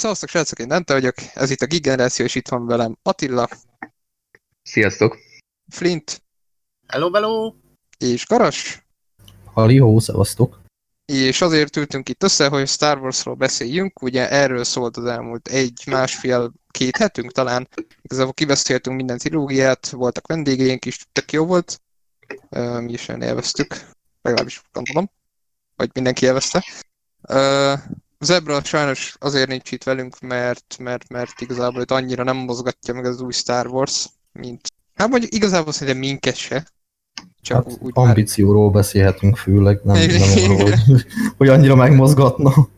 Szevasztok, srácok, én Dante vagyok, ez itt a Geek Generáció, és itt van velem Attila, Sziasztok! Flint Hello, hello! és Garas, Halihó, szevasztok. és azért ültünk itt össze, hogy Star Warsról beszéljünk, ugye erről szólt az elmúlt egy, másfél, két hetünk talán, igazából kibeszéltünk minden trilógiát, voltak vendégeink is, tök jó volt, mi is olyan élveztük, legalábbis gondolom, vagy mindenki élvezte. Zebra sajnos azért nincs itt velünk, mert, mert, mert igazából őt annyira nem mozgatja meg az új Star Wars, mint... Hát mondjuk igazából szerintem minket se. Csak Hát úgy, úgy már ambícióról beszélhetünk főleg, nem, nem arról, hogy, hogy annyira megmozgatna.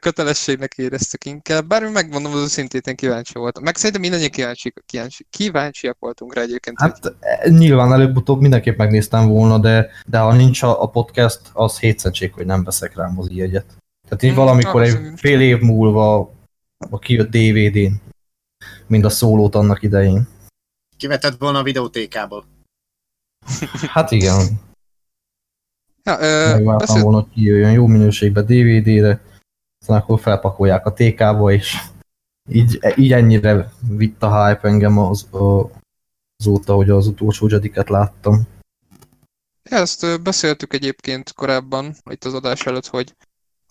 kötelességnek éreztük inkább, bár megmondom az őszintét, én kíváncsi voltam. Meg szerintem mindannyian kíváncsi, kíváncsi, kíváncsiak voltunk rá egyébként. hogy- Hát eh, nyilván előbb-utóbb mindenképp megnéztem volna, de, de ha nincs a, a podcast, az hétszentség, hogy nem veszek rá mozi jegyet. Tehát így valamikor egy fél év múlva a kijött DVD-n, mind a szólót annak idején. Kivetett volna a videótékából. Hát igen, Ja, ö, beszélt, volna, hogy kijöjjön jó minőségbe DVD-re, aztán akkor felpakolják a TK-ba, és így, így ennyire vitt a hype engem az, a, azóta, hogy az utolsó Jediket láttam. ezt beszéltük egyébként korábban, itt az adás előtt, hogy,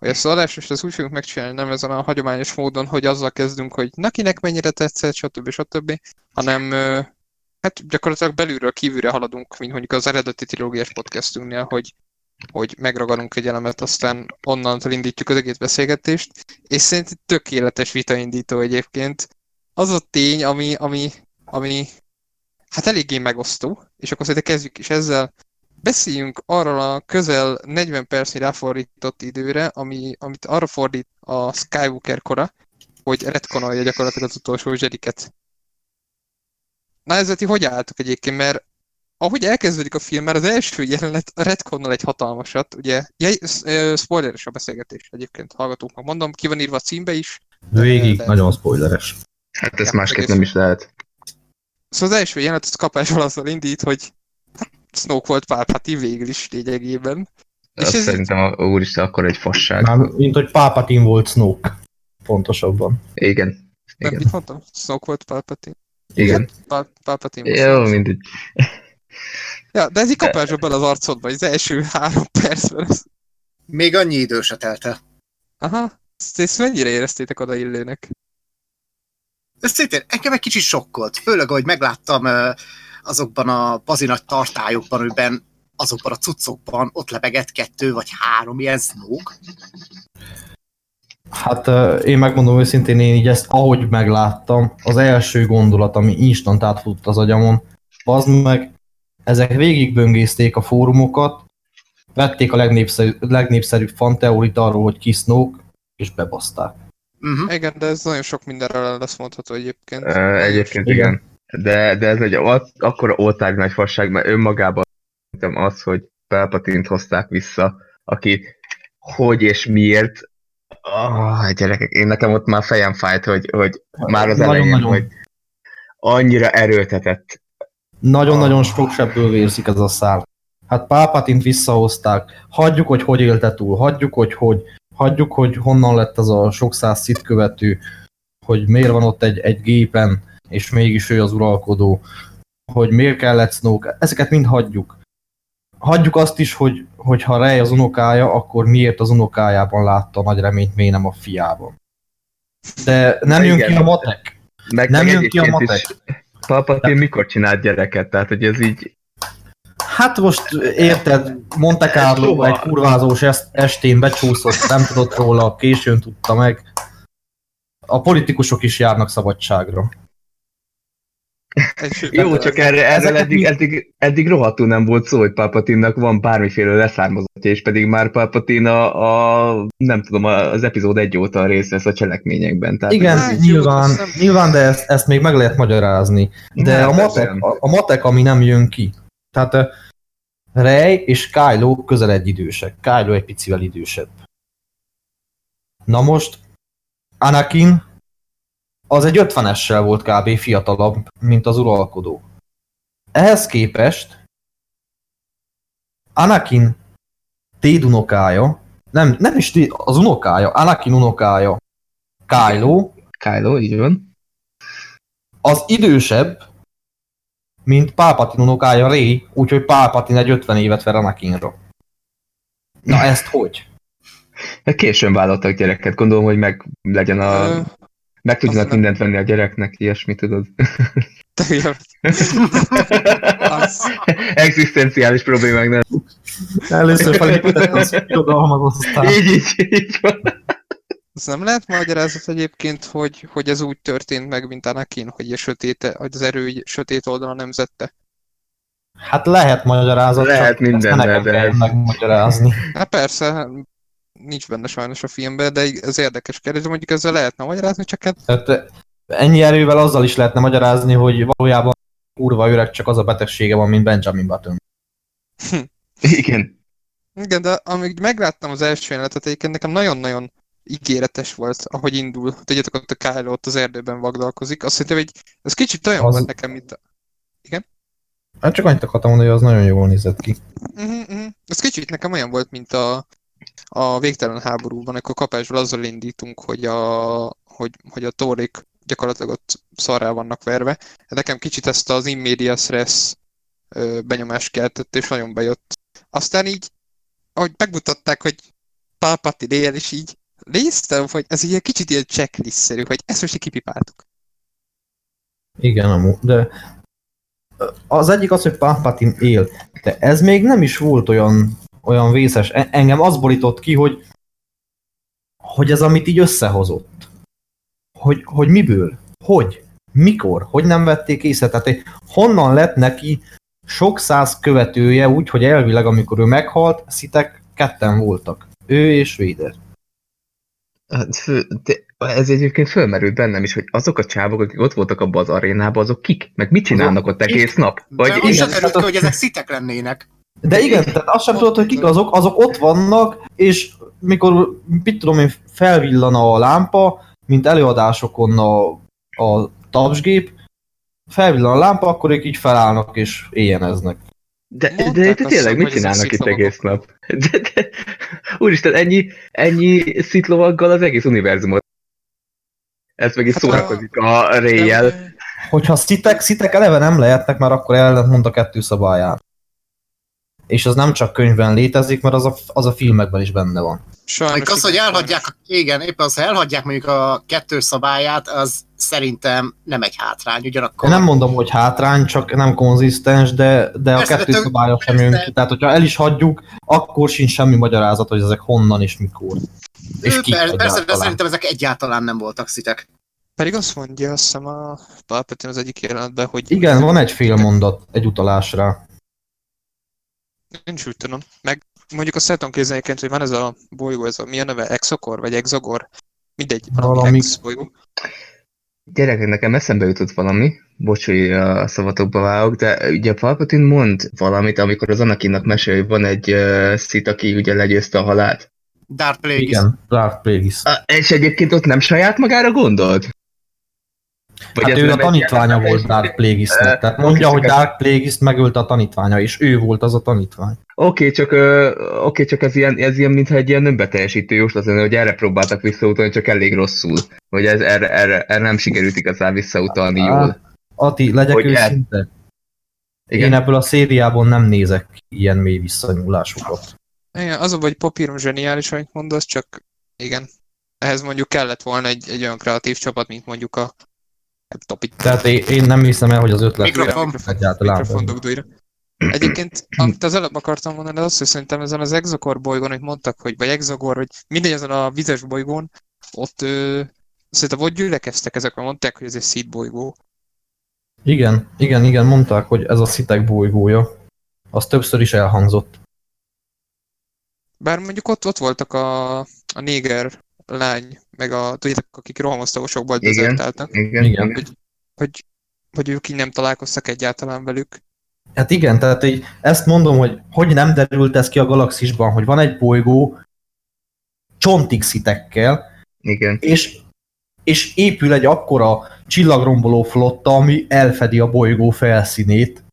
hogy ezt az adást most ezt úgy fogjuk megcsinálni, nem ezen a hagyományos módon, hogy azzal kezdünk, hogy na kinek mennyire tetszett, stb. stb. hanem hát gyakorlatilag belülről kívülre haladunk, mint mondjuk az eredeti trilógiás podcastünknél, hogy, hogy megragadunk egy elemet, aztán onnantól indítjuk az egész beszélgetést, és szerintem tökéletes vitaindító egyébként. Az a tény, ami, ami, ami hát eléggé megosztó, és akkor szerintem kezdjük is ezzel. Beszéljünk arról a közel 40 percnyi ráfordított időre, ami, amit arra fordít a Skywalker kora, hogy retkonolja gyakorlatilag az utolsó zsediket. Na ti hogy álltok egyébként, mert ahogy elkezdődik a film, már az első jelenet retconnal egy hatalmasat, ugye, ja, sz- ö, spoileres a beszélgetés egyébként, hallgatóknak mondom, ki van írva a címbe is. Végig de- nagyon spoileres. Hát ezt másképp nem is lehet. Szóval az első jelenet az kapásból azzal indít, hogy Snoke volt Palpatine végül is lényegében. És Azt ez- szerintem a úristen akkor egy fasság. Már mint hogy Palpatine volt Snoke, pontosabban. Igen. Nem, Igen. mit mondtam? Snoke volt Palpatine. Igen. Pal- Palpatine volt Jó, Snoke. mindegy. Ja, de ez így kapásból bele az arcodba, az első három percben. Ez... Még annyi idő se telt el. Aha, ezt, ezt mennyire éreztétek odaillőnek? Ez szintén engem egy kicsit sokkolt, főleg, ahogy megláttam ö, azokban a bazinagy tartályokban, amiben azokban a cuccokban ott lebegett kettő vagy három ilyen Snoke. Hát én megmondom őszintén, én így ezt ahogy megláttam, az első gondolat, ami instant átfutott az agyamon, az meg, ezek végigböngészték a fórumokat, vették a legnépszerűbb, legnépszerűbb fanteórit arról, hogy ki Snoke, és bebaszták. Uh-huh. Igen, de ez nagyon sok mindenre lesz mondható egyébként. Ö, Egyébként Igen. igen. De, de ez egy ak- akkora oltári nagy fasság, mert önmagában szerintem az, hogy Palpatine-t hozták vissza, aki hogy és miért Ah, gyerekek, én nekem ott már fejem fájt, hogy, hogy már az elején, Nagyon-nagyon. hogy annyira erőltetett. Nagyon-nagyon sok sebből vérzik ez a szár. Hát Palpatint visszahozták, hagyjuk, hogy hogy élte túl, hagyjuk, hogy hogy, hagyjuk, hogy honnan lett az a sok száz szit követő, hogy miért van ott egy, egy gépen, és mégis ő az uralkodó, hogy miért kellett Snoke, ezeket mind hagyjuk. Hagyjuk azt is, hogy, hogy ha Rey az unokája, akkor miért az unokájában látta a nagy reményt, miért nem a fiában. De nem Na jön igen. ki a matek. Meg, Nem meg jön ki a matek. is Palpatine mikor csinált gyereket? Tehát, hogy ez így Hát most érted, Monte Carlo egy kurvázós est- estén becsúszott, nem tudott róla, későn tudta meg. A politikusok is járnak szabadságra. Jó, csak erre, ezeket eddig, mi- eddig, eddig rohadtul nem volt szó, hogy Palpatine-nak van bármiféle leszármazottja, és pedig már Palpatine a, a nem tudom, az epizód egy óta részt vesz a cselekményekben. Tehát Igen, Hát, jó, nyilván, nem- nyilván, de ezt, ezt még meg lehet magyarázni. De Nem, a matek, nem. a, a matek, ami nem jön ki. Tehát uh, Rey és Kylo közel egy idősek. Kylo egy picivel idősebb. Na most Anakin az egy 50-essel volt kb. fiatalabb, mint az uralkodó. Ehhez képest Anakin Téd unokája, nem, nem is Téd, az unokája, Anakin unokája, Kylo, Kylo, így van. az idősebb, mint Palpatine unokája Rey, úgyhogy Palpatine egy 50 évet ver Anakinra. Na ezt hogy? Hát Későn vállaltak gyereket, gondolom, hogy meg legyen a... Meg tudjanak nem- mindent venni a gyereknek, ilyesmi, tudod. te az, Egzisztenciális problémák, nem? Először felépítettem az irodalmat, aztán... Így, így, így van. az nem lehet magyarázat egyébként, hogy, hogy ez úgy történt meg, mint Anakin, hogy, a sötét, hogy az erő sötét oldalon nemzette. Hát lehet magyarázat, Lehet csak ezt mindennel, nekem de kell ez- megmagyarázni. Hát persze, nincs benne sajnos a filmben, de ez érdekes kérdés, mondjuk ezzel lehetne magyarázni, csak hát Tehát eh, ennyi erővel azzal is lehetne magyarázni, hogy valójában kurva öreg csak az a betegsége van, mint Benjamin Button. Igen. Igen, de amíg megláttam az első jelenetet, egyébként nekem nagyon-nagyon ígéretes volt, ahogy indul. Tudjátok, ott a Kylo ott az erdőben vagdalkozik. Azt hiszem, hogy ez kicsit olyan Az- volt nekem, mint a... Hát csak annyit akartam mondani, hogy az nagyon jól nézett ki. Uh-huh, uh-huh. Ez kicsit nekem olyan volt, mint a, a végtelen háborúban, akkor kapásból azzal indítunk, hogy a, hogy, hogy a tórik gyakorlatilag ott szarrá vannak verve. Nekem kicsit ezt az immediate res ö, benyomást keltett, és nagyon bejött. Aztán így, ahogy megmutatták, hogy Palpatine él, és így néztem, hogy ez ilyen kicsit ilyen checklist-szerű, hogy ezt most kipipáltuk. Igen, amúgy, de az egyik az, hogy Palpatine él, de ez még nem is volt olyan, olyan vészes. E- Engem az borított ki, hogy hogy ez amit így összehozott. Hogy, hogy miből? Hogy? Mikor? Hogy nem vették észre? Tehát eh, honnan lett neki sok száz követője úgy, hogy elvileg amikor ő meghalt, szitek ketten voltak. Ő és Vader. Hát fő, de ez egyébként fölmerült bennem is, hogy azok a csávok, akik ott voltak abban az arénában, azok kik? Meg mit csinálnak ott egész nap? Vagy most igen, hát ki, hogy ezek szitek lennének. De igen, tehát azt sem tudod, hogy kik azok, azok ott vannak, és mikor, mit tudom én, felvillan a lámpa, mint előadásokon a, a tapsgép, felvillan a lámpa, akkor ők így felállnak és éjjeneznek. De, de, Mondták de, azt de tényleg, mit csinálnak itt egész nap? De, de, úristen, ennyi, ennyi szitlovaggal az egész univerzumot. Ez meg is Hát, szórakozik a réjjel. De- Hogyha szitek, szitek eleve nem lehetnek, mert akkor ellentmond a kettő szabályát. És az nem csak könyvben létezik, mert az a, az a filmekben is benne van. Sajnos az, hogy elhagyják, a- igen, éppen az, hogy elhagyják mondjuk a kettős szabályát, az szerintem nem egy hátrány, ugyanakkor... Én nem mondom, hogy hátrány, csak nem konzisztens, de, de a Persze, kettő de tök- szabálya sem jön ki. Tehát, hogyha el is hagyjuk, akkor sincs semmi magyarázat, hogy ezek honnan és mikor. És ki per, persze, de egyáltalán. szerintem ezek egyáltalán nem voltak szitek. Pedig azt mondja, azt hiszem a Palpatine az egyik jelenetben, hogy... Igen, van egy fél mondat, egy utalás rá. Nincs úgy tudom. Meg mondjuk tudom képzelni, egyébként, hogy van ez a bolygó, ez a mi a neve? Exokor? Vagy Exogor? Mindegy, valami, Valami. Ex bolygó. Gyerekek, nekem eszembe jutott valami, bocs, hogy a szavatokba vágok, de ugye a Palpatine mond valamit, amikor az Anakinnak mesél, hogy van egy uh, szit, aki ugye legyőzte a halált. Darth Plagueis. Igen, Darth Plagueis. Ah, és egyébként ott nem saját magára gondolt? Vagy Hát ez ő a tanítványa volt Darth Plagueisnek. Tehát mondja, hogy Darth Plagueis megölte a tanítványa, és ő volt az a tanítvány. Oké, csak, ö, oké, csak ez ilyen, ez ilyen, mintha egy ilyen önbeteljesítő jóslat lenne, hogy erre próbáltak visszautalni, csak elég rosszul. Hogy ez, erre, erre, erre nem sikerült igazán visszautalni Á, jól. Ati, legyek Hogy el- őszinte. Igen. Én ebből a szériából nem nézek ilyen mély visszanyúlásokat. Igen, az a vagy papírom zseniális, amit mondasz, csak igen. Ehhez mondjuk kellett volna egy, egy olyan kreatív csapat, mint mondjuk a itt Tehát én, én nem hiszem el, hogy az ötlet Mikrofon. mikrofon, egyáltalán. mikrofon dugdújra. Egyébként, amit az előbb akartam mondani, az az, hogy szerintem ezen az Exokor bolygón, hogy mondtak, hogy, vagy Exogor, hogy mindegy ezen a vizes bolygón, ott ö, szerintem ott gyülekeztek ezek, mert mondták, hogy ez egy szít bolygó. Igen, igen, igen, mondták, hogy ez a szitek bolygója. Az többször is elhangzott. Bár mondjuk ott, ott voltak a, a néger lány, meg a, tudjátok, akik rohamosztagosokból Igen. dezertáltak, Igen, Igen. igen. hogy, hogy ők így nem találkoztak egyáltalán velük. Hát igen, tehát így ezt mondom, hogy hogy nem derült ez ki a galaxisban, hogy van egy bolygó csontig szitekkel, igen. és, és épül egy akkora csillagromboló flotta, ami elfedi a bolygó felszínét,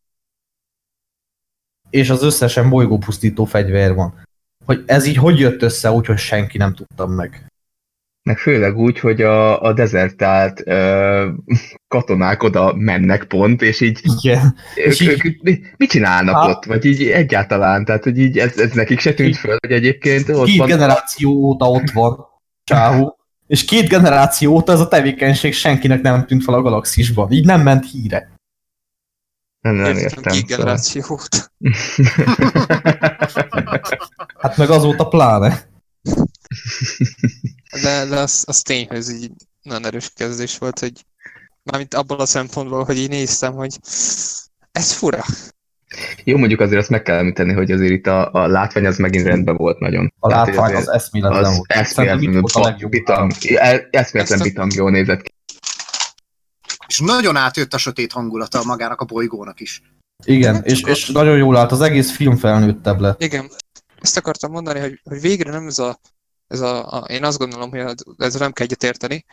és az összesen bolygópusztító fegyver van. Hogy ez így hogy jött össze úgy, hogy senki nem tudta meg. Meg főleg úgy, hogy a, a dezertált ö, katonák oda mennek pont, és így Igen. ők, És így- ők, mi, mit csinálnak Há- ott? Vagy így egyáltalán, tehát hogy így ez, ez nekik se tűnt föl, hogy egyébként ott Két van... generáció óta ott van Csáhú, és két generáció óta ez a tevékenység senkinek nem tűnt fel a galaxisban. Így nem ment híre. Nem, nem Értem, értem. két Szóval. generációt. Hát meg azóta pláne. De, de az, az tény, hogy ez így nagyon erős kezdés volt, hogy mármint abból a szempontból, hogy így néztem, hogy ez fura. Jó, mondjuk azért azt meg kell említeni, hogy azért itt a, a látvány az megint rendben volt nagyon. A látvány az eszméletlen az volt. Legjobb bitang, el- eszméletlen bitang jól nézett ki. És nagyon átjött a sötét hangulata magának a bolygónak is. Igen, Nem és, és nagyon jól állt, az egész film felnőttebb lett. Igen, ezt akartam mondani, hogy, hogy végre nem ez a, ez a, a, én azt gondolom, hogy ezzel nem kell egyetérteni,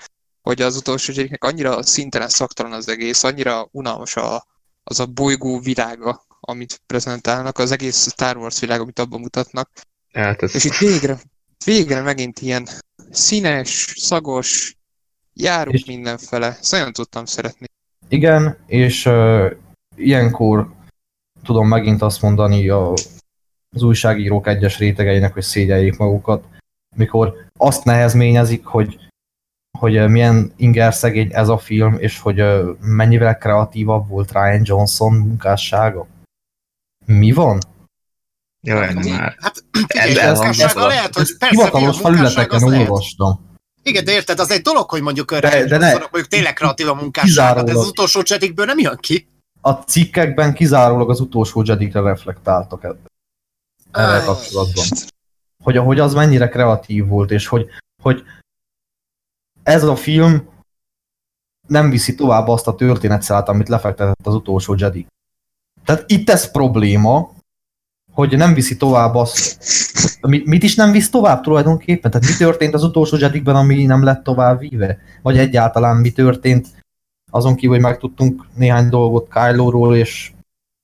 hogy az utolsó Jedinek annyira szintelen szaktalan az egész, annyira unalmas a, az a bolygó világa, amit prezentálnak, az egész Star Wars világ, amit abban mutatnak, Hát ez, és itt végre, végre megint ilyen színes, szagos, járunk És- mindenfele. Ezt nagyon tudtam szeretni. Igen, és uh, ilyenkor tudom megint azt mondani a, az újságírók egyes rétegeinek, hogy szégyeljék magukat, mikor azt nehezményezik, hogy, hogy milyen inger szegény ez a film, és hogy mennyivel kreatívabb volt Ryan Johnson munkássága. Mi van? Jaj, már. Hát Ez- figyelj, ez- munkássága ez- lehet, hogy persze Hivatalos felületeken olvastam. Igen, de érted, az egy dolog, hogy mondjuk De- de, ne- mondjuk tényleg kreatív a munkássága, de ez az utolsó csetikből nem jön ki. A cikkekben kizárólag az utolsó Jedikre reflektáltak e- erre kapcsolatban. Hogy, hogy az mennyire kreatív volt, és hogy, hogy ez a film nem viszi tovább azt a történetszállat, amit lefektetett az utolsó Jedi. Tehát itt ez probléma, hogy nem viszi tovább azt, mit, mit is nem visz tovább tulajdonképpen? Tehát mi történt az utolsó Jedikben, ami nem lett tovább víve? Vagy egyáltalán mi történt azon kívül, hogy megtudtunk néhány dolgot Kylo-ról, és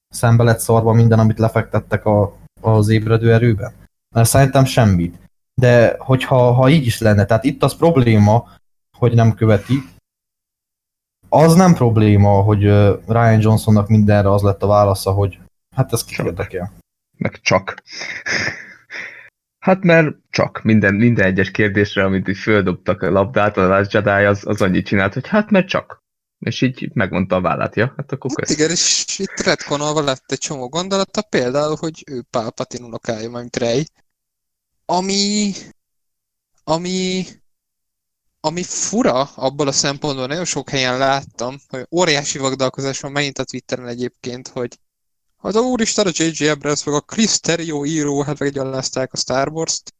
szembe lett szarva minden, amit lefektettek a, az ébredő erőben? Mert szerintem semmit. De hogyha ha így is lenne, tehát itt az probléma, hogy nem követi, az nem probléma, hogy Ryan Johnsonnak mindenre az lett a válasza, hogy hát ez ki érdekel. Meg csak. Hát mert csak. Minden, minden egyes kérdésre, amit így földobtak a labdát, a Last Jedi az, az annyit csinált, hogy hát mert csak. És így megmondta a vállát, ja, hát akkor Hát kösz. igen, és itt retkonolva lett egy csomó gondolata, például, hogy ő Palpatine unokája, mint Rey, ami, ami, ami fura abból a szempontból, nagyon sok helyen láttam, hogy óriási vagdalkozás van megint a Twitteren egyébként, hogy az úristen, a J.J. Abrams, meg a Chris Terrio író, hát meggyalázták a Star Wars-t,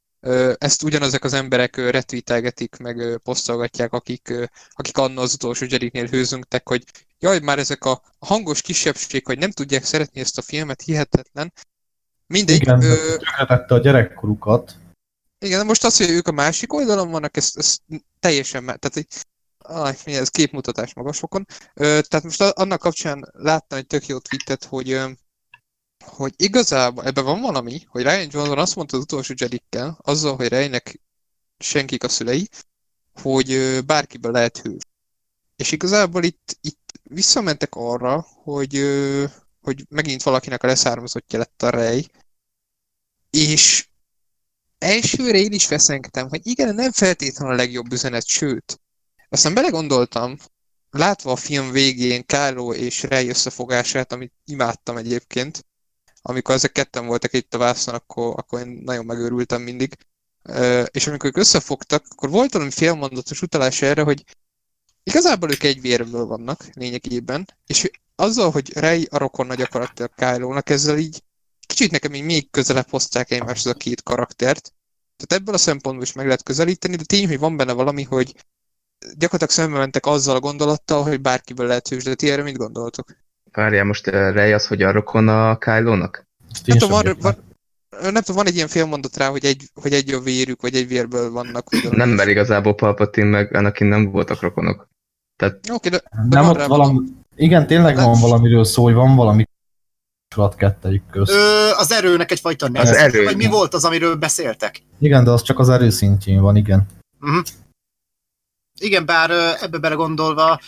ezt ugyanazok az emberek retweetelgetik, meg posztolgatják, akik, akik annó az utolsó Jedi-nél hőzöngtek, hogy jaj, már ezek a hangos kisebbség, hogy nem tudják szeretni ezt a filmet, hihetetlen. Mindegy, Igen, ö, tönkretette a gyerekkorukat. igen, de most az, hogy ők a másik oldalon vannak, ez, ez teljesen, tehát egy, aj, mi ez képmutatás magasokon. Ö, tehát most annak kapcsán láttam egy tök jó tweetet, hogy, hogy igazából ebben van valami, hogy Ryan Johnson azt mondta az utolsó Jedikkel, azzal, hogy Reynek senkik a szülei, hogy ö, bárkiből lehet hős. És igazából itt, itt visszamentek arra, hogy, hogy megint valakinek a leszármazottja lett a Rey, és elsőre én is feszengtem, hogy igen, nem feltétlenül a legjobb üzenet, sőt. Aztán belegondoltam, látva a film végén Kylo és Rey összefogását, amit imádtam egyébként, amikor ezek ketten voltak itt a vászon, akkor, akkor én nagyon megőrültem mindig. És amikor ők összefogtak, akkor volt valami félmondatos utalás erre, hogy igazából ők egy vérből vannak lényegében, és azzal, hogy Rey a rokonna gyakorlatilag Kylo-nak, ezzel így kicsit nekem így még közelebb hozták egymáshoz a két karaktert. Tehát ebből a szempontból is meg lehet közelíteni, de tény, hogy van benne valami, hogy gyakorlatilag szembe mentek azzal a gondolattal, hogy bárkiből lehet hős, de ti erre mit gondoltok? Várjál, most uh, Rey az, hogy a rokon a Kylo-nak? Nem tudom, van, van, nem tudom, van egy ilyen félmondat rá, hogy egy, hogy egy a vérük, vagy egy vérből vannak. Valami. Nem, mert igazából Palpatine meg Anakin nem voltak rokonok. Oké, de Nem van ott valami... Igen, tényleg Nem. van valamiről szó, hogy van valami kapcsolat kettejük közt. Ö, az erőnek egyfajta neve. erő. Vagy mi volt az, amiről beszéltek? Igen, de az csak az erő szintjén van, igen. Mhm. Igen, bár ebbe belegondolva,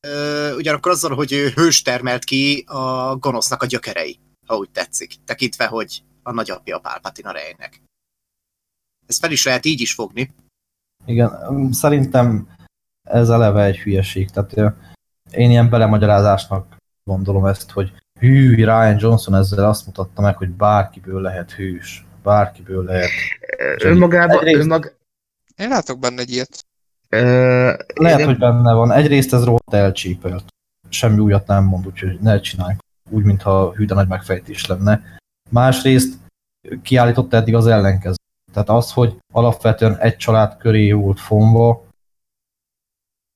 ö, ugyanakkor azzal, hogy ő hős termelt ki a gonosznak a gyökerei, ha úgy tetszik, tekintve, hogy a nagyapja a Pálpatina rejnek. Ezt fel is lehet így is fogni. Igen, szerintem ez eleve egy hülyeség. Tehát én ilyen belemagyarázásnak gondolom ezt, hogy hű, Ryan Johnson ezzel azt mutatta meg, hogy bárkiből lehet hős. Bárkiből lehet. Önmagában, Egyrészt- önmag, Én látok benne egy ilyet. ö, Lehet, én- hogy benne van. Egyrészt ez rohadt elcsípelt. Semmi újat nem mond, úgyhogy ne csináljuk úgy, mintha hű, de nagy megfejtés lenne. Másrészt kiállította eddig az ellenkező. Tehát az, hogy alapvetően egy család köré volt fonva,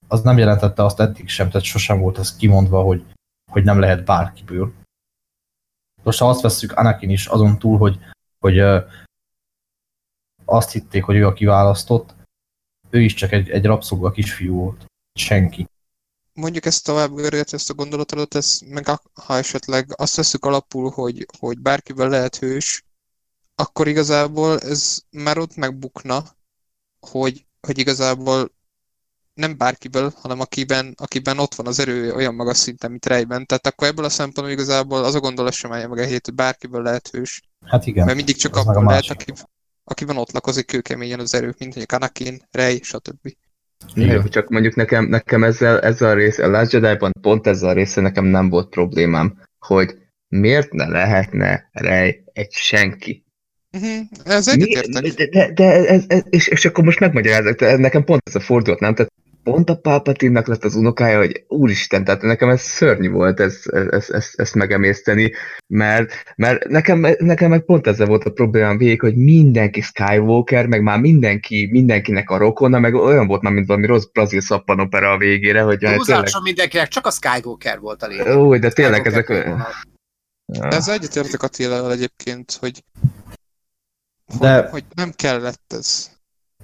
az nem jelentette azt eddig sem, tehát sosem volt ez kimondva, hogy, hogy nem lehet bárkiből. Most ha azt vesszük Anakin is azon túl, hogy, hogy azt hitték, hogy ő a kiválasztott, ő is csak egy, egy rabszolga kisfiú volt. Senki. Mondjuk ezt tovább görget, ezt a gondolatodat, ez meg ha esetleg azt veszük alapul, hogy, hogy bárkivel lehet hős, akkor igazából ez már ott megbukna, hogy, hogy igazából nem bárkiből, hanem akiben, akiben ott van az erő olyan magas szinten, mint Rejben. Tehát akkor ebből a szempontból igazából az a gondolat sem állja meg a helyét, hogy bárkiből lehet hős. Hát igen. Mert mindig csak az meg a abból lehet, aki, akiben ott lakozik kőkeményen az erő, mint mondjuk Anakin, Rey, stb. Jó, csak mondjuk nekem, nekem ezzel, ezzel a rész, a Last Jedi-ban pont ezzel a része nekem nem volt problémám, hogy miért ne lehetne Rey egy senki. Uh-huh. Ez egyetértek. De, de, de ez, ez, és, és akkor most megmagyarázok, de nekem pont ez a fordulat, nem? Tehát pont a Palpatine-nak lett az unokája, hogy úristen, tehát nekem ez szörnyű volt ez, ez, ez, ezt megemészteni, mert, mert nekem, nekem meg pont ezzel volt a problémám végig, hogy mindenki Skywalker, meg már mindenki, mindenkinek a rokona, meg olyan volt már, mint valami rossz brazil szappanopera a végére, hogy már tényleg, mindenkinek csak a Skywalker volt a lényeg. ó, de tényleg ezek... Vonal. Ez egyetértek Attilával egyébként, hogy, De- hogy, hogy nem kellett ez.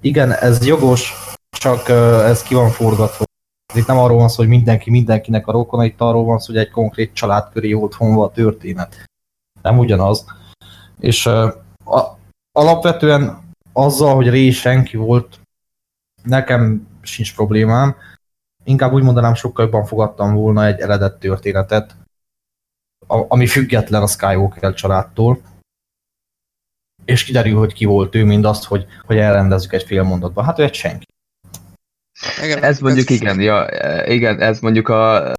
Igen, ez jogos, csak ez ki van forgatva. Itt nem arról van szó, hogy mindenki mindenkinek a rokona, itt arról van szó, hogy egy konkrét család köré volt vonva a történet. Nem ugyanaz. És a, alapvetően azzal, hogy Ré senki volt, nekem sincs problémám. Inkább úgy mondanám, sokkal jobban fogadtam volna egy eredet történetet, ami független a Skywalker családtól, és kiderül, hogy ki volt ő, mind azt, hogy, hogy elrendezzük egy fél mondatban. Hát ő egy senki. Igen, Ez mondjuk is- igen, ja, eh, igen, ez mondjuk a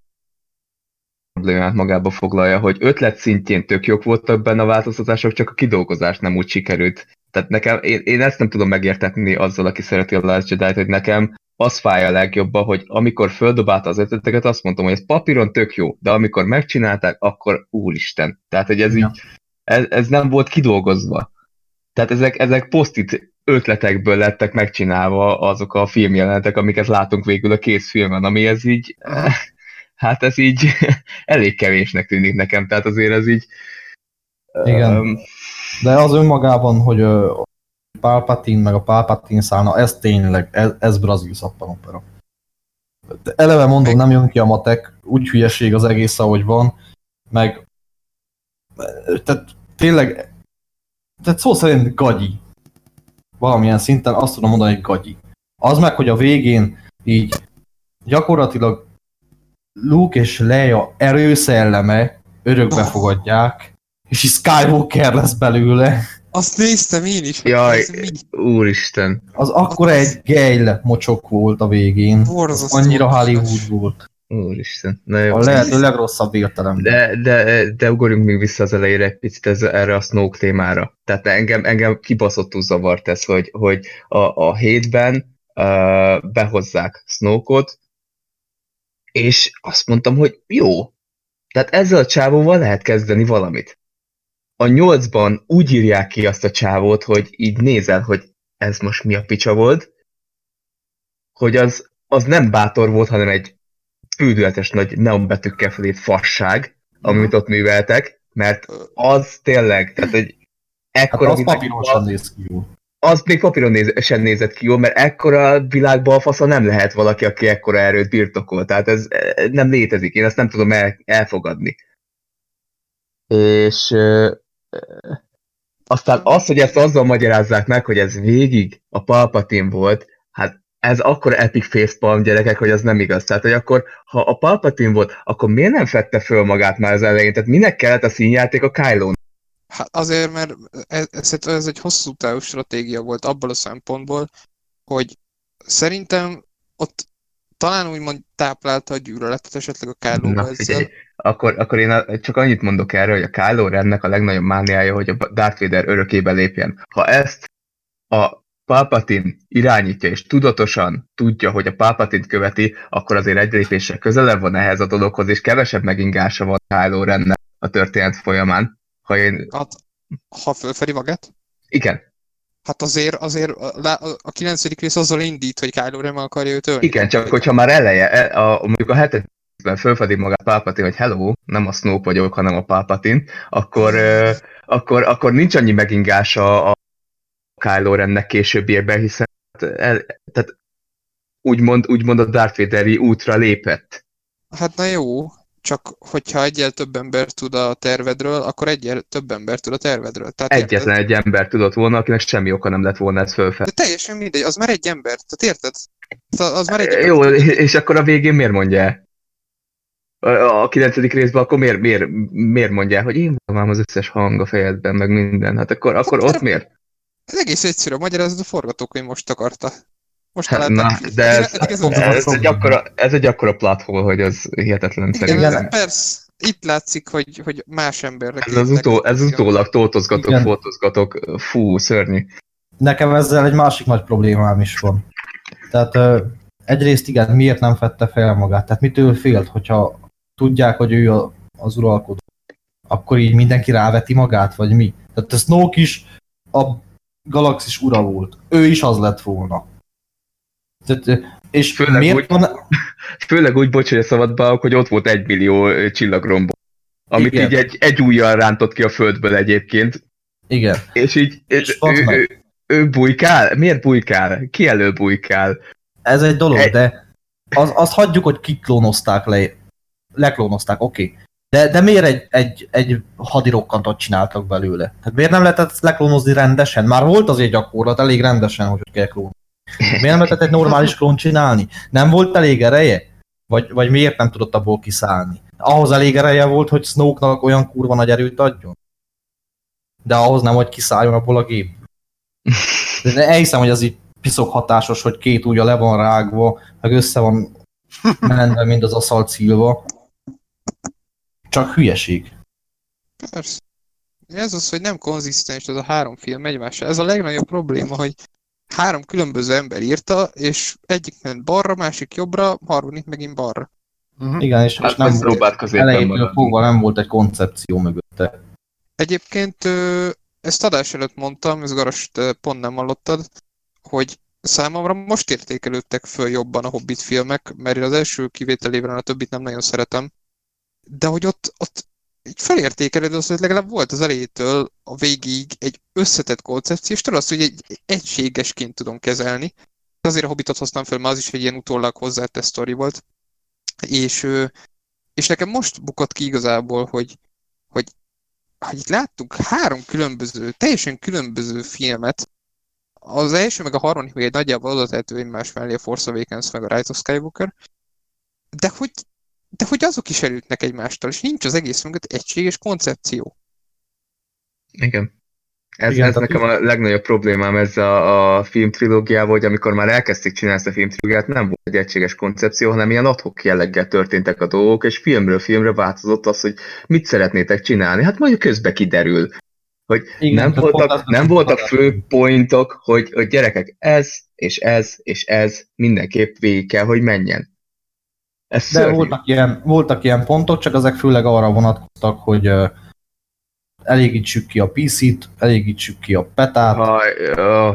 problémát magába foglalja, hogy ötlet szintjén tök jók voltak benne a változtatások, csak a kidolgozás nem úgy sikerült. Tehát nekem, én, én ezt nem tudom megértetni azzal, aki szereti a Last jedi hogy nekem az fáj a legjobban, hogy amikor földobálta az ötleteket, azt mondtam, hogy ez papíron tök jó, de amikor megcsinálták, akkor úristen. Tehát, hogy ez Ja. így, ez, ez nem volt kidolgozva. Tehát ezek, ezek posztit ötletekből lettek megcsinálva azok a filmjelenetek, amiket látunk végül a kész filmen, ami ez így, hát ez így elég kevésnek tűnik nekem, tehát azért ez így... Igen. öm, De az önmagában, hogy a Palpatine meg a Palpatine szállna, ez tényleg, ez, ez brazil szappanopera. De eleve mondom, nem jön ki a matek, úgy hülyeség az egész, ahogy van, meg tehát tényleg tehát szó szerint gagyi. Valamilyen szinten azt tudom mondani, hogy gagyi. Az meg, hogy a végén így gyakorlatilag Luke és Leia erőszelleme örökbe fogadják, és így Skywalker lesz belőle. Azt néztem én is, Jaj. úristen. Az akkora Az- egy gejl mocsok volt a végén. borzasztó. Annyira Hollywood volt. Úristen. Na jó. A lehető legrosszabb értelemben. De, de, de ugorjunk még vissza az elejére egy picit ez, erre a Snoke témára. Tehát engem, engem kibaszottul zavart ez, hogy, hogy a, a hétben uh, behozzák Snoke-ot, és azt mondtam, hogy jó. Tehát ezzel a csávóval lehet kezdeni valamit. A nyolcban úgy írják ki azt a csávót, hogy így nézel, hogy ez most mi a picsa volt, hogy az, az nem bátor volt, hanem egy fődületes nagy neonbetűkkel felét fasság, amit ott műveltek, mert az tényleg, tehát egy Hát ekkora az világ- papíron sem néz ki jól. az még papíron néz, sem nézett ki jól, mert ekkora világban fasza nem lehet valaki, aki ekkora erőt birtokol. Tehát ez eh, nem létezik. Én ezt nem tudom el, elfogadni. És ö, ö, aztán az, hogy ezt azzal magyarázzák meg, hogy ez végig a Palpatine volt, hát ez akkor epic facepalm gyerekek, hogy az nem igaz. Tehát, hogy akkor, ha a Palpatine volt, akkor miért nem fette föl magát már az elején? Tehát minek kellett a színjáték a kylo Hát azért, mert ez, ez, egy hosszú távú stratégia volt abból a szempontból, hogy szerintem ott talán úgymond táplálta a gyűlöletet esetleg a kylo Na, figyelj, akkor, akkor én csak annyit mondok erre, hogy a Kylo Rennek a legnagyobb mániája, hogy a Darth Vader örökébe lépjen. Ha ezt a Palpatine irányítja, és tudatosan tudja, hogy a Palpatine követi, akkor azért egy lépésre közelebb van ehhez a dologhoz, és kevesebb megingása van Kylo Rennek a történet folyamán. Ha én... Hát, ha fölfedi magát? Igen. Hát azért, azért a, a 9. rész azzal indít, hogy Kylo Ren akarja őt ölni. Igen, csak hogyha már eleje, e, a, mondjuk a hetedik fölfedi magát Palpatine, hogy hello, nem a Snoke vagyok, hanem a Palpatine, akkor, akkor, akkor nincs annyi megingása a Kylo Rennek későbbiekben, hiszen el, tehát úgymond, úgymond a Darth Vaderi útra lépett. Hát na jó, csak hogyha egyel több ember tud a tervedről, akkor egyel több ember tud a tervedről. Tehát Egyetlen érted? egy ember tudott volna, akinek semmi oka nem lett volna ez fölfel. De teljesen mindegy, az már egy ember, tehát érted? Az már egy ember. Jó, és akkor a végén miért mondja a kilencedik részben, akkor miért, miért, miért mondják, hogy én voltam az összes hang a fejedben, meg minden. Hát akkor, akkor ott miért? Ez egész egyszerű, a magyarázat a forgatókönyv most akarta. Most hát, na, de ez, ez, ez, ez, egy akkora, ez egy akkora plathol, hogy az hihetetlen szerintem. Igen, persze, itt látszik, hogy, hogy más emberre Ez az, utó, ez utólag tótozgatok, Igen. fotozgatok, fú, szörnyű. Nekem ezzel egy másik nagy problémám is van. Tehát egyrészt igen, miért nem fette fel magát? Tehát mitől félt, hogyha tudják, hogy ő a, az uralkodó, akkor így mindenki ráveti magát, vagy mi? Tehát a Snoke is a galaxis ura volt. Ő is az lett volna. Tehát, és főleg miért úgy, van... Főleg úgy, bocs, hogy szabadba, hogy ott volt egy millió csillagrombo. Amit Igen. így egy, egy ujjal rántott ki a földből egyébként. Igen. És így és ő, ő, ő, ő bujkál? Miért bujkál? Ki elő bujkál? Ez egy dolog, egy... de az, azt hagyjuk, hogy kiklónozták le leklónozták, oké. Okay. De, de miért egy, egy, egy hadirokkantot csináltak belőle? Hát miért nem lehetett ezt leklónozni rendesen? Már volt azért gyakorlat, elég rendesen, hogy kell klónozni. Miért nem lehetett egy normális klón csinálni? Nem volt elég ereje? Vagy, vagy miért nem tudott abból kiszállni? Ahhoz elég ereje volt, hogy Snoke-nak olyan kurva nagy erőt adjon? De ahhoz nem, hogy kiszálljon abból a gép. De elhiszem, hogy az így piszok hatásos, hogy két ujja le van rágva, meg össze van menve, mint az aszalt szilva. Csak hülyeség. Persze. Ez az, hogy nem konzisztens ez a három film egymással. Ez a legnagyobb probléma, hogy három különböző ember írta, és egyik ment balra, másik jobbra, harmadik megint balra. Uh-huh. Igen, és, hát és nem volt, elejétől fogva nem volt egy koncepció mögötte. Egyébként ezt adás előtt mondtam, ez Garast pont nem hallottad, hogy számomra most értékelődtek föl jobban a Hobbit filmek, mert én az első kivételével a többit nem nagyon szeretem, de hogy ott, ott így felértékeled az, hogy legalább volt az elejétől a végig egy összetett koncepció, és tudod azt, hogy egy egységesként tudom kezelni. Azért a Hobbitot hoztam fel, mert az is egy ilyen utólag hozzátett sztori volt. És, és nekem most bukott ki igazából, hogy, hogy, hogy itt láttunk három különböző, teljesen különböző filmet, az első meg a harmadik még egy nagyjából oda tehető egymás mellé a Force Awakens meg a Rise of Skywalker, de hogy de hogy azok is elütnek egymástól, és nincs az egész mögött egységes koncepció. Igen. Ez, Igen, ez nekem a legnagyobb problémám ezzel a, a filmtrilógiával, hogy amikor már elkezdték csinálni ezt a filmtrilógiát, nem volt egy egységes koncepció, hanem ilyen adhok jelleggel történtek a dolgok, és filmről filmre változott az, hogy mit szeretnétek csinálni. Hát majd közbe kiderül. Hogy Igen, nem, voltak, nem voltak fő pointok, hogy, hogy gyerekek, ez, és ez, és ez mindenképp végig kell, hogy menjen. Ez De voltak ilyen, voltak ilyen pontok, csak ezek főleg arra vonatkoztak, hogy uh, elégítsük ki a PC-t, elégítsük ki a petát.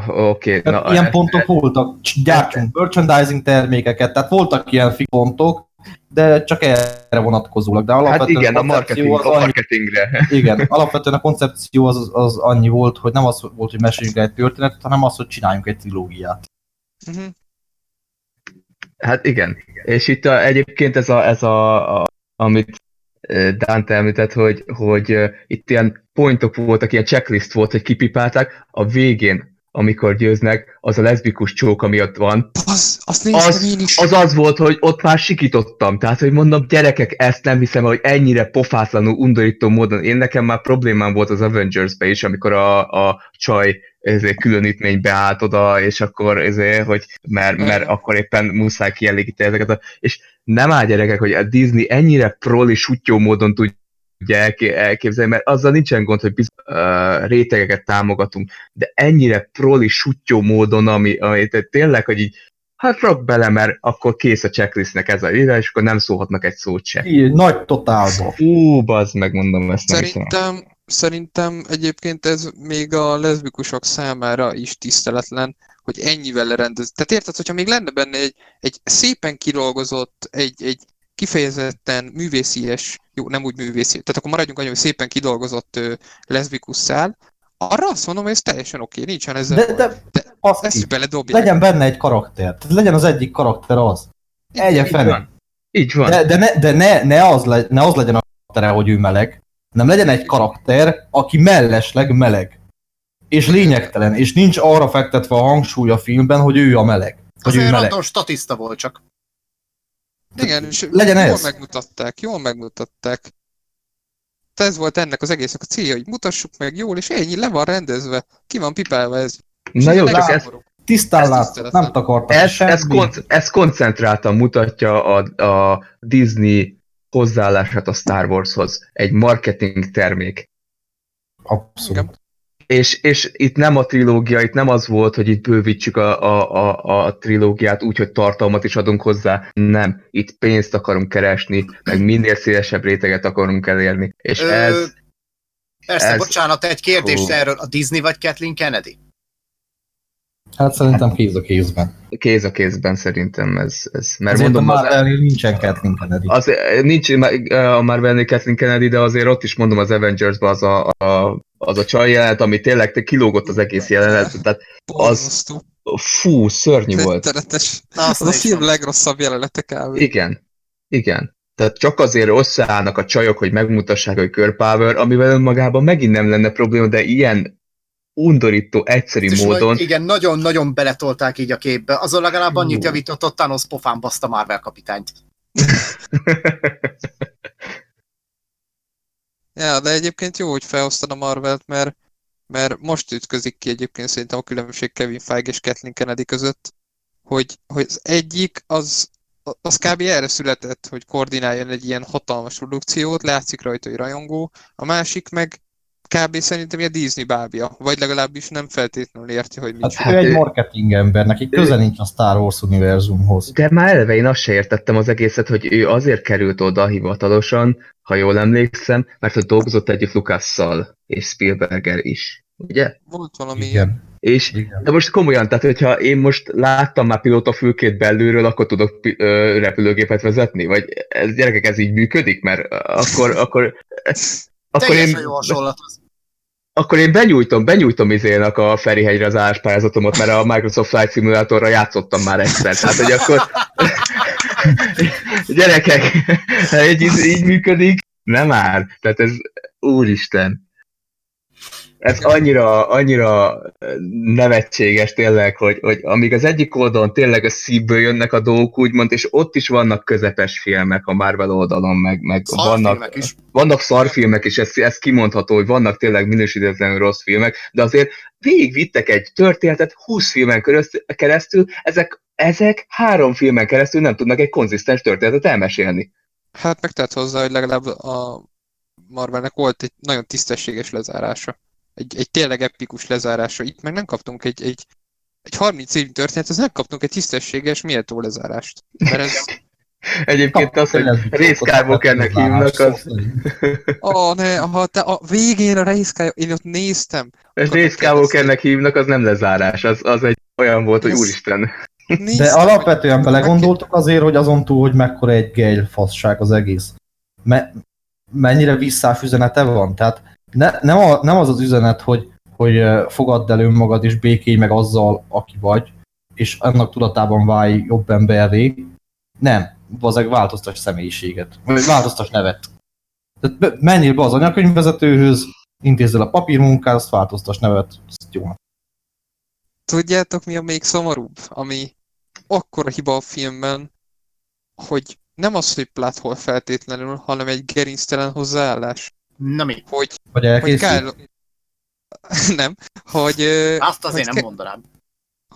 Oké. Okay, na, ilyen pontok voltak, gyártsunk merchandising termékeket, tehát voltak ilyen pontok, de csak erre vonatkozólag. De alapvetően hát igen, a, marketing, az a marketingre. Annyi, igen, alapvetően a koncepció az, az annyi volt, hogy nem az volt, hogy meséljünk egy történetet, hanem az, hogy csináljunk egy trilógiát. Uh-huh. Hát igen. És itt a, egyébként ez a, ez a, a amit Dante említett, hogy, hogy itt ilyen pointok voltak, ilyen checklist volt, hogy kipipálták, a végén amikor győznek, az a leszbikus csók, ami ott van, Az, azt az, én is. az az volt, hogy ott már sikítottam. Tehát, hogy mondom, gyerekek, ezt nem hiszem, hogy ennyire pofátlanul, undorító módon. Én nekem már problémám volt az Avengers-be is, amikor a, a csaj ezért különítménybe állt oda, és akkor ezért, hogy mert, mert akkor éppen muszáj kielégíteni ezeket a... És nem áll gyerekek, hogy a Disney ennyire proli, sutyó módon tudja elké- elképzelni, mert azzal nincsen gond, hogy bizony, uh, rétegeket támogatunk, de ennyire proli, sutyó módon, ami, ami tehát tényleg, hogy így hát rak bele, mert akkor kész a checklistnek ez a ide, és akkor nem szólhatnak egy szót se. Így, nagy totálba. Fú, bazd meg, mondom ezt. Szerintem, szerintem egyébként ez még a leszbikusok számára is tiszteletlen, hogy ennyivel lerendez. Tehát érted, hogyha még lenne benne egy, egy szépen kidolgozott, egy, egy kifejezetten művészies, jó, nem úgy művészi, tehát akkor maradjunk annyi, hogy szépen kidolgozott leszbikus szál, arra azt mondom, hogy ez teljesen oké, nincsen ezzel De, de de azt ezt beledobják. legyen benne egy karakter. Tehát legyen az egyik karakter az. Egyen van. Így van. De, de, ne, de ne, ne, az le, ne az legyen a karaktere, hogy ő meleg, nem legyen egy karakter, aki mellesleg meleg. És lényegtelen, és nincs arra fektetve a hangsúly a filmben, hogy ő a meleg. Hogy ő Azért meleg. random statiszta volt csak. Igen, és Legyen jól ez. megmutatták, jól megmutatták. Tehát ez volt ennek az egésznek a célja, hogy mutassuk meg jól, és ennyi, le van rendezve, ki van pipálva ez. És Na jó, ez csak ez. Tisztán látszott, nem takartak ez, ez, konc- ez koncentráltan mutatja a, a Disney hozzáállását a Star Warshoz. Egy marketing termék. Abszolút. Igen. És, és itt nem a trilógia, itt nem az volt, hogy itt bővítsük a, a, a, a trilógiát úgy, hogy tartalmat is adunk hozzá. Nem. Itt pénzt akarunk keresni, meg minél szélesebb réteget akarunk elérni. És Ö, ez... Persze, ez- bocsánat, egy kérdés Hú. erről. A Disney vagy Kathleen Kennedy? Hát szerintem kéz a kézben. kéz a kézben szerintem ez, ez mert Ezért mondom, a az, Marvelnél nincsen Kathleen Kennedy. az, nincs a Marvelnél Kathleen Kennedy, de azért ott is mondom az Avengers-ben az a, a, az a csaj jelenet, ami tényleg kilógott az egész jelenet, tehát Borzasztó. fú, szörnyű volt. Azt Az a film legrosszabb jelenete kb. Igen, igen. Tehát csak azért összeállnak a csajok, hogy megmutassák, hogy Power, amivel önmagában megint nem lenne probléma, de ilyen undorító, egyszerű És módon. nagy- igen, nagyon-nagyon beletolták így a képbe. Azon legalább annyit javított, hogy Thanos pofán baszta Marvel kapitányt. Ja, de egyébként jó, hogy felhoztad a Marvelt, mert, mert most ütközik ki egyébként szerintem a különbség Kevin Feige és Kathleen Kennedy között, hogy, hogy az egyik az, az kb. erre született, hogy koordináljon egy ilyen hatalmas produkciót, látszik rajta, hogy rajongó, a másik meg kb. szerintem ilyen Disney bábja, vagy legalábbis nem feltétlenül érti, hogy mit Hát ő egy marketing ember, neki köze nincs a Star Wars univerzumhoz. De már eleve én azt se értettem az egészet, hogy ő azért került oda hivatalosan, ha jól emlékszem, mert hogy dolgozott együtt Lukasszal és Spielberger is. Ugye? volt valami. Igen. És Igen. de most komolyan, tehát hogyha én most láttam már pilótafülkét belülről, akkor tudok pi- ö, repülőgépet vezetni? Vagy ez, gyerekek, ez így működik? Mert akkor, akkor, akkor Teljesen én, jó hasonlat. az. Akkor én benyújtom, benyújtom izének a Ferihegyre az álláspályázatomat, mert a Microsoft Flight Simulatorra játszottam már egyszer. Tehát, hogy akkor gyerekek, így, így működik, nem már. Tehát ez, úristen. Ez annyira, annyira nevetséges tényleg, hogy, hogy amíg az egyik oldalon tényleg a szívből jönnek a dolgok, úgymond, és ott is vannak közepes filmek a Marvel oldalon, meg, meg vannak, Szarfilmek is. vannak szarfilmek is, ez, ez kimondható, hogy vannak tényleg minősítetlenül rossz filmek, de azért végigvittek egy történetet 20 filmen keresztül, keresztül ezek, ezek három filmen keresztül nem tudnak egy konzisztens történetet elmesélni. Hát meg tett hozzá, hogy legalább a Marvelnek volt egy nagyon tisztességes lezárása. Egy, egy tényleg epikus lezárása. Itt meg nem kaptunk egy, egy, egy 30 év történet, ez nem kaptunk egy tisztességes, méltó lezárást. Mert ez, Egyébként az, hogy Ray Skywalkernek hívnak, az, ó, ne, ha te a végén a Sky, én ott néztem. és Ray Skywalkernek hívnak, az nem lezárás, az, az egy olyan volt, hogy Ez- úristen. De alapvetően belegondoltok azért, hogy azon túl, hogy mekkora egy gejl fasság az egész. Me- mennyire visszás üzenete van? Tehát ne, nem, a, nem az az üzenet, hogy, hogy ö, fogadd el önmagad és békélj meg azzal, aki vagy, és annak tudatában válj jobb emberré. Nem, bazeg változtas személyiséget, vagy változtas nevet. Tehát menjél be az anyakönyvvezetőhöz, intézzel a papírmunkát, azt változtas nevet, azt jó. tudjátok mi a még szomorúbb? Ami akkora hiba a filmben, hogy nem az, hogy plot hole feltétlenül, hanem egy gerinctelen hozzáállás. Na mi? Hogy, hogy elkészült? Kylo... nem, hogy, Azt azért hogy nem Ke- mondanám.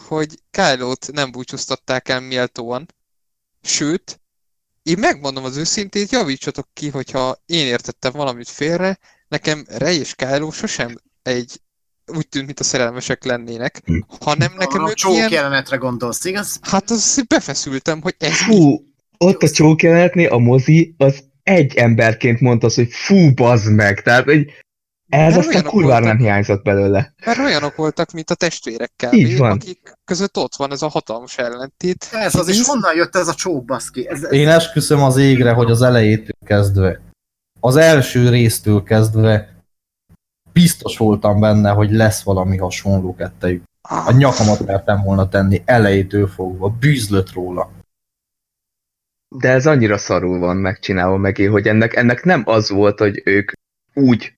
hogy Kylo-t nem búcsúztatták el méltóan. Sőt, én megmondom az őszintét, javítsatok ki, hogyha én értettem valamit félre, nekem Rey és Kylo sosem egy úgy tűnt, mint a szerelmesek lennének, Hm. hanem nekem a ők csók ilyen, jelenetre gondolsz, igaz? hát az befeszültem, hogy ez mi? Fú, ott a csók jelenetnél a mozi az egy emberként mondta hogy fú, bazd meg. Tehát, hogy ez Mert aztán kurvára voltak. nem hiányzott belőle. Mert olyanok voltak, mint a testvérek kb, Így van. akik között ott van ez a hatalmas ellentét. Ez az, és honnan jött ez a csók, baszki? Ez, ez, Én esküszöm az égre, hogy az elejétől kezdve, az első résztől kezdve biztos voltam benne, hogy lesz valami hasonló kettejük. A nyakamat mertem volna tenni elejétől fogva, bűzlött róla. De ez annyira szarul van megcsinálva megé, hogy ennek, ennek nem az volt, hogy ők úgy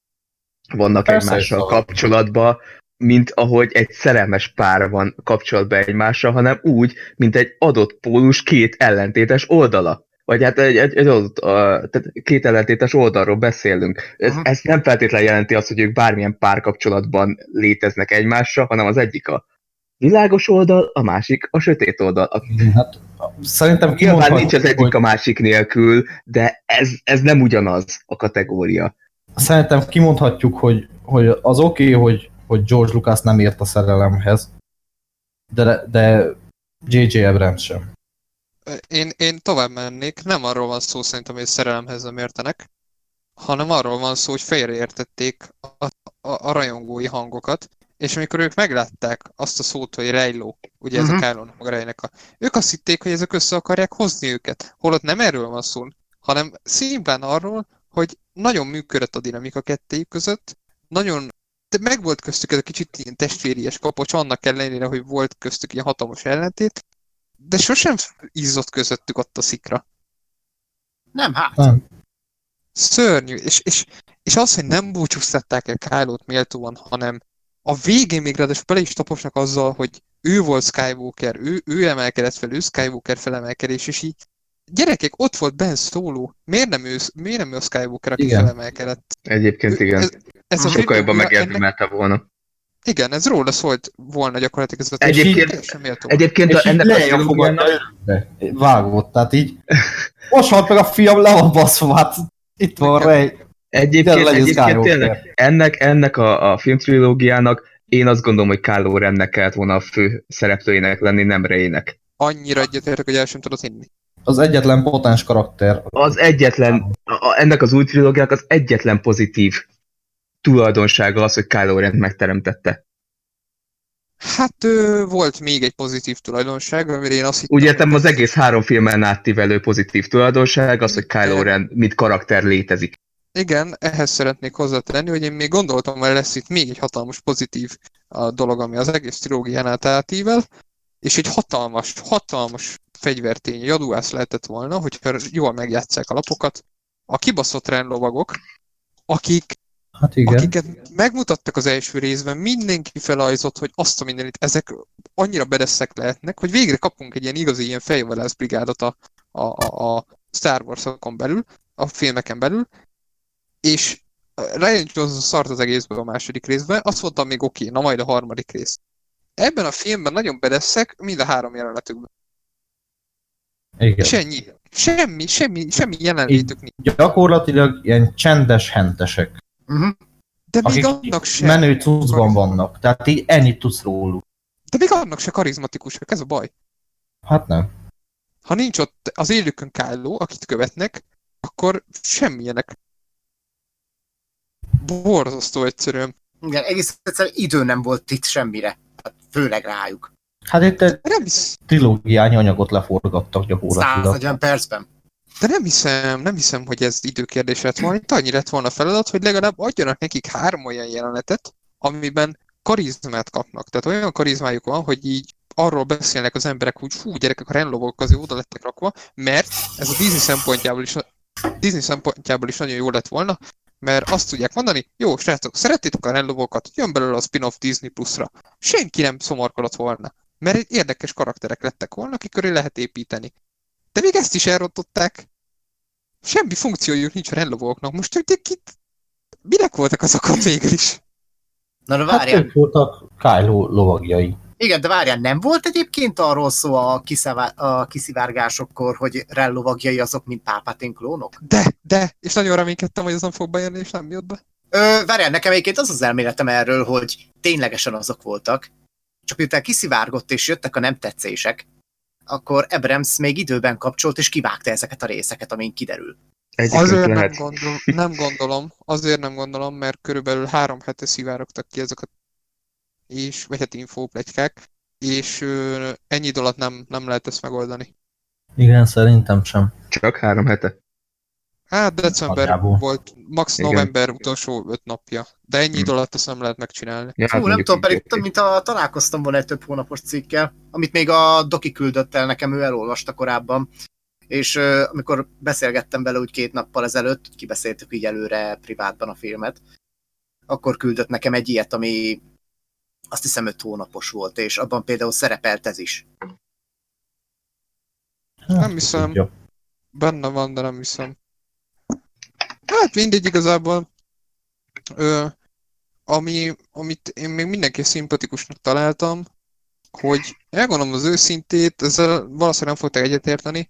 vannak Persze, egymással kapcsolatban, mint ahogy egy szerelmes pár van kapcsolatban egymással, hanem úgy, mint egy adott pólus két ellentétes oldala. Vagy hát egy, egy, egy adott, uh, tehát két ellentétes oldalról beszélünk. Ez, Aha. ez nem feltétlenül jelenti azt, hogy ők bármilyen párkapcsolatban léteznek egymással, hanem az egyik a világos oldal, a másik a sötét oldal. Hát szerintem Nyilván nincs az egyik hogy, a másik nélkül, de ez, ez nem ugyanaz a kategória. szerintem kimondhatjuk, hogy, hogy az oké, okay, hogy, hogy George Lucas nem ért a szerelemhez, de, de J.J. Abrams sem. Én, én tovább mennék, nem arról van szó szerintem, hogy szerelemhez nem értenek, hanem arról van szó, hogy félreértették a, a, a rajongói hangokat, és amikor ők meglátták azt a szót, hogy Reylo, ugye ez Mhm. a Kylon, meg a Reynek a... Ők azt hitték, hogy ezek össze akarják hozni őket, holott nem erről van szó, hanem szimplán arról, hogy nagyon működött a dinamika kettejük között, nagyon de meg volt köztük ez a kicsit ilyen testvéries kapocs, annak ellenére, hogy volt köztük ilyen hatalmas ellentét, de sosem izzott közöttük ott a szikra. nem, hát. Nem. Szörnyű. És, és, és az, hogy nem búcsúztatták el Kylo-t méltóan, hanem a végén még ráadásul bele is taposnak azzal, hogy ő volt Skywalker, ő, ő emelkedett fel, ő Skywalker felemelkedés, és így gyerekek, ott volt Ben Solo. Miért nem ő, miért nem ő a Skywalker, aki Igen. felemelkedett? Egyébként igen. Ez, ez a Sokkal jobban trilógia ennek- megérdemelte volna. Igen, ez róla szólt volna gyakorlatilag ez a Egyébként-. Egyébként a, ennek a fogadta örökbe. Vágott, tehát így most halt meg a fiam, le van baszva, hát itt van Rey. Egyébként, egyébként tényleg, ennek, ennek a, a filmtrilógiának én azt gondolom, hogy Kylo Rennek kellett volna a fő szereplőjének lenni, nem Reynek. Annyira egyetértek, hogy el sem tudod hinni. Az egyetlen potens karakter. Az egyetlen, a, ennek az új trilógiának az egyetlen pozitív tulajdonsága az, hogy Kylo Ren megteremtette. Hát ö, volt még egy pozitív tulajdonság, amire én azt hittem, Úgy értem, az egész három filmen átívelő pozitív tulajdonság az, hogy Kylo Ren mint karakter létezik. Igen, ehhez szeretnék hozzátenni, hogy én még gondoltam, hogy lesz itt még egy hatalmas pozitív a dolog, ami az egész trilógiánál átível, és egy hatalmas, hatalmas fegyvertény, jaduász lehetett volna, hogyha jól megjátszák a lapokat, a kibaszott rendlovagok, akik, Hát igen. akiket megmutattak az első részben, mindenki felajzott, hogy azt a mindenit, ezek annyira bedeszek lehetnek, hogy végre kapunk egy ilyen igazi ilyen fejvadászbrigádot a, a, a, a Star Wars-okon belül, a filmeken belül, és Ryan Johnson szart az egészből a második részben, azt mondtam még oké, okay, na majd a harmadik rész. Ebben a filmben nagyon bedeszek mind a három jelenetükben. igen. És ennyi. Semmi, semmi, semmi jelenlétük nincs. Gyakorlatilag ilyen csendes hentesek, Uh-huh. De még annak sem. menő cuccban vannak. Tehát így ennyit tudsz róluk. De még annak se karizmatikusak, ez a baj. Hát nem. Ha nincs ott az élőkön Kylo, akit követnek, akkor semmilyenek. Borzasztó egyszerűen. Igen, egész egyszerűen idő nem volt itt semmire. Hát főleg rájuk. Hát itt egy trilógiányi anyagot leforgattak gyakorlatilag. 140 percben. de nem hiszem, nem hiszem, hogy ez időkérdés lett volna. Itt annyi lett volna a feladat, hogy legalább adjanak nekik három olyan jelenetet, amiben karizmát kapnak. Tehát olyan karizmájuk van, hogy így arról beszélnek az emberek, hogy fú, gyerekek, a renlovok azért oda lettek rakva, mert ez a Disney szempontjából is, Disney szempontjából is nagyon jó lett volna, Mert azt tudják mondani, jó, srácok, szerettétek a Rellovokat, jön belőle a spin-off Disney Plus-ra. Senki nem szomorkodott volna. Mert érdekes karakterek lettek volna, akik köré lehet építeni. De még ezt is elrontották. Semmi funkciójuk nincs a Rellovoknak. Most hogy kit... Minek voltak azok ott végül is? Na, de Hát várjál. ők voltak Kylo lovagjai. Igen, de várjál, nem volt egyébként arról szó a, kiszavá- a kiszivárgásokkor, hogy rellovagjai azok, mint Palpatine klónok? De, de, és nagyon reménykedtem, hogy ez nem fog bejönni, és nem jött be. Ö, várjál, nekem egyébként az az elméletem erről, hogy ténylegesen azok voltak, csak miután kiszivárgott és jöttek a nem tetszések, akkor Abrams még időben kapcsolt és kivágta ezeket a részeket, amin kiderül. Egyébként Azért nem, gondol, nem gondolom, azért nem gondolom, mert körülbelül három hete szivárogtak ki ezek a és, vagy hát infóplegykák, és ö, ennyi idő alatt nem, nem lehet ezt megoldani. Igen, szerintem sem. Csak három hete. Hát december Nagyjából. volt, max Igen. november utolsó öt napja, de ennyi Hm. idő alatt ezt nem lehet megcsinálni. Ja, Fú, nem mondjuk tudom, pedig oké. mint a, találkoztam volna egy több hónapos cikkel, amit még a Doki küldött el nekem, ő elolvasta korábban, és ö, amikor beszélgettem vele úgy két nappal ezelőtt, kibeszéltük így előre privátban a filmet, akkor küldött nekem egy ilyet, ami azt hiszem öt hónapos volt, és abban például szerepelt ez is. Hát, Nem hiszem. tudja. Benne van, de nem hiszem. Hát mindegy igazából. Ö, ami, amit én még mindenki szimpatikusnak találtam, hogy elgondolom az őszintét, ezzel valószínűleg nem fogták egyetérteni.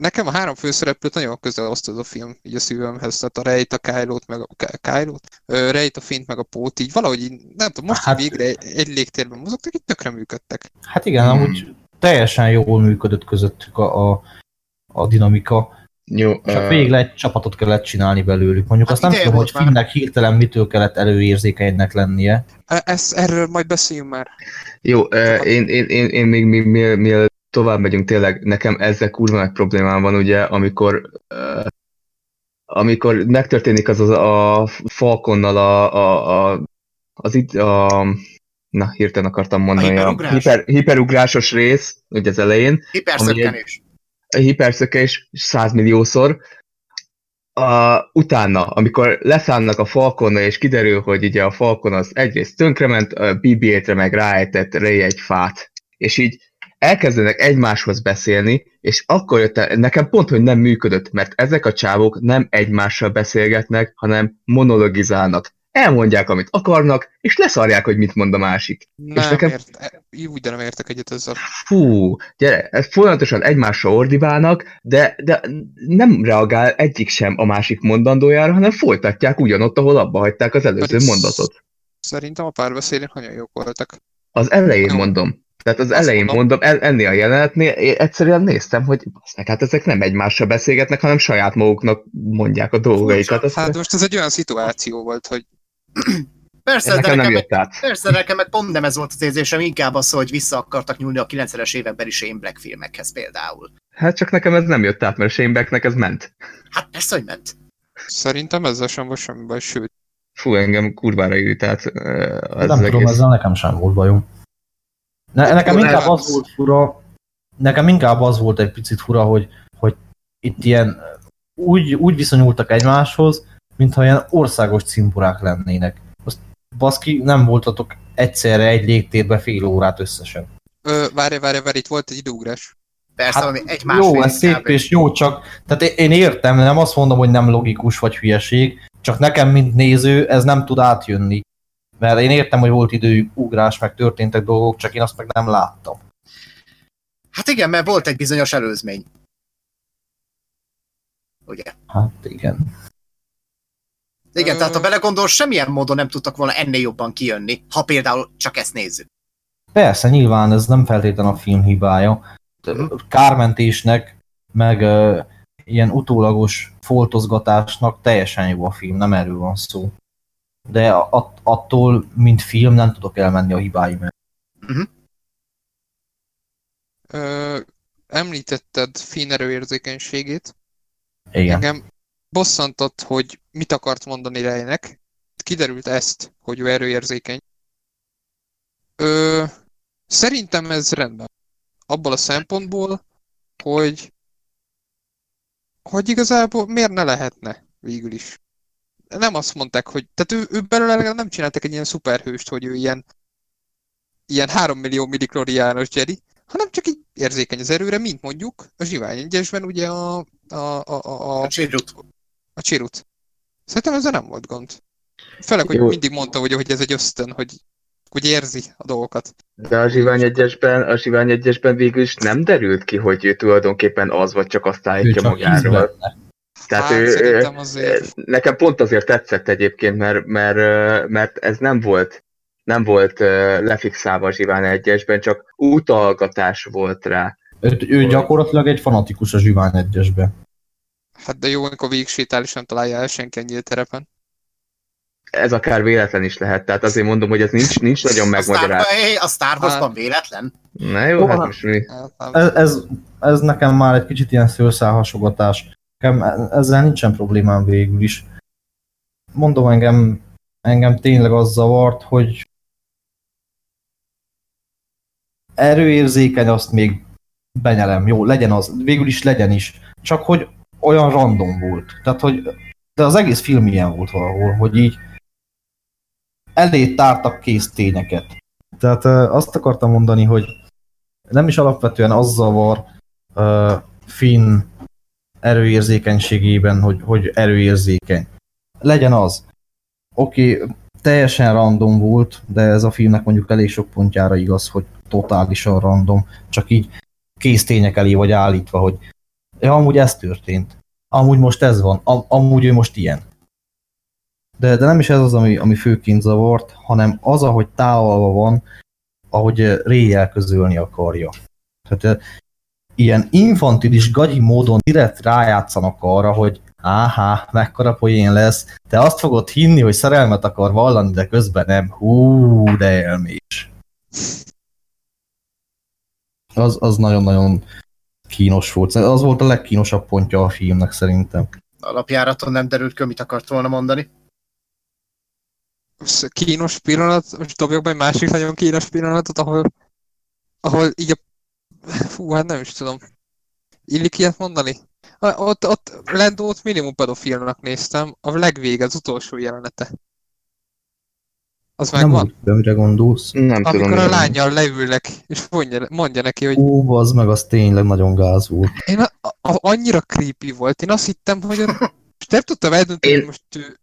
Nekem a három főszereplőt nagyon közel ez a film, így a szívemhez, tehát a Reyt, a Kylo-t, meg a Ky- Kylo-t, Ö, Reyt, a Fint, meg a Pót, így valahogy így, nem tudom, most Hát- hát, végre egy légtérben mozogtak, így tökre működtek. Hát igen, Hmm. amúgy teljesen jól működött közöttük a, a, a dinamika. Jó, Csak ö, végre egy csapatot kellett csinálni belőlük. Mondjuk Hát azt nem tudom, hogy már. Finnnek hirtelen mitől kellett előérzékenynek lennie. E- Ezt, erről majd beszéljünk már. Jó, én, én, én, én még mi, mi, mi, tovább megyünk, tényleg nekem ezzel kurva nagy problémám van, ugye, amikor ö, amikor megtörténik az az a Falconnal a, a, a az itt a na, hirtelen akartam mondani, a, hiperugrás? hiper, hiperugrásos rész, ugye az elején, Hiperszökkenés. a hiperszökés százmilliószor, a, utána, amikor leszállnak a Falconna, és kiderül, hogy ugye a Falcon az egyrészt tönkrement, a BB-8-re meg ráejtett Ray egy fát, és így elkezdenek egymáshoz beszélni, és akkor jött el, nekem pont, hogy nem működött, mert ezek a csávok nem egymással beszélgetnek, hanem monologizálnak. Elmondják, amit akarnak, és leszarják, hogy mit mond a másik. Nem nekem- ért, e- úgy, de nem értek egyet ezzel. Fú, gyere, ez folyamatosan egymásra ordibálnak, de, de nem reagál egyik sem a másik mondandójára, hanem folytatják ugyanott, ahol abba hagyták az előző Pedig mondatot. Szerintem a párbeszédek nagyon jók voltak. Az elején mondom. Tehát az Azt elején mondom. mondom, el, ennél a jelenetnél én egyszerűen néztem, hogy meg, hát ezek nem egymással beszélgetnek, hanem saját maguknak mondják a dolgaikat. Azt, Hát most ez egy olyan szituáció volt, hogy Persze, ez de nekem nem nekem, jött át. persze, nekem meg pont nem ez volt az érzésem, inkább az, hogy vissza akartak nyúlni a 90-es évekbeli Shane Black filmekhez például. Hát csak nekem ez nem jött át, mert Shane Blacknek ez ment. Hát persze, hogy ment. szerintem ezzel sem volt semmi baj, sőt. Fú, engem kurvára irritált uh, az nem tudom, egész. ezzel nekem sem volt bajom. Ne, nekem inkább az volt fura, nekem inkább az volt egy picit fura, hogy, hogy itt ilyen úgy, úgy viszonyultak egymáshoz, mintha ilyen országos cimborák lennének. Azt baszki, nem voltatok egyszerre egy légtérbe fél órát összesen. Ö, várj, várj, várj, itt volt egy időugrás. Persze, Hát, valami egy Jó, ez szép és jó, csak tehát én- én értem, nem azt mondom, hogy nem logikus vagy hülyeség, csak nekem, mint néző, ez nem tud átjönni. Mert én értem, hogy volt időugrás, meg történtek dolgok, csak én azt meg nem láttam. Hát igen, mert volt egy bizonyos előzmény. Ugye? Hát igen. Igen, tehát ha belegondolsz, semmilyen módon nem tudtak volna ennél jobban kijönni, ha például csak ezt nézzük. Persze, nyilván ez nem feltétlen a film hibája. Kármentésnek, meg uh, ilyen utólagos foltozgatásnak teljesen jó a film, nem erről van szó. De at- attól, mint film, nem tudok elmenni a hibáim el. Ö, említetted Finn erőérzékenységét. Igen. Engem bosszantott, hogy mit akart mondani Rejnek. Kiderült ezt, hogy ő erőérzékeny. Ö, szerintem ez rendben. Abból a szempontból, hogy hogy igazából miért ne lehetne végül is. Nem azt mondták, hogy, tehát ő, ő belőle legalább nem csináltak egy ilyen szuperhőst, hogy ő ilyen, ilyen 3 millió millikloriános Jedi, hanem csak így érzékeny az erőre, mint mondjuk a Zsivány egyesben ugye a, a, a, a, A a, Csirut. a Csirut. Szerintem ezzel nem volt gond. Főleg, hogy Jó. mindig mondta, hogy, hogy ez egy ösztön, hogy, hogy érzi a dolgokat. De a Zsivány egyesben, a Zsivány egyesben végül is nem derült ki, hogy ő tulajdonképpen az, vagy csak azt állítja magáról. benne. Tehát hát, ő, azért... nekem pont azért tetszett egyébként, mert, mert, mert ez nem volt nem volt lefixálva a Zsivány egyesben, csak utalgatás volt rá. Ő, ő gyakorlatilag egy fanatikus a Zsivány egyesbe. Hát de jó, amikor végig sétál, és nem találja el senki a nyílt terepen. Ez akár véletlen is lehet, tehát azért mondom, hogy ez nincs, nincs nagyon. Hey, a Star Wars-ban Hát. véletlen? Na jó, Jó, hát hát- most mi? Hát. Ez, ez, ez nekem már egy kicsit ilyen szőrszálhasogatás. Nekem ezzel nincsen problémám végül is. Mondom, engem, engem tényleg az zavart, hogy erőérzékeny, azt még benyelem. Jó, legyen az, végül is legyen is. Csak hogy olyan random volt. Tehát, hogy de az egész film ilyen volt valahol, hogy így elé tártak kész tényeket. Tehát azt akartam mondani, hogy nem is alapvetően az zavar uh, Finn erőérzékenységében, hogy, hogy erőérzékeny. Legyen az. Oké, okay, teljesen random volt, de ez a filmnek mondjuk elég sok pontjára igaz, hogy totálisan random, csak így kész tények elé vagy állítva, hogy ja, amúgy ez történt. Amúgy most ez van. Am- amúgy ő most ilyen. De, de nem is ez az, ami, ami főként zavart, hanem az, ahogy távolva van, ahogy Ray elközölni akarja. Tehát eh, ilyen infantilis gagyi módon direkt rájátszanak arra, hogy áhá, mekkora poén lesz, te azt fogod hinni, hogy szerelmet akar vallani, de közben nem. Hú, de elmés. Az, az nagyon-nagyon kínos volt. Az volt a legkínosabb pontja a filmnek szerintem. Alapjáraton nem derült ki, mit akart volna mondani. Most kínos pillanat, most dobjak be egy másik nagyon kínos pillanatot, ahol, ahol így a... Fú, hát nem is tudom. Illik ilyet mondani? Ott, ott Lendót minimum pedofilnak néztem, a legvége, az utolsó jelenete. Az Nem megvan? úgy, mire gondolsz. Nem tudom. Amikor a mi- lányjal leülnek, és mondja, mondja neki, hogy Ó, az meg az tényleg nagyon gáz volt. én a, a, annyira creepy volt, én azt hittem, hogy a, és nem tudtam eldönteni, Én- hogy most ő,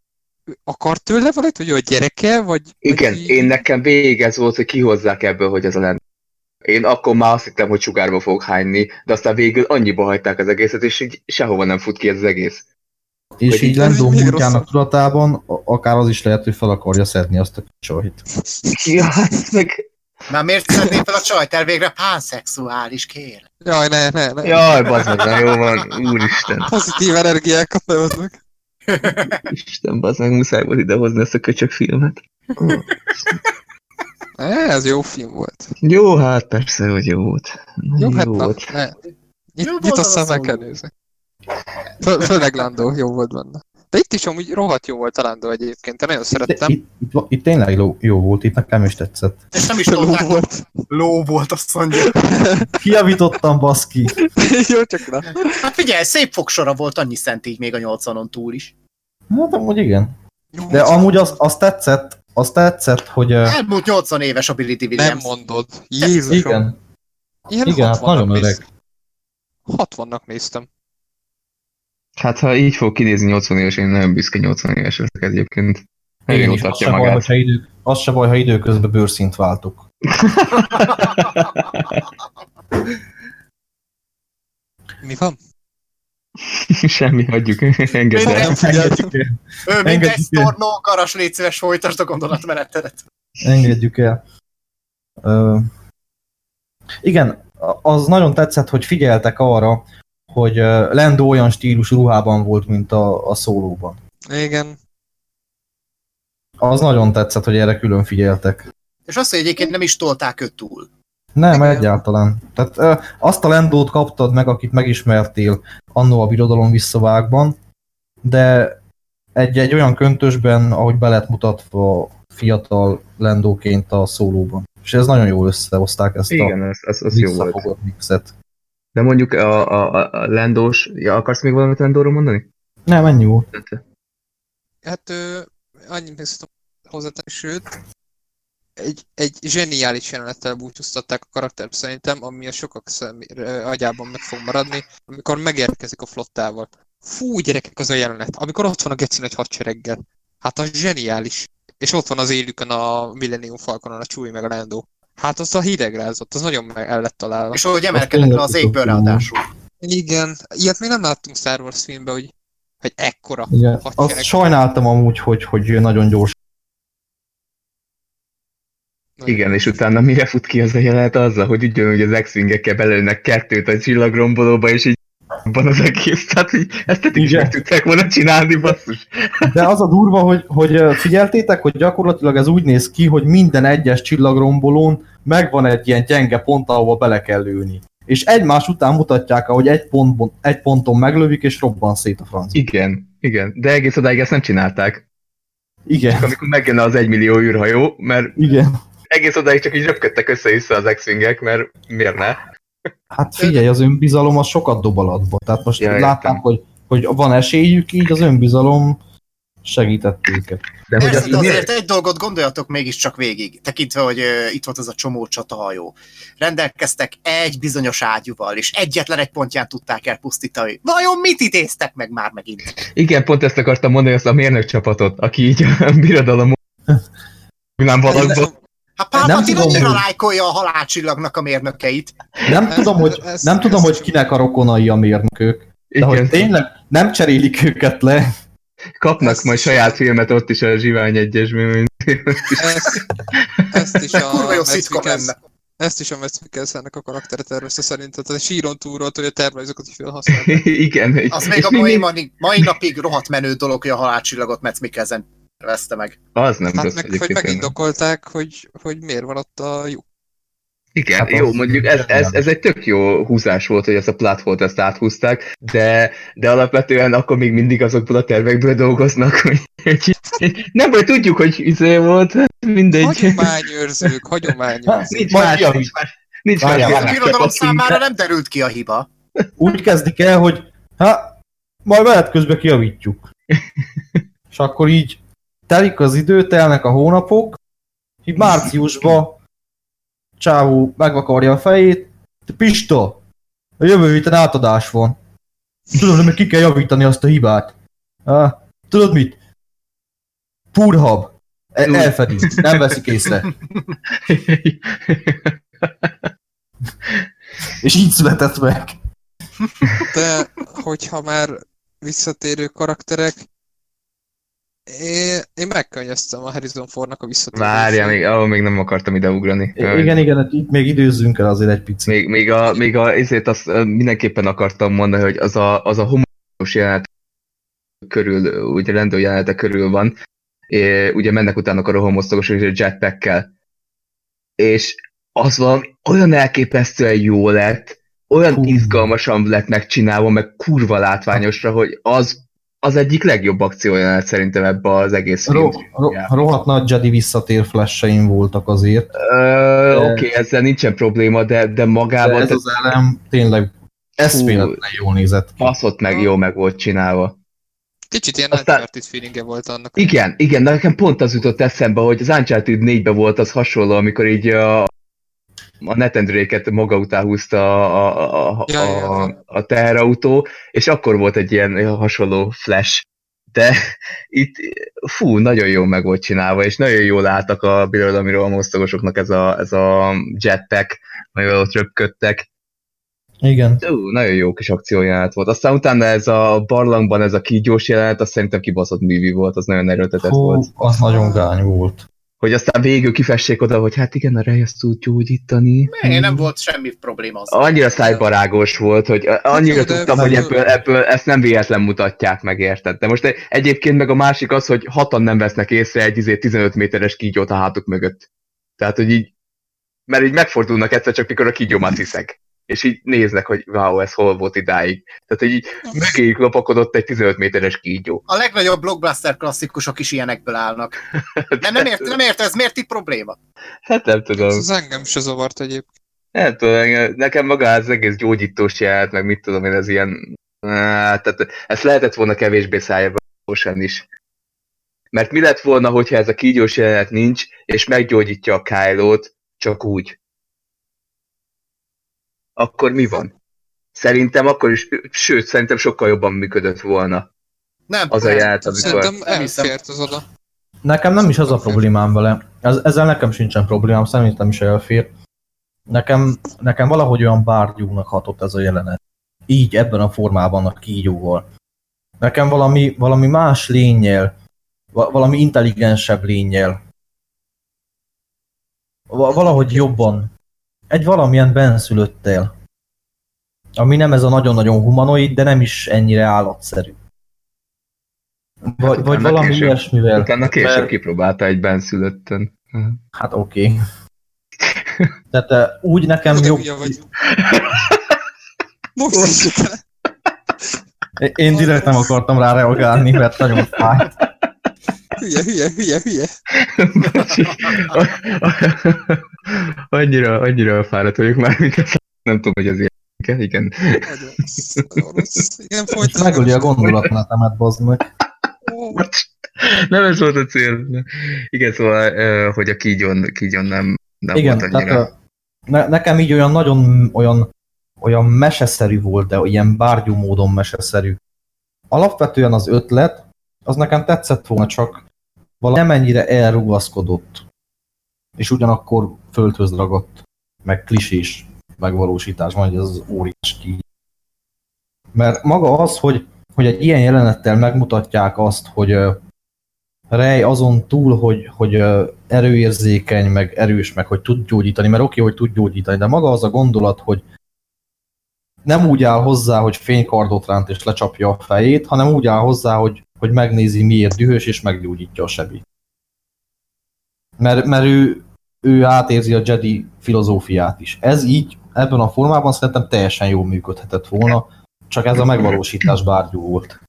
ő akar tőle valamit, hogy ő a gyereke, vagy... Igen, vagy én nekem végig ez volt, hogy kihozzák ebből, hogy ez a lenne. Én akkor már azt hittem, hogy sugárba fog hányni, de aztán végül annyiba hagyták az egészet, és így sehova nem fut ki ez az egész. És Hogy így így- Lendó rosszabb. tudatában a- akár az is lehet, hogy fel akarja szedni azt a csajt. Ja, hát meg... Már miért szedném fel a csajt el végre pánszexuális, kér? Jaj, ne, ne, ne. Jaj, bazd meg, jó van, úristen. Pozitív energiákat behoznak. Isten, bazd meg, muszáj volt idehozni ezt a köcsök filmet. Eh, Ez jó film volt. Jó, hát persze, hogy jó volt. Jó, hát na, volt. ne. Nyit, Jó volt nyitott az a szemmel szó. kell nézni. Fő, főleg Landó jó volt benne. De itt is amúgy rohadt jó volt a Landó egyébként, én nagyon Itt, szerettem. itt, itt, itt tényleg jó, jó volt, itt nekem is tetszett. És nem is Ló volt. ló volt, azt mondja. Kiavítottam, baszki! jó, csak na. Hát figyelj, szép fogsora volt, annyi szent így még a 80-on túl is. Hát amúgy igen. De amúgy az, az tetszett, az tetszett, hogy Elmúlt 80 éves a Billy D. Nem Williams. mondod. Jézusom. igen, Ilyen igen, hát 60-nak nagyon öreg. néztem. 60-nak néztem. Hát ha így fog kinézni 80 éves, én nagyon büszke 80 éves leszek egyébként. Nagyon jól tartja se, baj, magát. hogyha idő, az se baj, ha időközben bőrszint váltok. Mi van? Semmi, hagyjuk. El. Nem figyeltük. Ő mindegy Engedjük el. sztornó, karas, légy szíves, folytasd a gondolatmenetedet. Engedjük el. Ö, igen, az nagyon tetszett, hogy figyeltek arra, hogy ö, Lando olyan stílusú ruhában volt, mint a, a szólóban. Igen. Az nagyon tetszett, hogy erre külön figyeltek. És azt, hogy egyébként nem is tolták őt túl. Nem, Igen. egyáltalán. Tehát ö, azt a Lendót kaptad meg, akit megismertél annó a birodalom visszavágban, de egy, egy olyan köntösben, ahogy be lett mutatva fiatal Lendóként a szólóban. És ez nagyon jól összehozták ezt a Igen, az, az, az jó volt. mixet. De mondjuk a, a, a- a Lendós, ja, akarsz még valamit Lendóról mondani? Nem, ennyi volt. hát ö, annyit még szoktam hozzátenni, sőt, egy, egy zseniális jelenettel búcsúztatták a karaktert szerintem, ami a sokak szemére, agyában meg fog maradni, amikor megérkezik a flottával. Fú, gyerekek, az a jelenet, amikor ott van a geci nagy hadsereggel. Hát az zseniális. És ott van az élükön a Millennium Falconon a Chewie meg a Lando. Hát az a hidegrázott, az nagyon meg el lett találva. És ahogy emelkednek le az égből ráadásul. Igen, ilyet még nem láttunk Star Wars filmben, hogy, hogy ekkora Igen. hadsereg. Azt sajnáltam amúgy, hogy, hogy nagyon gyors. Igen, és utána mire fut ki az a jelenet azzal, hogy ugyanúgy az X-Wingekkel belőnek kettőt a csillagrombolóba, és így van az egész, tehát így ezt is Igen. meg tudták volna csinálni, basszus. De az a durva, hogy, hogy figyeltétek, hogy gyakorlatilag ez úgy néz ki, hogy minden egyes csillagrombolón megvan egy ilyen gyenge pont, ahova bele kell lőni. És egymás után mutatják, ahogy egy, pontban, egy ponton meglövik, és robban szét a franc. Igen, igen, de egész odáig ezt nem csinálták. Igen, Amikor megjön az egymillió űrhajó, mert igen. Egész odáig csak így röpködtek össze-vissza az X-Wingek, mert miért ne? Hát figyelj, az önbizalom az sokat dob alatba. Tehát most Ja, látták, hogy, hogy van esélyük, így az önbizalom segített őket. De hogy miért? azért egy dolgot gondoljatok mégiscsak végig, tekintve, hogy uh, itt volt az a csomó csatahajó. Rendelkeztek egy bizonyos ágyúval, és egyetlen egy pontján tudták elpusztítani. Vajon mit idéztek meg már megint? Igen, pont ezt akartam mondani, azt a mérnök csapatot, aki így a birodalom nem valakban. Hát Nem Pálpatin tudom, annyira hogy- lájkolja a halálcsillagnak a mérnökeit. Nem Ez- tudom, hogy, ez- nem tudom, ez- hogy kinek a rokonai a mérnökök, de Igen, hogy tényleg nem cserélik őket le. kapnak Ezt- majd saját filmet ott is a Zsivány egyesben. Ezt, ezt is a Kurva jó Mikkelsen- lenne. Ezt is a Mads Mikkelsennek a karaktere tervezte szerintem. Tehát a síron túlról, hogy a tervrajzokat is felhasználták. Igen. Az még a mai, mai, mai napig rohadt menő dolog, hogy a halálcsillagot Metz Mikkelsen veszte meg. Az nem Hát rossz meg, hogy megindokolták, hogy, hogy miért van ott a lyuk. Igen, Hát jó, az- mondjuk ez, ez, ez egy tök jó húzás volt, hogy ezt a platformot ezt áthúzták, de, de alapvetően akkor még mindig azokból a tervekből dolgoznak, hogy, nem vagy tudjuk, hogy izé volt, mindegy. Hagyományőrzők, hagyományőrzők. Nincs más, nincs más, nincs más. A birodalom számára nem derült ki a hiba. Úgy kezdik el, hogy hát, majd menet közben kiavítjuk. És akkor így telik az idő, telnek a hónapok, így márciusban Csávó megvakarja a fejét, te Pista, a jövő héten átadás van. Tudom, hogy ki kell javítani azt a hibát. Ah, tudod mit? Purhab. E- elfedi, nem veszik észre. És így született meg. De hogyha már visszatérő karakterek, én, én megkönnyeztem a Harrison Fordnak a visszatérését. Várjál, még, ahol még nem akartam ide ugrani. Igen, igen, hát itt még időzzünk el azért egy picit. Még, még, a, még a, ezért azt mindenképpen akartam mondani, hogy az a, az a homoros jelenet körül, ugye rendőr jelenete körül van, é, ugye mennek utána a rohamosztagos és a jetpackkel. És az valami olyan elképesztően jó lett, olyan Hú. izgalmasan lett megcsinálva, meg kurva látványosra, hogy az az egyik legjobb akciójelenet szerintem ebbe az egész Ro- film. ro- rohadt nagy Jedi visszatér flasheim voltak azért. Ö, Oké, okay, ezzel nincsen probléma, de, de De magában ez tehát az elem tényleg eszméletlen jól nézett baszott meg, jó meg volt csinálva. Kicsit ilyen Aztán- Uncharted feelingje volt annak. Igen, igen, de nekem pont az jutott eszembe, hogy az Uncharted 4-ben volt az hasonló, amikor így a, a netendréket maga után húzta a, a, a, Ja, ja, ja. a, a teherautó, és akkor volt egy ilyen hasonló flash. De itt, fú, nagyon jó meg volt csinálva, és nagyon jól álltak a birodalmi rohamosztagosoknak ez a, ez a jetpack, nagyon ott röpködtek. Igen. Ú, nagyon jó kis akciójelenet volt. Aztán utána ez a barlangban ez a kígyós jelenet, azt szerintem kibaszott művi volt, az nagyon erőltetett Hú, volt. az nagyon gány volt. Hogy aztán végül kifessék oda, hogy hát igen, a rej azt tud gyógyítani. Né, nem volt semmi probléma az. Annyira szájbarágos volt, hogy annyira jó, de tudtam, hogy föl- ebből, ebből ezt nem véletlen mutatják meg, érted? De most egy- egyébként meg a másik az, hogy hatan nem vesznek észre egy izé 15 méteres kígyót a hátuk mögött. Tehát, hogy így, mert így megfordulnak egyszer csak, mikor a kígyómat hiszek. És így néznek, hogy wow, ez hol volt idáig. Tehát, hogy így mögéjük lopakodott egy 15 méteres kígyó. A legnagyobb blockbuster klasszikusok is ilyenekből állnak. De nem ért, nem ért, ez miért itt probléma? Hát nem tudom. Ez az engem se zavart egyébként. Nem tudom, nekem maga az egész gyógyítós jelent, meg mit tudom én, ez ilyen... Tehát ezt lehetett volna kevésbé szájba is. Mert mi lett volna, hogyha ez a kígyós jelenet nincs, és meggyógyítja a Kylo-t csak úgy? Akkor mi van? Szerintem akkor is, sőt, szerintem sokkal jobban működött volna Nem, az a jelenet, amikor... Szerintem elfért az oda. Nekem nem is az a problémám vele. Ez, ezzel nekem sincsen problémám, szerintem is elfér. Nekem, nekem valahogy olyan bárgyúnak hatott ez a jelenet. Így, ebben a formában a kígyóval. Nekem valami, valami más lényel, va- valami intelligensebb lényel. Va- valahogy jobban. Egy valamilyen benszülöttel. Ami nem ez a nagyon-nagyon humanoid, de nem is ennyire állatszerű. Vagy, vagy utána valami később- ilyesmivel. Utána később Mert- kipróbálta egy benszülöttön. Hát oké. Okay. Tehát eh, úgy nekem de jobb... vagy. Most. Én direkt nem akartam rá reagálni, mert nagyon fáj. Hülye, hülye, hülye, hülye. annyira, annyira fáradt vagyok már, mint nem tudom, hogy az ilyen. Igen. Igen, És folytasd. megöli a gondolatmenetemet, bazd meg. Ó, Nem ez volt a cél. Igen, szóval, hogy a kígyon, kígyon nem, nem Igen, volt annyira. ne, nekem így olyan nagyon olyan, olyan meseszerű volt, de ilyen bárgyú módon meseszerű. Alapvetően az ötlet, az nekem tetszett volna, csak valami nem ennyire elrugaszkodott. És ugyanakkor földhöz ragadt, meg klisés megvalósítás, majd ez az óriás kígy. Mert maga az, hogy, hogy egy ilyen jelenettel megmutatják azt, hogy ö, Rej azon túl, hogy, hogy ö, erőérzékeny, meg erős, meg hogy tud gyógyítani, mert oké, hogy tud gyógyítani, de maga az a gondolat, hogy nem úgy áll hozzá, hogy fénykardot ránt és lecsapja a fejét, hanem úgy áll hozzá, hogy, hogy megnézi, miért dühös, és meggyógyítja a sebét. Mert, mert ő, ő átérzi a Jedi filozófiát is. Ez így, ebben a formában szerintem teljesen jól működhetett volna, csak ez a megvalósítás bárgyú volt.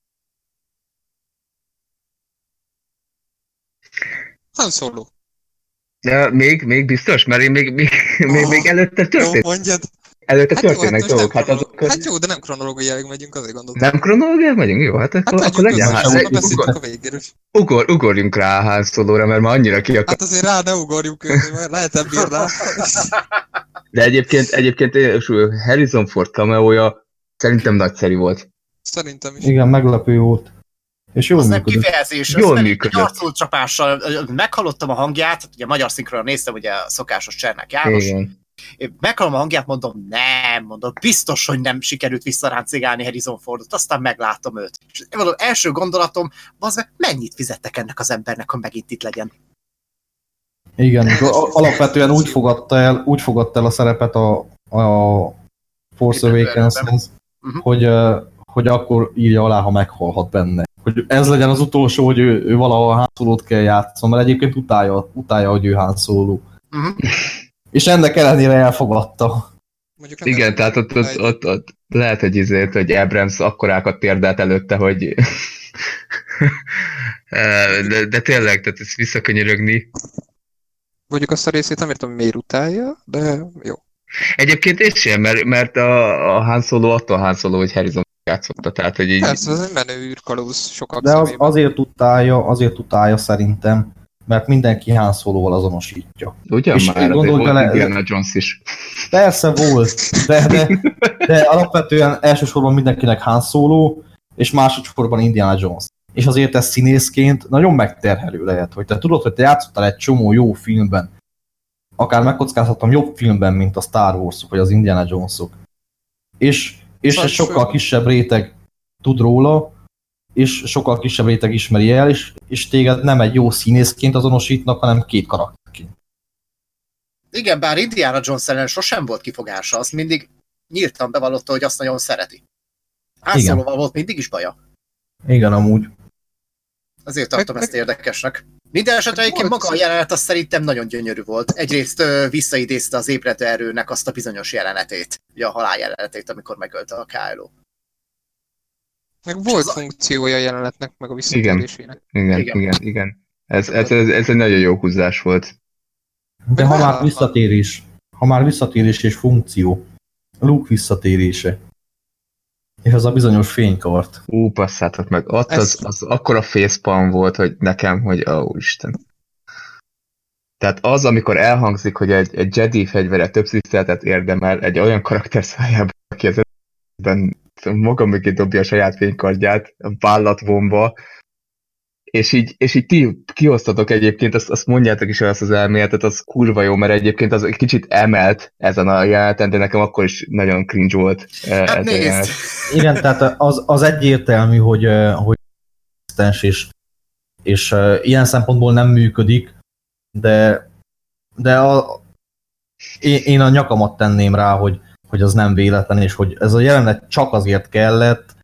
Han Solo. De még, még biztos? Mert én még, még, még, még előtte Jó, történt, mondjad. Előtte Hát jó, hát történnek most nem dolgok. Hát azokat... Hát jó, de nem kronológiailag megyünk, azért gondoltam. Nem kronológiát megyünk? Jó, hát Hát akkor, akkor megyünk legyen. Hát, hát, beszéltünk ugor, a végéről. ugor, ugorjunk rá a Han Solo-ra, mert már annyira ki akar. Hát azért rá ne ugorjuk, mert lehet ebből rá. De egyébként, egyébként Harrison Ford cameója szerintem nagyszerű volt. Szerintem is. Igen, meglepő volt. És jól Az nem működött. kifejezés, Jól működött. egy arculcsapással ö, meghallottam a hangját, ugye magyar szinkron néztem, ugye a szokásos Csernek János, Igen. Meghallom a hangját, mondom, nem, mondom, biztos, hogy nem sikerült visszaráncigálni Harrison Fordot, aztán meglátom őt. És való első gondolatom, az meg, mennyit fizettek ennek az embernek, ha megint itt legyen. Igen, alapvetően úgy fogadta el, úgy fogadta el a szerepet a, a Force Awakens-hez, Mhm. hogy, hogy akkor írja alá, ha meghalhat benne. Hogy ez legyen az utolsó, hogy ő, ő valahol Han Solo-t kell játszom, mert egyébként utálja, utálja, hogy ő Han Solo. És ennek ellenére elfogadta. Mondjuk nem Igen, ez- tehát ott, ott, ott, ott lehet, hogy izért, hogy Abrams akkorákat térdelt előtte, hogy de, de tényleg, tehát ezt visszakönyörögni. Mondjuk azt a részét nem értem, miért utálja, de jó. Egyébként én sem, mert, mert a, a Han Solo attól Han Solo, hogy Harrison játszotta, tehát hogy így... Persze, ez egy menő űrkalóz sokak De az, szemében. azért utálja, azért utálja szerintem, mert mindenki Han Solo-val azonosítja. Ugyan és már, gondolj bele- Indiana Jones is. Persze volt, de, de, de alapvetően elsősorban mindenkinek Han Solo, és másodszorban Indiana Jones. És azért ez színészként nagyon megterhelő lehet, hogy te tudod, hogy te játszottál egy csomó jó filmben, akár megkockázhatom jobb filmben, mint a Star wars vagy az Indiana Jones-ok. És, és egy sokkal kisebb réteg tud róla, és sokkal kisebb réteg ismeri el, és, és téged nem egy jó színészként azonosítnak, hanem két karakterként. Igen, bár Indiana Jones ellen sosem volt kifogása, azt mindig nyíltan bevallotta, hogy azt nagyon szereti. Soloval volt mindig is baja. Igen, amúgy. Azért tartom ezt érdekesnek. Minden esetre egyébként maga a jelenet az szerintem nagyon gyönyörű volt. Egyrészt ö, visszaidézte az ébredő erőnek azt a bizonyos jelenetét, ugye a halál jelenetét, amikor megölte a Kylo. Meg volt az funkciója a jelenetnek, meg a visszatérésének. Igen, Igen. igen, igen. Ez, ez, ez, ez egy nagyon jó húzás volt. De ha már visszatérés, ha már visszatérés és funkció, Luke visszatérése. és az a bizonyos fénykart. Ú, passzátok meg. Ott Ez- az, az akkora facepalm volt, hogy nekem, hogy ó, Isten. Tehát az, amikor elhangzik, hogy egy, egy Jedi fegyvere több tiszteletet érdemel egy olyan karakter szájában, aki az maga mögé dobja a saját fénykardját, a vállat vonva, és így, és így ti kihoztatok egyébként, azt, azt mondjátok is ezt az elméletet, az kurva jó, mert egyébként az egy kicsit emelt ezen a jeleneten, de nekem akkor is nagyon cringe volt. eh, Hát ez nézd, Igen, tehát az, az egyértelmű, hogy, ö, hogy és, és ö, ilyen szempontból nem működik, de, de a, én, én a nyakamat tenném rá, hogy, hogy az nem véletlen, és hogy ez a jelenet csak azért kellett,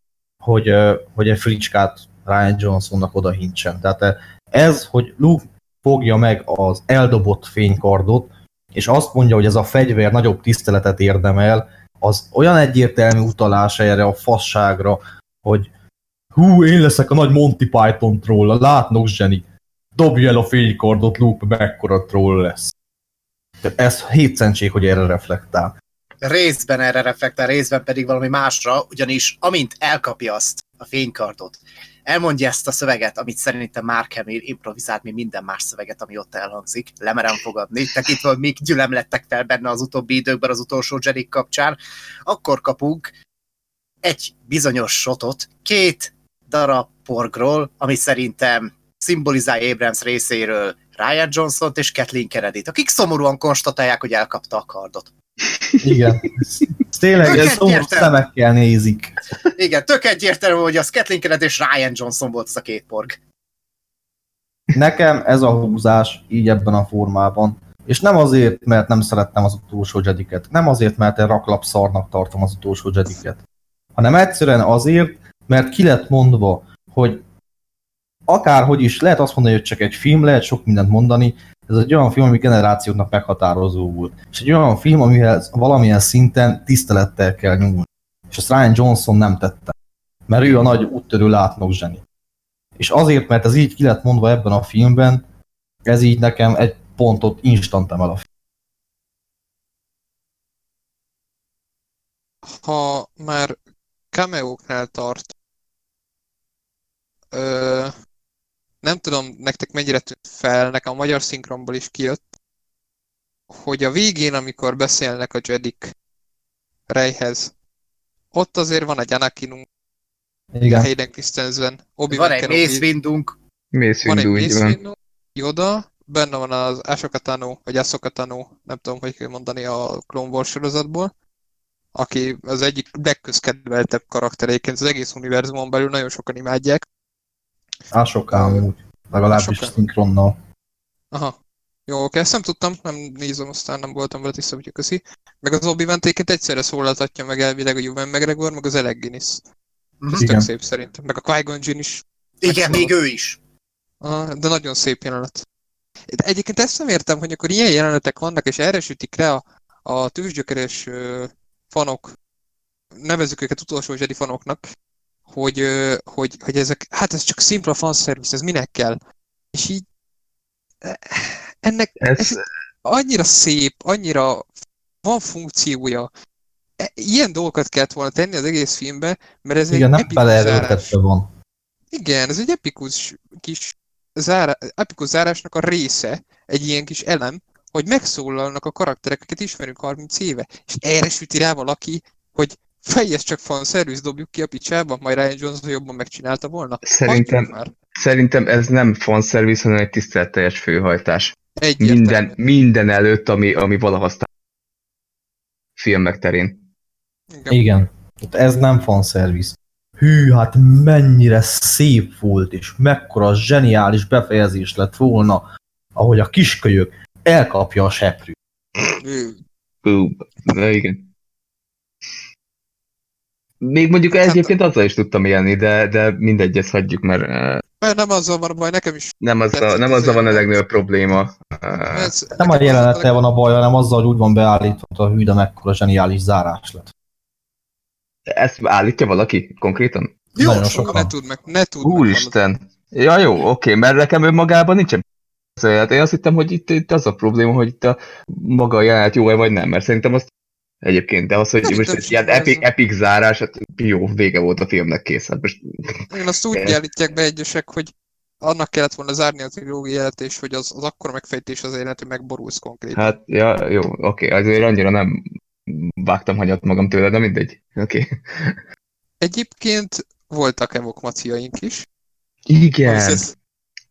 hogy, hogy egy fricskát Ryan Johnsonnak oda hincsen. Tehát ez, hogy Luke fogja meg az eldobott fénykardot, és azt mondja, hogy ez a fegyver nagyobb tiszteletet érdemel, az olyan egyértelmű utalás erre a fasságra, hogy hú, én leszek a nagy Monty Python troll, a látnok zseni. Dobj el a fénykardot, Luke, mekkora troll lesz. Ez hétszentség, hogy erre reflektál. Részben erre reflektál, részben pedig valami másra, ugyanis amint elkapja azt a fénykardot, elmondja ezt a szöveget, amit szerintem Mark Hamill improvizált, mint minden más szöveget, ami ott elhangzik, lemerem fogadni, tekintve, még gyülem lettek fel benne az utóbbi időkben az utolsó Jedi kapcsán, akkor kapunk egy bizonyos shotot, két darab porgról, ami szerintem szimbolizálja Abrams részéről Ryan johnson és Kathleen kennedy akik szomorúan konstatálják, hogy elkapta a kardot. Igen. Tényleg, ez szomorú szemekkel nézik. Igen, tök egyértelmű, hogy az Kathleen Kennedy és Ryan Johnson volt az a két porg. Nekem ez a húzás így ebben a formában. És nem azért, mert nem szerettem az utolsó jediket, nem azért, mert én raklapszarnak tartom az utolsó jediket, hanem egyszerűen azért, mert ki lett mondva, hogy akárhogy is, lehet azt mondani, hogy csak egy film, lehet sok mindent mondani, ez egy olyan film, ami generációknak meghatározó volt. És egy olyan film, amihez valamilyen szinten tisztelettel kell nyúlni. És ezt Ryan Johnson nem tette. Mert ő a nagy úttörő látnok zseni. És azért, mert ez így ki lett mondva ebben a filmben, ez így nekem egy pontot instant emel a film. ha már cameóknál tart, nem tudom nektek mennyire tűnt fel, nekem a magyar szinkronból is kijött, hogy a végén, amikor beszélnek a Jedik Reyhez, ott azért van egy Anakinunk, Igen. Hayden Christensen, obi Van egy Mace Windunk, van egy Mace. Windu, Yoda, benne van az Ahsoka Tano, vagy Ahsoka Tano, nem tudom, hogy kell mondani a Clone Wars sorozatból, aki az egyik legközkedveltebb karakter egyébként az egész univerzumon belül, nagyon sokan imádják. Ásokám úgy. Legalábbis Ásokán. szinkronnal. Aha. Jó, oké, ezt nem tudtam, nem nézem, aztán nem voltam vele tiszta, hogy köszi. Meg az obi wan egyszerre szólaltatja meg elvileg a Ewan McGregor, meg az Alec Guinness. Mhm. Ez tök szép szerintem. Meg a Qui-Gon Jinn is. igen, még ő is. Ah, de nagyon szép jelenet. De egyébként ezt nem értem, hogy akkor ilyen jelenetek vannak, és erre sütik le a, a tűzgyökeres ö, fanok, nevezzük őket utolsó Jedi fanoknak, hogy, hogy, hogy ezek, hát ez csak szimpla fanservice, ez minek kell? És így eh, ennek Ez, Ez- annyira szép, annyira van funkciója. E- Ilyen dolgokat kellett volna tenni az egész filmbe, mert ez Igen, egy nem epikus beleerőltetve van. Igen, ez egy epikus kis zárá, epikus zárásnak a része, egy ilyen kis elem, hogy megszólalnak a karakterek, akiket ismerünk 30 éve, és erre süti rá valaki, hogy fejez csak fanservice, dobjuk ki a picsába, majd Ryan Johnson jobban megcsinálta volna. Szerintem, már. szerintem ez nem fanservice, hanem egy tiszteletteljes főhajtás. Egyértelmű. Minden, minden előtt, ami, ami valaha aztán filmek terén. Igen. Igen. Ez nem fanservice. Hű, hát mennyire szép volt, és mekkora zseniális befejezés lett volna, ahogy a kiskölyök elkapja a seprűt. Na igen. Még mondjuk Hát- egyébként azzal is tudtam élni, de, de mindegy, ezt hagyjuk, mert Mert nem azzal van a baj, nekem is. nem, az a, Tetszett nem az azzal van a legnagyobb probléma. Ez, Nem a jelenettel van a baj, hanem azzal, hogy úgy van beállítva hogy a hű, de mekkora zseniális zárás lett. Ezt állítja valaki konkrétan? Jó, Nagyon sokan. sokan. Ne tudd meg, ne meg. Úristen! Ja jó, oké, mert nekem önmagában nincsen Hát én azt hittem, hogy itt, itt az a probléma, hogy itt a maga a jelenet jó-e vagy nem, mert szerintem azt Egyébként, de az, hogy Nem most egy ilyen epic, epic zárás, hát jó, vége volt a filmnek kész. Hát most Én azt úgy Igen. állítják be egyesek, hogy annak kellett volna zárni a trilógiát, és hogy az, az akkora megfejtés az élet, hogy megborulsz konkrétan. Hát, ja, jó, oké, azért annyira nem vágtam hagyat magam tőle, de mindegy. Oké. Egyébként voltak evokmaciaink is. Igen. Az,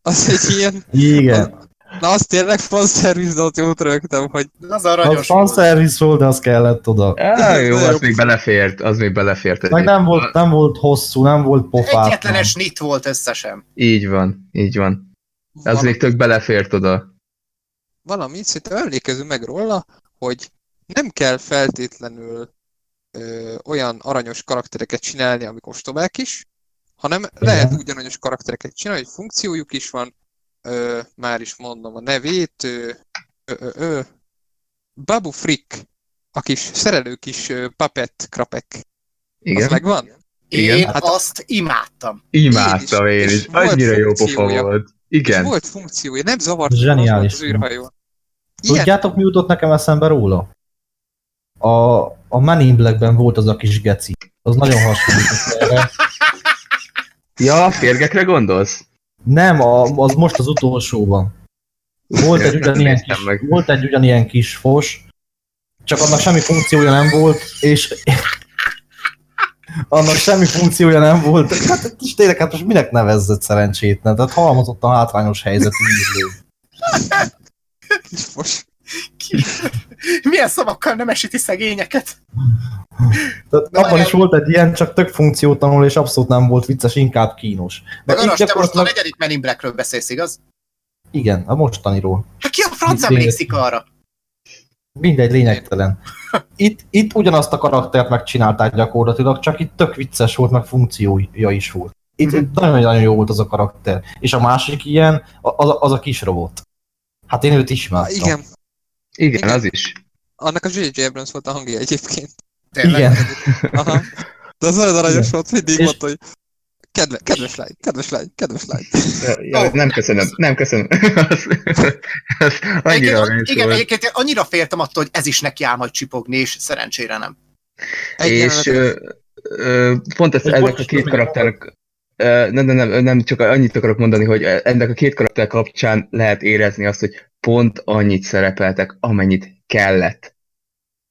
az egy ilyen... Igen. Na, az tényleg fanservice, de ott jót rögtem, hogy Az Az aranyos volt. fanservice volt, de az kellett oda. Á, jó, az még belefért, az még belefért. Meg egyébként. nem volt, nem volt hosszú, nem volt pofátlan. Egyetlenes nit volt összesen. Így van, így van. Az valami, még tök belefért oda. valamit, szerintem emlékezünk meg róla, hogy nem kell feltétlenül ö, olyan aranyos karaktereket csinálni, amik ostobák is, hanem lehet úgy aranyos karaktereket csinálni, hogy funkciójuk is van, ö, már is mondom a nevét, ö, ö, ö, ö, Babu Frick, a kis szerelő kis ö, puppet krapek. Az Igen. megvan? Igen. Én Hát- azt imádtam. Imádtam Én én is, is. és volt Annyira jó pofa volt. És Igen. volt funkciója, nem zavart Zseniális az az űrhajón. Ilyen, Tudjátok, mi jutott nekem eszembe róla? A, a Men in Blackben volt az a kis geci. Az nagyon hasonlít erre. Ja, a férgekre gondolsz? Nem, a, az most az utolsóban. Volt egy, ugyanilyen kis, volt egy ugyanilyen kis fos, csak annak semmi funkciója nem volt, és annak semmi funkciója nem volt. Hát és tényleg, hát most minek nevezzed szerencsétlen? Tehát halmozottan hátrányos helyzetű írlő. kis fos. Milyen szavakkal nem esíti szegényeket? Tehát Na, abban is volt egy ilyen, csak tök funkciótlanul, és abszolút nem volt vicces, inkább kínos. De itt Garas, te most a negyedik Men in Blackről beszélsz, igaz? Igen, a mostaniról. Hát ki a franc emlékszik arra? Mindegy, lényegtelen. Itt, itt ugyanazt a karaktert megcsinálták gyakorlatilag, csak itt tök vicces volt, meg funkciója is volt. Itt Mhm. nagyon-nagyon jó volt az a karakter. És a másik ilyen, az, az a kis robot. Hát én őt ismertem. Igen, Igen, Igen. az is. annak a J.J. Abrams volt a hangja egyébként. Tényleg? Igen. Aha. De az nagyon aranyos volt, mindig És- mondta, hogy kedve, kedves lány, kedves lány, kedves lány. Ja, nem köszönöm, nem köszönöm. az, az annyira Egyébként, igen, volt. egyébként én annyira féltem attól, hogy ez is neki ám, hogy csipogni, és szerencsére nem. Egy És ö, ö, pont ez, bocs, a két ö, nem, nem, nem, nem, csak annyit akarok mondani, hogy ennek a két karakter kapcsán lehet érezni azt, hogy pont annyit szerepeltek, amennyit kellett.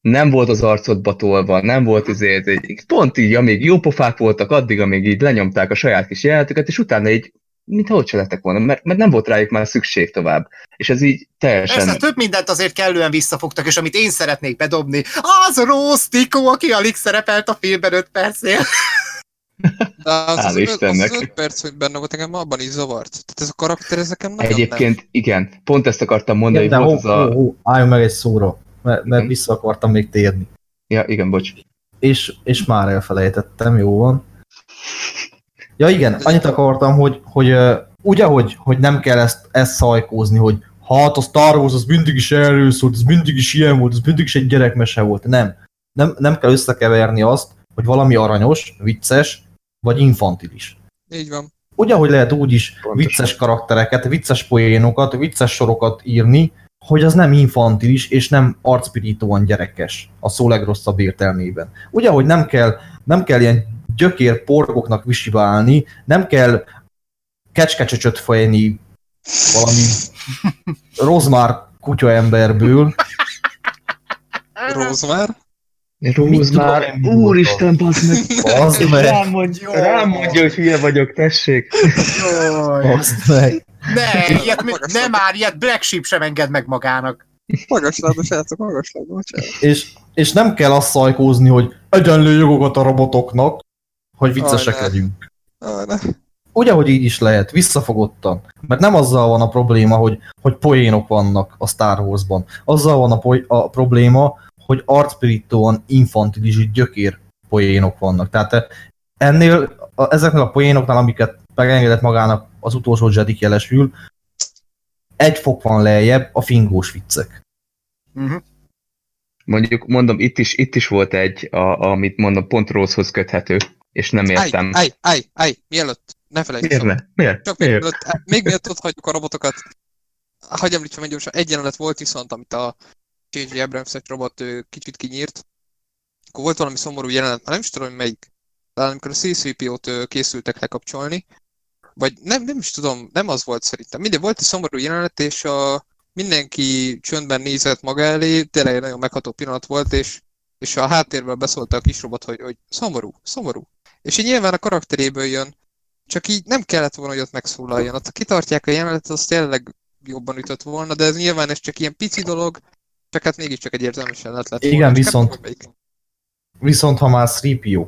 Nem volt az arcodba tolva, nem volt azért, pont így, amíg jó pofák voltak, addig, amíg így lenyomták a saját kis jelenetüket, és utána így, mintha ott se lettek volna, mert, mert nem volt rájuk már szükség tovább. És ez így teljesen... Persze, több mindent azért kellően visszafogtak, és amit én szeretnék bedobni, az Rose Tico, aki alig szerepelt a filmben 5 percnél. De az, Hál' az, öt, az, Istennek. az öt perc, hogy benne volt, engem abban is zavart. Tehát ez a karakter, ez nekem nagyon Egyébként igen, pont ezt akartam mondani, de hogy hó, volt az a... hó, hó, álljon meg egy szóra, mert, mert Mhm. vissza akartam még térni. Ja, igen, bocs. És, és már elfelejtettem, jó van. Ja igen, annyit akartam, hogy, hogy ö, úgy, ahogy hogy nem kell ezt, ezt szajkózni, hogy hát a Star Wars az mindig is erről szólt, az mindig is ilyen volt, az mindig is egy gyerekmese volt. Nem. Nem, nem kell összekeverni azt, hogy valami aranyos, vicces, vagy infantilis. Így van. Ugyanhogy lehet úgy is Pontosan. vicces karaktereket, vicces poénokat, vicces sorokat írni, hogy az nem infantilis és nem arcpirítóan gyerekes a szó legrosszabb értelmében. Ugye, hogy nem kell, nem kell ilyen gyökér porgoknak visibálni, nem kell kecskecsöcsöt fejni valami rozmár kutyaemberből. Rózmár. Rúz már, úristen, bazd meg! Bazd meg, Rám mondja, rám mondja, hogy hülye vagyok, tessék! Bazd meg. Ne, ilyet, ne már, ilyet Black Sheep sem enged meg magának. Magas lábas, srácok, magas bocsánat. És, és nem kell azt szajkózni, hogy egyenlő jogokat a robotoknak, hogy viccesek Aj, legyünk. Ah, ne. Ugye, hogy így is lehet, visszafogottan. Mert nem azzal van a probléma, hogy, hogy poénok vannak a Star Wars-ban. Azzal van a, poly- a probléma, hogy arcpirítóan infantilis, gyökér poénok vannak. Tehát eh, ennél, a, ezeknél a poénoknál, amiket megengedett magának az utolsó Jedi jelesül, egy fok van lejjebb a fingós viccek. Uh-huh. Mondjuk, mondom, itt is, itt is volt egy, a, amit mondom, pont Rose-hoz köthető, és nem értem. állj, állj, állj, mielőtt, ne felejtsd Miért ne? Miért? Csak még Miért? mielőtt, á, még mielőtt ott hagyjuk a robotokat, hagyj említsem egy gyorsan, egy jelenet volt viszont, amit a J.J. Abrams robot kicsit kinyírt, akkor volt valami szomorú jelenet, nem is tudom, hogy melyik, talán amikor a CCP-ot készültek lekapcsolni, vagy nem, nem is tudom, nem az volt szerintem. Mindegy, volt egy szomorú jelenet, és a, mindenki csöndben nézett maga elé, tényleg egy nagyon megható pillanat volt, és, és a háttérben beszólt a kis robot, hogy, hogy szomorú, szomorú. És így nyilván a karakteréből jön, csak így nem kellett volna, hogy ott megszólaljon. Ott kitartják a jelenetet, az tényleg jobban ütött volna, de ez nyilván ez csak ilyen pici dolog, csak hát mégiscsak egy érzelmes jelenet lett Igen, volna. Csak viszont- nem. Viszont ha már 3PO,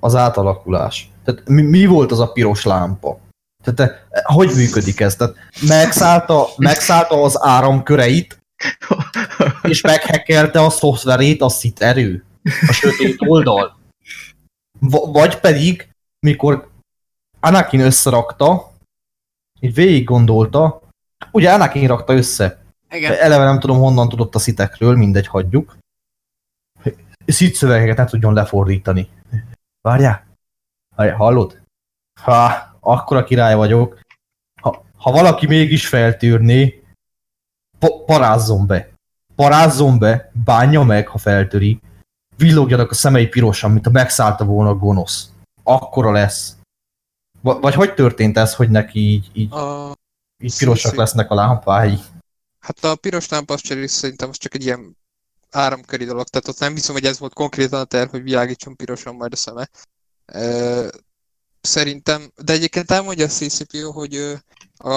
az átalakulás. Tehát mi, mi volt az a piros lámpa? Tehát te, hogy működik ez? Tehát megszállta, megszállta az áramköreit, és meghekkelte a szoftverét a szit erő, a sötét oldal. V- vagy pedig, mikor Anakin összerakta, így végig gondolta, ugye Anakin rakta össze, Igen. Eleve nem tudom, honnan tudott a szitekről, mindegy, hagyjuk. Szit szövegeket nem tudjon lefordítani. Várjál? Várjál, hallod? Ha, akkora király vagyok. Ha, ha valaki mégis feltűrné, pa- parázzon be. Parázzon be, bánja meg, ha feltöri. Villogjanak a szemei pirosan, mint ha megszállta volna a gonosz. Akkora lesz. V- vagy hogy történt ez, hogy neki így, így, A, így pirosak lesznek a lámpái? Hát a piros lámpa az cserélés szerintem az csak egy ilyen áramköri dolog, tehát ott nem hiszem, hogy ez volt konkrétan a terv, hogy világítson pirosan majd a szeme. Ö, szerintem, de egyébként elmondja a CCPO, hogy a,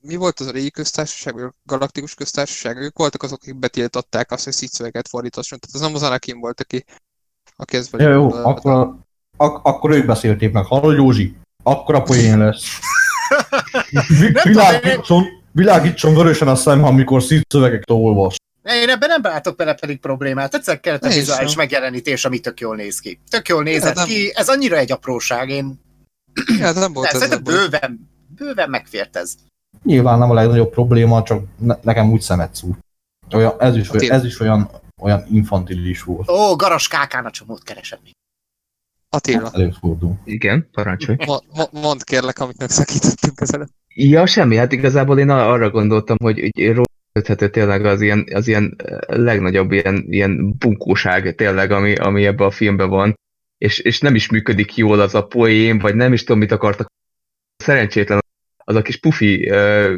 mi volt az a régi köztársaság, vagy a galaktikus köztársaság, ők voltak azok, akik betiltották azt, hogy szívszöveget fordítasson, tehát az nem az Anakin volt, aki, aki ez vagy. Jó, jó, akkor, ak- akkor ők beszélték meg. Hallod, Józsi? Akkor a poén lesz. Vi- világítson, világítson vörösen a szem, amikor szívszövegeket olvas. Én ebben nem látok bele pedig problémát. Egyszer kellett a vizuális megjelenítés, ami tök jól néz ki. Tök jól nézett nem- ki, ez annyira egy apróság, én Ja, nem volt ez baj. bőven, bőven megfért ez. Nyilván nem a legnagyobb probléma, csak ne- nekem úgy szemet szúr. Olyan, ez, is, Hát én- ez is olyan, olyan infantilis volt. Ó, garas kákán a csomót keresem. Attila, Előfordul. Igen, parancsolj. mo- mo- mondd kérlek, amit megszakítottunk ezelőtt. Ja, semmi, hát igazából én arra gondoltam, hogy, róla köthető tényleg az ilyen, az ilyen eh, legnagyobb ilyen, ilyen bunkóság tényleg, ami, ami ebben a filmben van, és, és nem is működik jól az a poém, vagy nem is tudom, mit akartak. Szerencsétlen az a kis pufi uh,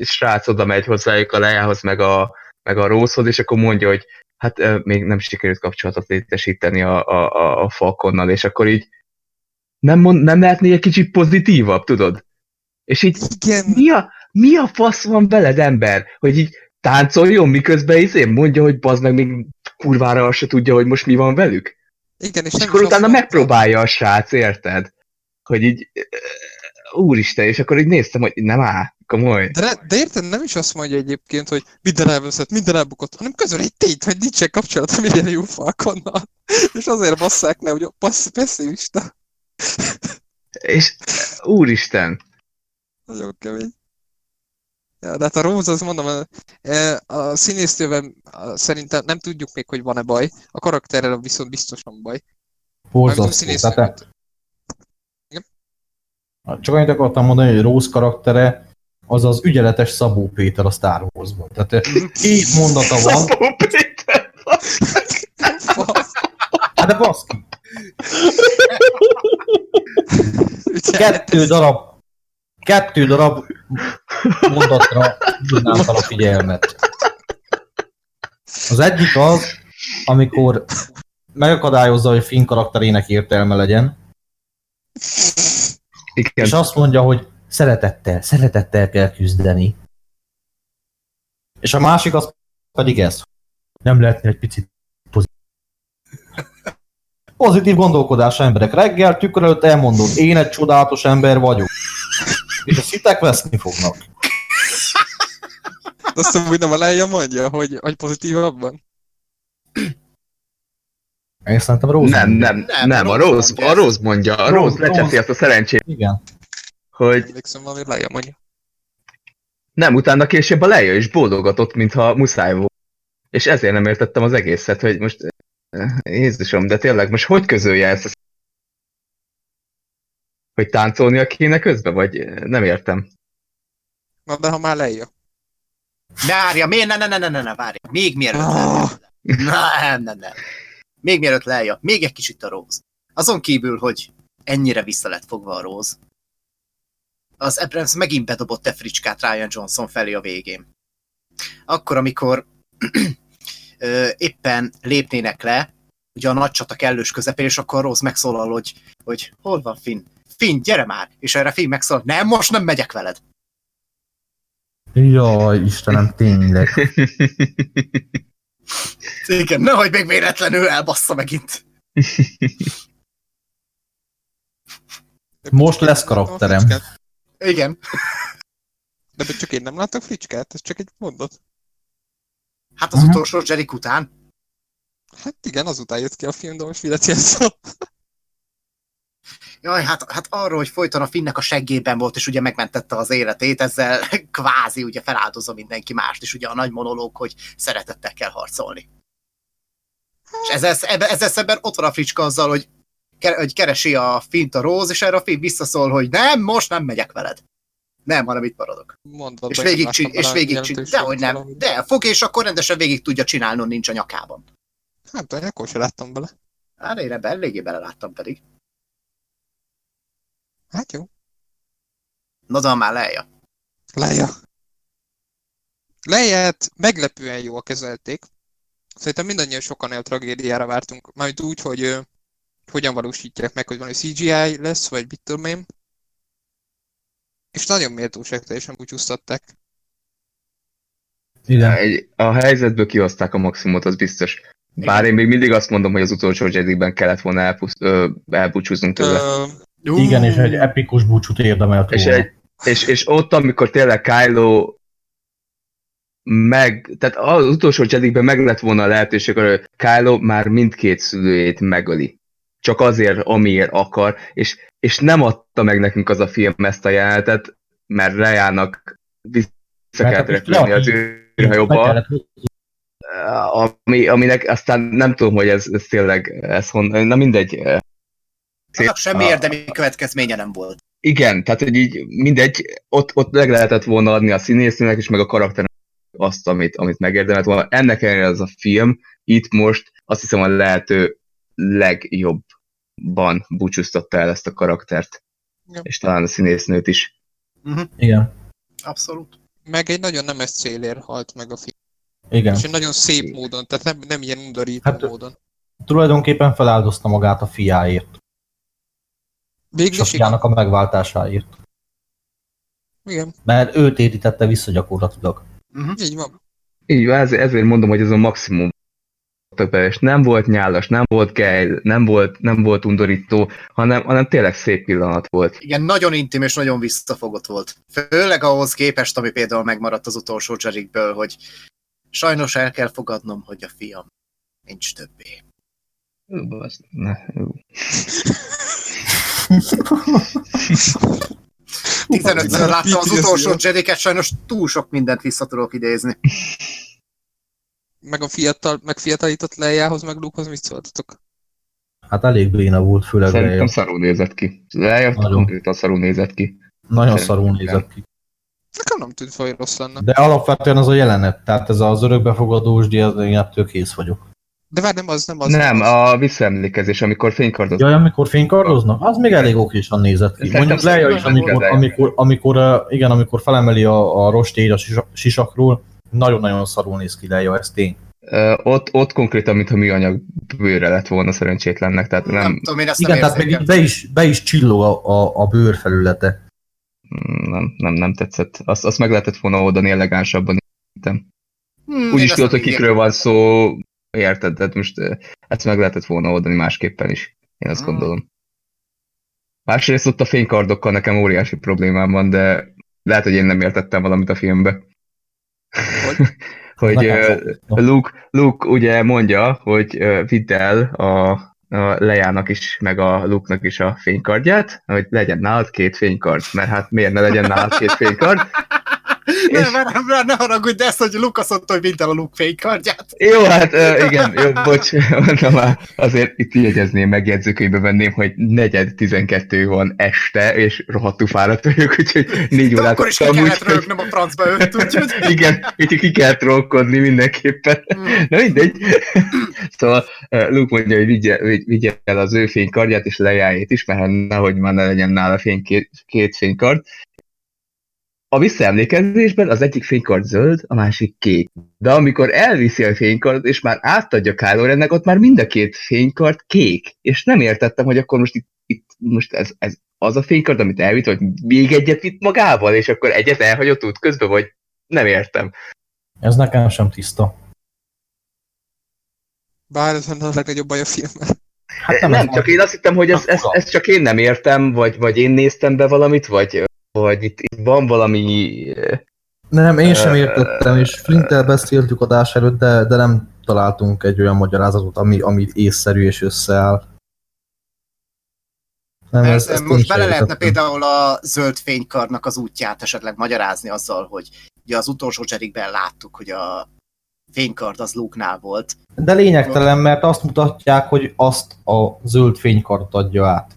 srác oda megy hozzájuk a lejához, meg a, meg a Rószhoz, és akkor mondja, hogy hát uh, még nem sikerült kapcsolatot létesíteni a, a, a, a Falconnal, és akkor így nem, mond, nem lehetné egy kicsit pozitívabb, tudod? És így Igen, mi a, mi a fasz van veled, ember? Hogy így táncoljon, miközben izé mondja, hogy bazd meg még kurvára azt se tudja, hogy most mi van velük. igen, és És akkor utána megpróbálja a srác, érted? Hogy így, úristen, és akkor így néztem, hogy nem áll, komoly. De, de érted, nem is azt mondja egyébként, hogy minden elveszett, minden elbukott, hanem közöl egy tényt, hogy nincsen kapcsolata minden jó falkonnal. És azért basszák le, hogy passz, pessimista. És úristen, Nagyon kemény. Ja, de hát a Rose, azt mondom, a, e, a a- szerintem nem tudjuk még, hogy van-e baj. A karakterrel viszont biztosan baj. Borzasztó. Tehát, csak annyit akartam mondani, hogy Rose karaktere az az ügyeletes Szabó Péter a Star Wars-ban. Tehát eh, két mondata van, Szabó Péter! Hát de baszki, kettő darab, kettő darab mondatra hívnám fel a figyelmet. Az egyik az, amikor megakadályozza, hogy Finn karakterének értelme legyen, Igen, és azt mondja, hogy szeretettel, szeretettel kell küzdeni. És a másik az pedig ez. Nem lehetne egy picit pozitív. Pozitív gondolkodás emberek. Reggel tükör előtt elmondod, én egy csodálatos ember vagyok. És a szitek veszni fognak. De azt mondom, hogy nem a leje mondja, hogy, hogy pozitívabban. Én szerintem Rose. nem, nem, Nem, nem, a Rose a. Rose mondja, a Rose, Rose lecseszi Rose. azt a szerencsét, Igen. hogy Emlékszem, valami leje mondja. nem, utána később a leja is bólogatott, mintha muszáj volt. És ezért nem értettem az egészet, hogy most eh, Jézusom, de tényleg most hogy közölje ezt? a Hogy táncolnia kéne közben, vagy eh, nem értem. Na, de ha már leja. Várja, miért? Ne, ne, ne, ne, ne, ne, várja. Még mielőtt. Elkezded. Nem, nem, nem. Még mielőtt leja, még egy kicsit a Rose. Azon kívül, hogy ennyire vissza lett fogva a Rose, az Abrams megint bedobott egy fricskát Ryan Johnson felé a végén. Akkor, amikor ö, éppen lépnének le, ugye a nagy csata kellős közepén, és akkor Rose megszólal, hogy, hogy hol van Finn? Finn, gyere már! És erre Finn megszólal, nem, most nem megyek veled. Jaj, Istenem, tényleg. Igen, nehogy még véletlenül elbassza megint. Most lesz karakterem. Igen. De csak én nem látok fricskát, ez csak egy mondat. Hát az Aha. utolsó Jerik után. Hát igen, azután jött ki a film, de most mi lett? Jaj, hát, hát arról, hogy folyton a Finnek a seggében volt, és ugye megmentette az életét, ezzel kvázi ugye feláldozza mindenki mást, és ugye a nagy monológ, hogy szeretettel kell harcolni. És ezzel, ebbe- ezzel szemben ott van a fricska azzal, hogy, hogy keresi a Fint a Rose, és erre a Finn visszaszól, hogy nem, most nem megyek veled. Nem, hanem itt maradok. Mondod, És végig, csin- és végig csin- dehogy nem, de fog, és akkor rendesen végig tudja csinálni, nincs a nyakában. Hát, de akkor se láttam bele. Hát én ebben eléggé beleláttam pedig. Hát jó. Na, de már leja. Leia. Leiát meglepően jól kezelték. Szerintem mindannyian sokan el tragédiára vártunk. Majd úgy, hogy ö, hogyan valósítják meg, hogy valami CGI lesz, vagy mit tudom én. És nagyon méltóságteljesen búcsúztatták. Igen. Egy, a helyzetből kihozták a maximumot, az biztos. Bár én még mindig azt mondom, hogy az utolsó Jedi-ben kellett volna elpusz, ö, elbúcsúznunk tőle. Ö, Igen, és egy epikus búcsút érdemelt És, volna. egy, és, és ott, amikor tényleg Kylo meg, tehát az utolsó Jedi-ben meg lett volna a lehetőség, hogy Kylo már mindkét szülőjét megöli. Csak azért, amiért akar, és, és nem adta meg nekünk az a film ezt a jelenetet, mert Rejának vissza kellett hát repülni az űrhajóba, ami, aminek aztán nem tudom, hogy ez, ez tényleg, ez hon, na mindegy, Annak semmi A- érdemi következménye nem volt. Igen, tehát hogy így mindegy, ott, ott meg lehetett volna adni a színésznőnek is, meg a karakternek azt, amit, amit megérdemelt volna. Ennek ellenére az a film itt most azt hiszem a lehető legjobban búcsúztatta el ezt a karaktert. Igen. És talán a színésznőt is. Igen, Abszolút. meg egy nagyon nemes célért halt meg a film. igen. És egy nagyon szép módon, tehát nem, nem ilyen undorító Hát- módon. Tulajdonképpen feláldozta magát a fiáért, Végül és a megváltásáért. igen. Mert őt érítette vissza gyakorlatilag. Uh-huh. Így van. Így van, ezért, ezért mondom, hogy ez a maximum és nem volt nyálas, nem volt gej, nem volt, nem volt undorító, hanem, hanem tényleg szép pillanat volt. Igen, nagyon intim és nagyon visszafogott volt. Főleg ahhoz képest, ami például megmaradt az utolsó Jerikből, hogy sajnos el kell fogadnom, hogy a fiam nincs többé. Ú, az- ne, ú. 15-ször láttam az utolsó Jediket, sajnos túl sok mindent vissza tudok idézni. Meg a fiatal, meg fiatalított Leiához, meg Lukehoz mit szóltatok? Hát elég béna volt, főleg Szerintem Leia. szarul nézett ki. Nagyon. konkrétan szarul nézett ki. Nagyon Szerintem szarul nézett ki. Nekem nem tűnt hogy rossz lenne. De alapvetően az a jelenet, tehát ez az örökbefogadós díj, én ettől kész vagyok. De várj, nem az, nem az. Nem, az. a visszaemlékezés, amikor fénykardot. Jaj, amikor fénykardoznak, az még elég okésan nézett ki. Mondjuk Leia is, amikor, amikor, amikor, uh, igen, amikor felemeli a, a rostéd a sisa- sisakról, nagyon-nagyon szarul néz ki Leia, ez tény. Ö, ott, ott konkrétan, mintha műanyag bőre lett volna szerencsétlennek, tehát Nem, nem, tudom, én ezt Igen, nem tehát érzékeltem. be is, be is csillog a, a, a bőr felülete. nem, nem, nem tetszett. Azt, azt meg lehetett volna oldani elegánsabban. szerintem. Hmm, Úgy is tudod, hogy kikről van szó, érted, tehát most ezt meg lehetett volna oldani másképpen is. Én azt Ah. gondolom. Másrészt ott a fénykardokkal nekem óriási problémám van, de lehet, hogy én nem értettem valamit a filmbe. Hogy? hogy sem. Luke, Luke ugye mondja, hogy ö, vidd el a, a Lejának is, meg a Luke-nak is a fénykardját, hogy legyen nálad két fénykard, mert hát miért ne legyen nálad két fénykard? Ne, ne, ne, ne haragudj, de ezt, hogy Lukasz mondta, hogy minden a Luke fénykardját. Jó, hát uh, igen, jó, bocs, mondom már, azért itt jegyezném, meg jegyzőkönyvbe venném, hogy negyed 12 van este, és rohadtul fáradt vagyok, úgyhogy négy órát akkor is ki kellett úgyhogy- rögnöm a francba őt, úgyhogy... Igen, úgyhogy ki kell trollkodni mindenképpen. Mm. Na mindegy. Szóval Luke mondja, hogy vigye, vigy- vigye el az ő fénykardját és lejájét is, mert hát nehogy már ne legyen nála fény, két, két fénykard. A visszaemlékezésben az egyik fénykard zöld, a másik kék. De amikor elviszi a fénykard, és már átadja Kylo Rennek, ott már mind a két fénykard kék. És nem értettem, hogy akkor most itt, itt most ez, ez az a fénykard, amit elvitt, vagy még egyet vitt magával, és akkor egyet elhagyott út közben, vagy nem értem. Ez nekem sem tiszta. Bár ez lenne a legnagyobb baj a filmben. Hát nem, nem csak én azt hittem, hogy ezt, ezt, ezt csak én nem értem, vagy, vagy én néztem be valamit, vagy, vagy itt, itt van valami... Nem, én sem értettem, és Flinttel beszéltük adás előtt, de, de nem találtunk egy olyan magyarázatot, ami, ami észszerű és összeáll. Nem, Ez, ez most bele lehetne például a zöld fénykarnak az útját esetleg magyarázni azzal, hogy ugye az utolsó Jedikben láttuk, hogy a fénykard az Luke-nál volt. De lényegtelen, mert azt mutatják, hogy azt a zöld fénykart adja át.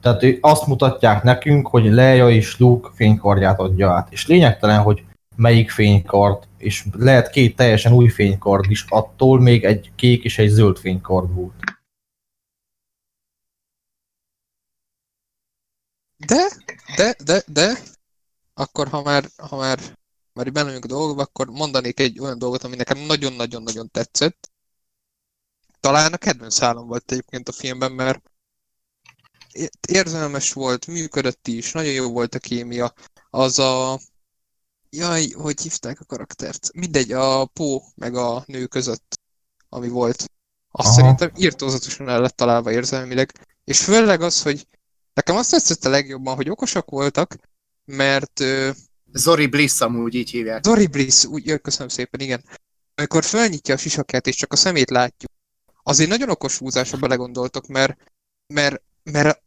Tehát azt mutatják nekünk, hogy Leia és Luke fénykardját adja át. És lényegtelen, hogy melyik fénykard, és lehet két teljesen új fénykard is, attól még egy kék és egy zöld fénykard volt. De, de, de, de, akkor ha már, ha már, már így benne vagyunk a dolgokban, akkor mondanék egy olyan dolgot, ami nekem nagyon-nagyon-nagyon tetszett. Talán a kedvenc szállam volt egyébként a filmben, mert érzelmes volt, működött is, nagyon jó volt a kémia. Az a... Jaj, hogy hívták a karaktert? Mindegy, a Pó meg a nő között, ami volt. Azt Aha. szerintem írtózatosan el lett találva érzelmileg. És főleg az, hogy Nekem azt tetszett a legjobban, hogy okosak voltak, mert uh, Zori Bliss amúgy így hívják. Dory Bliss, úgy, jaj, köszönöm szépen, igen. Amikor felnyitja a sisakját, és csak a szemét látjuk, azért nagyon okos húzásra belegondoltok, mert, mert, mert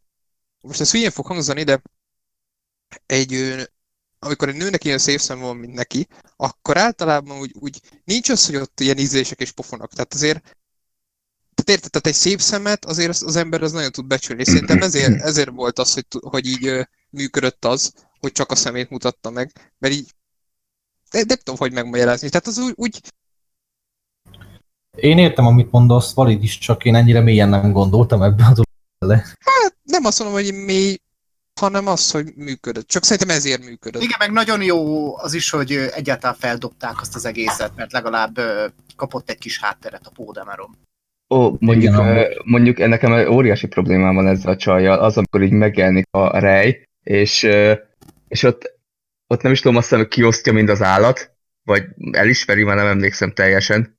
most ez hülyén fog hangzani, de egy, amikor egy nőnek ilyen szép szem van, mint neki, akkor általában úgy, úgy nincs az, hogy ott ilyen ízlések és pofonok. Tehát azért tehát érted, tehát egy szép szemet azért az, az ember az nagyon tud becsülni. És Szerintem ezért, ezért volt az, hogy, hogy így működött az, hogy csak a szemét mutatta meg, mert így de, nem tudom, hogy megmagyarázni. Tehát az úgy, úgy Én értem, amit mondasz, valid is, csak én ennyire mélyen nem gondoltam ebbe a dologba. hát nem azt mondom, hogy mély, hanem az, hogy működött. Csak szerintem ezért működött. Igen, meg nagyon jó az is, hogy egyáltalán feldobták azt az egészet, mert legalább kapott egy kis hátteret a Pódemeron. Ó, mondjuk, Igen, mondjuk nekem óriási problémám van ezzel a csajjal, az, amikor így megjelenik a rej, és, és ott, ott nem is tudom, azt hiszem, hogy kiosztja mind az állat, vagy elismeri, már nem emlékszem teljesen,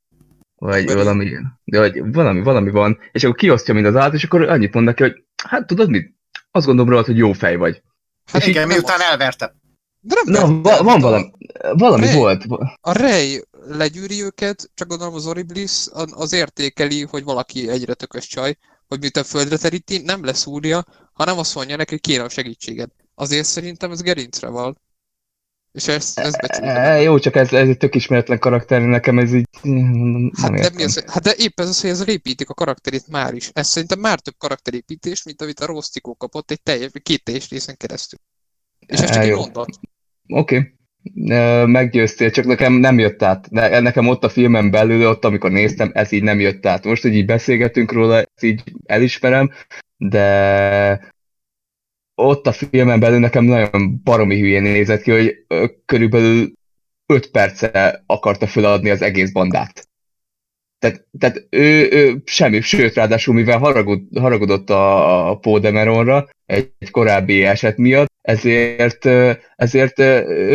vagy Vagy- valami, de vagy valami, valami van, és akkor kiosztja mind az állat, és akkor annyit mond neki, hogy hát tudod mit, azt gondolom rólad, hogy jó fej vagy. Hát És így Igen, miután az. elverte. De nem, Na, nem, va- van valami, valami Rej. volt. A Rej legyűri őket, csak gondolom az Oriblis az értékeli, hogy valaki egyre tökös csaj, hogy miután földre teríti, nem leszúrja, hanem azt mondja neki, hogy kéne a segítséged. Azért szerintem ez gerincre van. És ezt, ezt becsülöm. E, jó, csak ez, ez egy tök ismeretlen karakter, nekem ez így nem Hát, de, értem. mi az, hát de épp ez az, hogy ezzel építik a karakterét már is. Ez szerintem már több karakterépítés, mint amit a Rosztikó kapott egy teljes, két teljes részen keresztül. És ez csak E, egy mondat. Oké. Okay. Meggyőztél, csak nekem nem jött át. Ne, nekem ott a filmen belül, ott amikor néztem, ez így nem jött át. Most, hogy így beszélgetünk róla, ezt így elismerem, de ott a filmen belül nekem nagyon baromi hülyén nézett ki, hogy körülbelül 5 perce akarta feladni az egész bandát. Tehát, tehát ő, ő semmi, sőt, ráadásul mivel haragud, haragudott a, a Paul Demeronra egy, egy korábbi eset miatt, ezért, ezért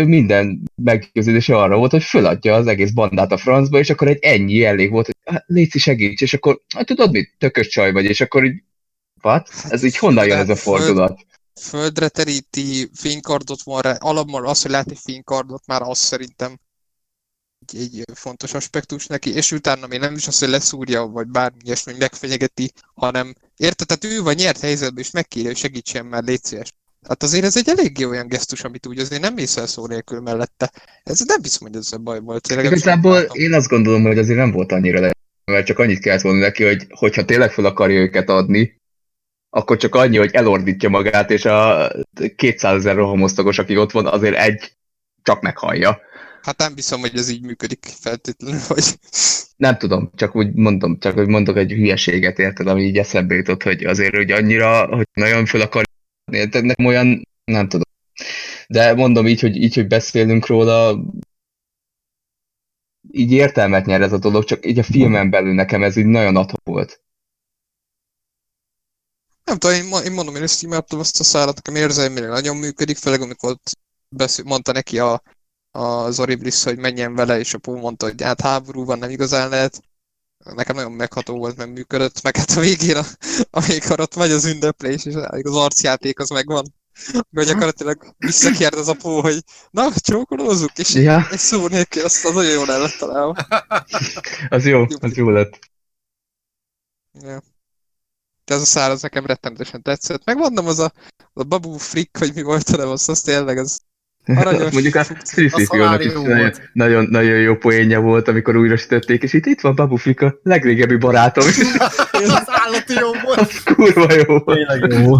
minden meggyőződése arra volt, hogy föladja az egész bandát a francba, és akkor egy ennyi elég volt, hogy hát, Léci segíts, és akkor hát, tudod mit, tökös csaj vagy, és akkor így, what? Ez így honnan jön ez a Föld- fordulat? Földre teríti, fénykardot van rá, alapban az, hogy lát egy fénykardot, már az szerintem egy, egy fontos aspektus neki, és utána még nem is az, hogy leszúrja, vagy bármi ilyesmi megfenyegeti, hanem érted, tehát ő van nyert helyzetben, és megkérje, hogy segítsen már, légy szíves. Hát azért ez egy eléggé olyan gesztus, amit úgy azért nem mész el szó nélkül mellette. Ez nem hiszem, hogy ez baj volt. Tényleg, Igazából én azt gondolom, hogy azért nem volt annyira le, mert csak annyit kellett volna neki, hogy hogyha tényleg fel akarja őket adni, akkor csak annyi, hogy elordítja magát, és a 200 ezer rohamosztagos, aki ott van, azért egy csak meghallja. Hát nem hiszem, hogy ez így működik feltétlenül, hogy... Nem tudom, csak úgy mondom, csak hogy mondok egy hülyeséget, érted, ami így eszembe jutott, hogy azért, hogy annyira, hogy nagyon fel akar érted, nekem olyan, nem tudom. De mondom így, hogy így, hogy beszélünk róla, így értelmet nyer ez a dolog, csak így a filmen belül nekem ez így nagyon adhok volt. Nem tudom, én, én mondom, én ezt imádtam azt a szállat, nekem érzelmileg nagyon működik, főleg amikor beszél, mondta neki a, a Zoribris, hogy menjen vele, és a Pó mondta, hogy hát háború van, nem igazán lehet. Nekem nagyon megható volt, meg működött, meg hát a végén, a, amikor ott megy az ünneplés, és az arcjáték az megvan. Hogy gyakorlatilag visszakérdez a Pó, hogy na, csókolózzuk, és Ja, egy szó nélkül, azt az nagyon jól el lett találva. az jó, az jó lett. Ja. De ez a szál, az nekem rettenetesen tetszett. Meg mondom, az a, a Babu Frick, hogy mi volt a neve, az, az tényleg az aranyos. Mondjuk a Szriszifjónak is nagyon, volt. nagyon, nagyon jó poénja volt, amikor újra sütötték, és itt, itt van Babu Flick, a legrégebbi barátom, és az állati jó volt. az kurva jó volt. Tényleg jó.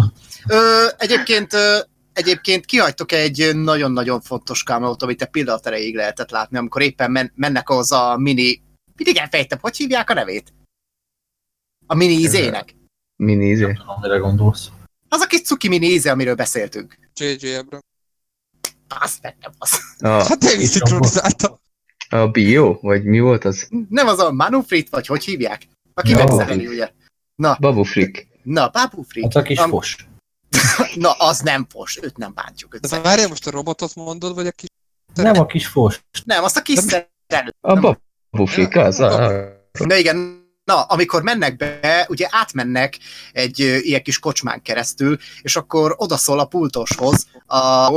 Ö, egyébként, ö, egyébként kihagytok egy nagyon-nagyon fontos kamerát, amit te pillanat erejéig lehetett látni, amikor éppen men- mennek az a mini... Mindig elfejtem, hogy hívják a nevét? A mini izének. Mini izé. Nem tudom, mire gondolsz. Az a kis cuki mini íze, amiről beszéltünk. J.J. Abrams. Azt meg nem az. A, Hát én is szinkronizáltam. a bio? Vagy mi volt az? Nem az a Manufrit, vagy hogy hívják? Aki megszereli, ugye? Na, Babu Flick. na, Babu Frit. Hát a kis Am- fos. Na, az nem fos, őt nem bántjuk. Őt De várjál, most a robotot mondod, vagy a kis... Nem a kis fos. Nem, azt a kis szerelő. A Nem. Babu Flick, az. A, Na igen, na, amikor mennek be, ugye átmennek egy ilyen kis kocsmán keresztül, és akkor odaszól a pultoshoz, a,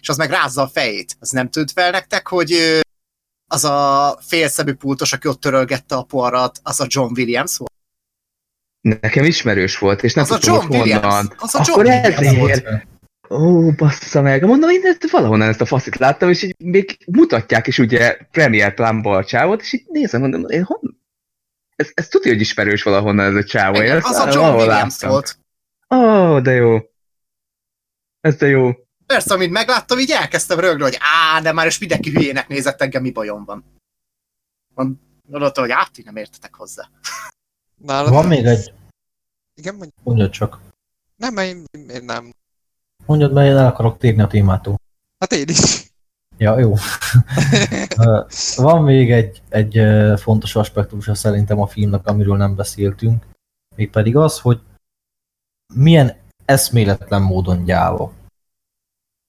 és az meg rázza a fejét. Az nem tűnt fel nektek, hogy az a félszemű pultos, aki ott törölgette a poharat, az a John Williams volt? nekem ismerős volt, és nem Az a tudtam, John hogy Williams. honnan. Az a John Akkor Williams ezért. volt. Ó, bassza meg. Mondom, én ezt valahonnan ezt a faszit láttam, és így még mutatják is ugye Premier Plánba a csávot, és így nézem, mondom, én hon... Ez, ez tudja, hogy ismerős valahonnan ez a csávó. Igen, az a John Williams volt. Ó, de jó. Ez de jó. Persze, amint megláttam, így elkezdtem rögni, hogy á, de már is mindenki hülyének nézett engem, mi bajom van. Gondoltam, hogy át, nem értetek hozzá. Nálad... Van még egy... Igen, mondj. Mondjad csak. Nem, én, én nem. Mondjad, mert én el akarok térni a témától. Hát én is. Ja, jó. Van még egy, egy fontos aspektusa szerintem a filmnek, amiről nem beszéltünk, mégpedig az, hogy milyen eszméletlen módon gyáva.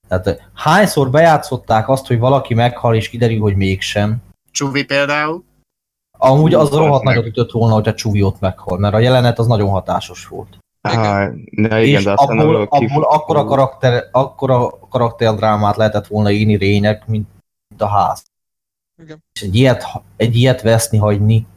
Tehát hányszor bejátszották azt, hogy valaki meghal, és kiderül, hogy mégsem. Csuvi például. Amúgy az rohadt nagyot ütött volna, hogyha Csuvi ott meghal, mert a jelenet az nagyon hatásos volt. Igen. Ah, na igen, és de aztán abból, arról kif- abból akkora, karakter, akkora karakterdrámát lehetett volna írni Rények, mint, mint a ház. Igen. És egy ilyet, egy ilyet veszni, hagyni,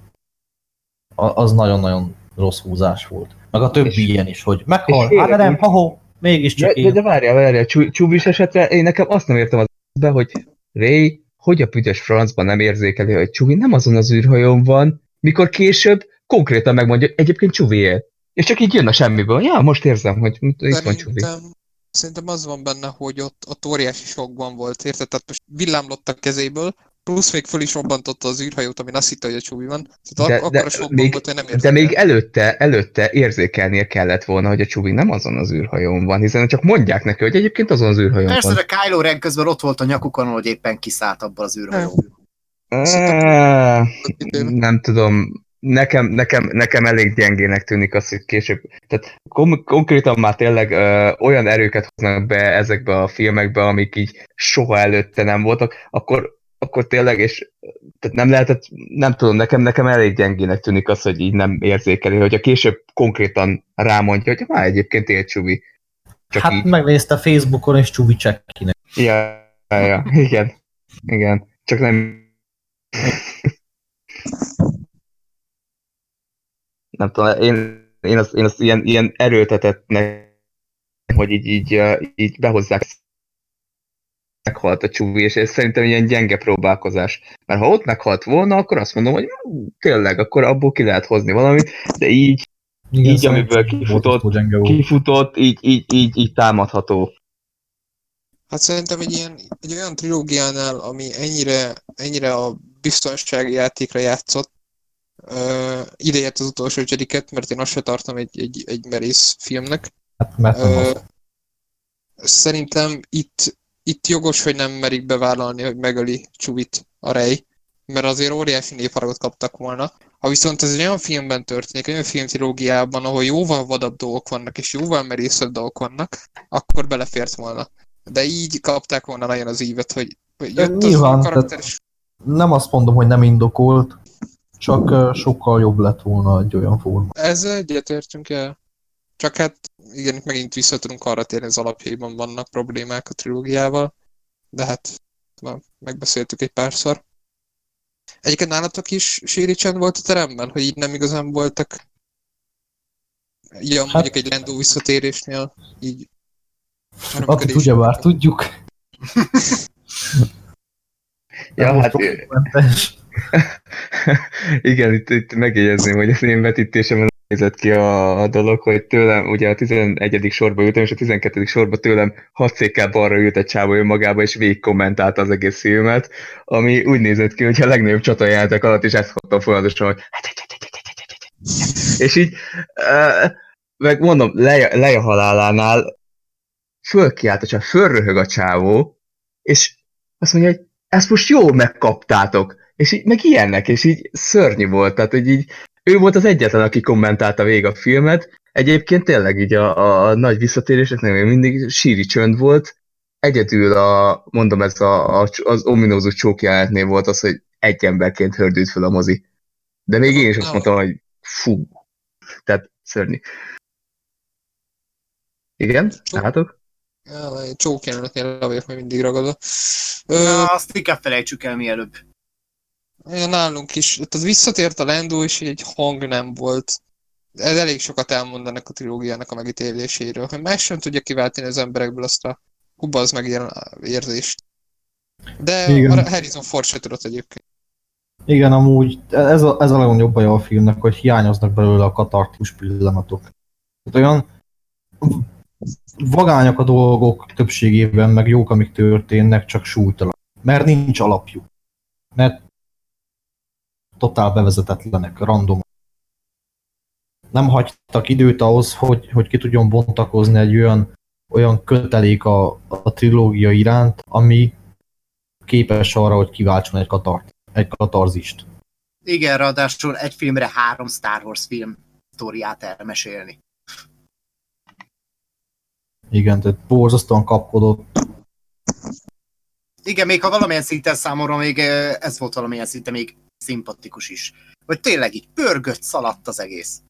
az nagyon-nagyon rossz húzás volt. Meg a többi És- ilyen is, hogy meghal, hát de nem, félre- ha mégiscsak De, de, én. de várjál, várjál, Csú- Csúbis esetre én nekem azt nem értem az be, hogy Ray, hogy a büdös francban nem érzékeli, hogy Csuvi nem azon az űrhajón van, mikor később konkrétan megmondja, hogy egyébként Csuvié. És csak így jön a semmiből. Ja, most érzem, hogy itt van Csuvi. Szerintem, szerintem az van benne, hogy ott, ott óriási sokban volt, érted? Tehát most villámlott a kezéből, plusz még föl is robbantotta az űrhajót, amin azt hitte, hogy a Csubi van. Tehát De- ak- de akkor a sokban még- volt, hogy nem De még előtte, előtte érzékelnie kellett volna, hogy a Csuvi nem azon az űrhajón van, hiszen csak mondják neki, hogy egyébként azon az űrhajón Persze, van. de Kylo Ren közben ott volt a nyakukon, hogy éppen kiszállt abból az űrhajóból. Ah. Nem tudom, nekem, nekem, nekem elég gyengének tűnik az, hogy később, tehát kom- konkrétan már tényleg ö, olyan erőket hoznak be ezekbe a filmekbe, amik így soha előtte nem voltak, akkor, akkor tényleg, és tehát nem lehetett, nem tudom, nekem, nekem elég gyengének tűnik az, hogy így nem érzékeli, hogy a később konkrétan rámondja, hogy már egyébként élt Csubi. Csak Hát így. megnézte Facebookon, és Csubi csekkinek. Ja, ja, ja, igen, igen, csak nem nem tudom, én, én azt, én azt ilyen, ilyen erőltetettnek hogy így, így, így behozzák meghalt a csúvi, és ez szerintem ilyen gyenge próbálkozás. Mert ha ott meghalt volna, akkor azt mondom, hogy "Hú, tényleg, akkor abból ki lehet hozni valamit, de így, Igen, Így, amiből kifutott, kifutott, így, így, így, így támadható. Hát szerintem egy ilyen, egy olyan trilógiánál, ami ennyire, ennyire a biztonsági játékra játszott, uh, ideért az utolsó Jediket, mert én azt se tartom egy, egy, egy merész filmnek. Hát, mert az. Szerintem itt, itt jogos, hogy nem merik bevállalni, hogy megöli Csuvit a Rey, mert azért óriási névharagot kaptak volna. Ha viszont ez egy olyan filmben történik, olyan filmtrilógiában, ahol jóval vadabb dolgok vannak, és jóval merészebb dolgok vannak, akkor belefért volna. De így kapták volna nagyon az ívet, hogy, jött az nyilván, a karakter, és Nem azt mondom, hogy nem indokolt, csak sokkal jobb lett volna egy olyan forma. ezzel egyetértünk el. Csak hát igen, itt megint vissza tudunk arra térni, az alapjaiban vannak problémák a trilógiával, de hát megbeszéltük egy párszor. Egyébként nálatok is síri csend volt a teremben, hogy így nem igazán voltak ilyen Hát- mondjuk egy Lendó visszatérésnél, így Akit örömködés. ugyebár tudjuk. Ja, hát problémamentes. igen, itt, itt megjegyezném, hogy az én vetítésemben nézett ki a, a dolog, hogy tőlem, ugye a 11. sorba ültem, és a 12. sorba tőlem 6 székkel balra ült egy csávó önmagába, és végig kommentálta az egész filmet, ami úgy nézett ki, hogy a legnagyobb csatajáték alatt is ezt hallottam folyamatosan, hogy és így, meg mondom, leja, leja halálánál fölkiált a csávó, fölröhög a csávó, és azt mondja, hogy ezt most jól megkaptátok, és így, meg ilyennek, és így szörnyű volt, tehát hogy így ő volt az egyetlen, aki kommentálta végig a filmet, egyébként tényleg így a, a, a nagy visszatéréseknek még mindig síri csönd volt, egyedül a, mondom, ez a, a, az ominózus csókjelenetnél volt az, hogy egy emberként hördült fel a mozi. De még én is azt mondtam, hogy fú, tehát szörnyű. Igen? Látok? Csók jelenetnél le vagyok még mindig ragadva. Ö, Na, azt inkább felejtsük el mielőbb. Nálunk is. Ott az visszatért a Lando, és egy hang nem volt. Ez elég sokat elmondanak a trilógiának a megítéléséről. Hogy más sem tudja kiváltani az emberekből azt a hubaz meg ilyen érzést. De Igen. a Harrison Ford se tudott egyébként. Igen, amúgy ez a, ez a legnagyobb baj a filmnek, hogy hiányoznak belőle a katartikus pillanatok. Tehát olyan vagányak a dolgok többségében, meg jók, amik történnek, csak súlytalan. Mert nincs alapjuk. Mert totál bevezetetlenek, random. Nem hagytak időt ahhoz, hogy, hogy ki tudjon bontakozni egy olyan, olyan kötelék a, a trilógia iránt, ami képes arra, hogy kiváltson egy, katart, egy katarzist. Igen, ráadásul egy filmre három Star Wars film sztoriát elmesélni. Igen, tehát borzasztóan kapkodott. Igen, még ha valamilyen szinten számomra még ez volt valamilyen szinten még szimpatikus is. Hogy tényleg így pörgött, szaladt az egész.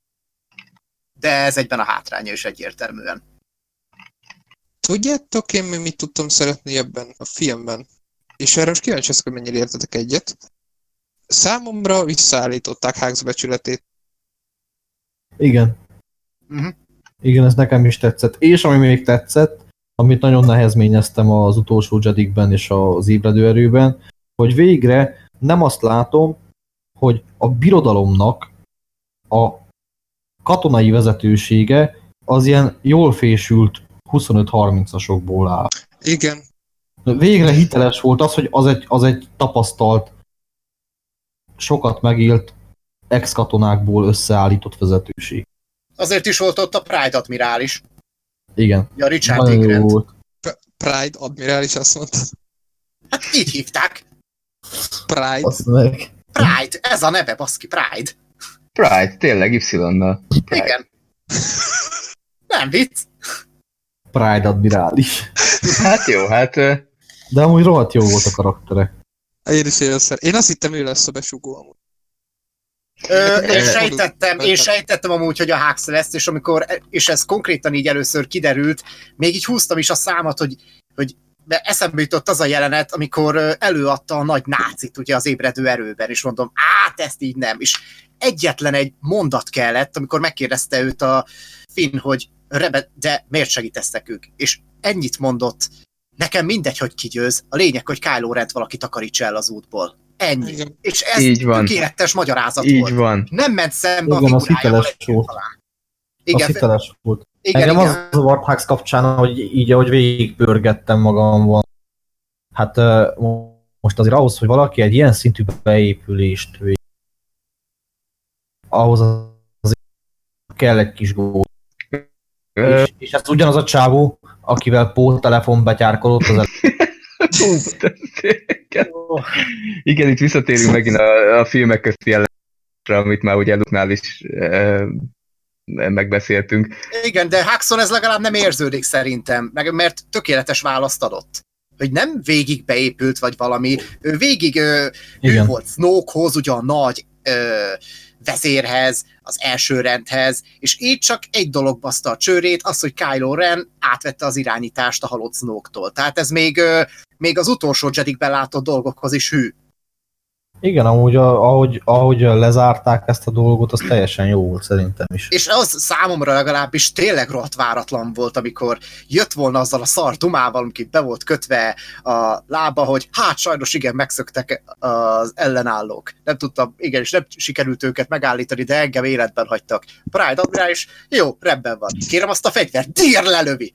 De ez egyben a hátránya is egyértelműen. Tudjátok én még mit tudtam szeretni ebben a filmben? És erre most kíváncsi hogy mennyire értetek egyet. Számomra visszaállították Hux becsületét. Igen. Uh-huh. Igen, ez nekem is tetszett. És ami még tetszett, amit nagyon nehezményeztem az utolsó Jedikben és az ébredő erőben, hogy végre nem azt látom, hogy a birodalomnak a katonai vezetősége az ilyen jól fésült 25-30-asokból áll. Igen, Végre hiteles volt az, hogy az egy, az egy tapasztalt, sokat megélt ex-katonákból összeállított vezetőség. Azért is volt ott a Pride admirális. Igen. Ja, Richard Nagyon volt. Pride admirális azt mondta. Hát így hívták. Pride. Azt meg. Pride, ez a neve, baszki, Pride. Pride, tényleg Y-nal. Pride. Igen. Nem vicc. Pride admirális. Hát jó, hát De amúgy rohadt jó volt a karaktere. Én is élszer. Én azt hittem, ő lesz a besugó amúgy. Ö, én sejtettem, én sejtettem amúgy, hogy a Hux lesz, és amikor, és ez konkrétan így először kiderült, még így húztam is a számat, hogy, hogy de eszembe jutott az a jelenet, amikor előadta a nagy nácit ugye az ébredő erőben, és mondom, át ezt így nem, és egyetlen egy mondat kellett, amikor megkérdezte őt a Finn, hogy Rebe, de miért segítesz nekünk? És ennyit mondott, nekem mindegy, hogy ki győz, a lényeg, hogy Kylo Rent valaki takarítsa el az útból. Ennyi. Igen. És ez Így van. tökéletes magyarázat Így volt. van. Nem ment szembe Igen, a figurájával egyáltalán. Az Igen, hiteles volt. Igen, Engem igen. az zavart Hux kapcsán, hogy így, ahogy végigpörgettem magamban, hát most azért ahhoz, hogy valaki egy ilyen szintű beépülést vég, ahhoz azért kell egy kis gól. És, és ez ugyanaz a csávó, akivel Paul telefon betyárkodott az Igen, itt visszatérünk megint a, a filmek közti jelentre, amit már ugye Luknál is e, megbeszéltünk. Igen, de Huxon ez legalább nem érződik szerintem, meg, mert tökéletes választ adott. Hogy nem végig beépült, vagy valami, ő végig ő, ő volt Snokehoz, ugye a nagy ö, vezérhez, az első rendhez, és így csak egy dolog baszta a csőrét, az, hogy Kylo Ren átvette az irányítást a halott Snoke-tól. Tehát ez még, ö, még az utolsó Jedikben látott dolgokhoz is hű. Igen, amúgy ahogy, ahogy lezárták ezt a dolgot, az teljesen jó volt szerintem is. És az számomra legalábbis tényleg rohadt váratlan volt, amikor jött volna azzal a szar dumával, aki be volt kötve a lába, hogy hát sajnos igen, megszöktek az ellenállók. Nem tudtam, igen, és nem sikerült őket megállítani, de engem életben hagytak. Pride admirál is, jó, rendben van. Kérem azt a fegyvert, dír lelövi!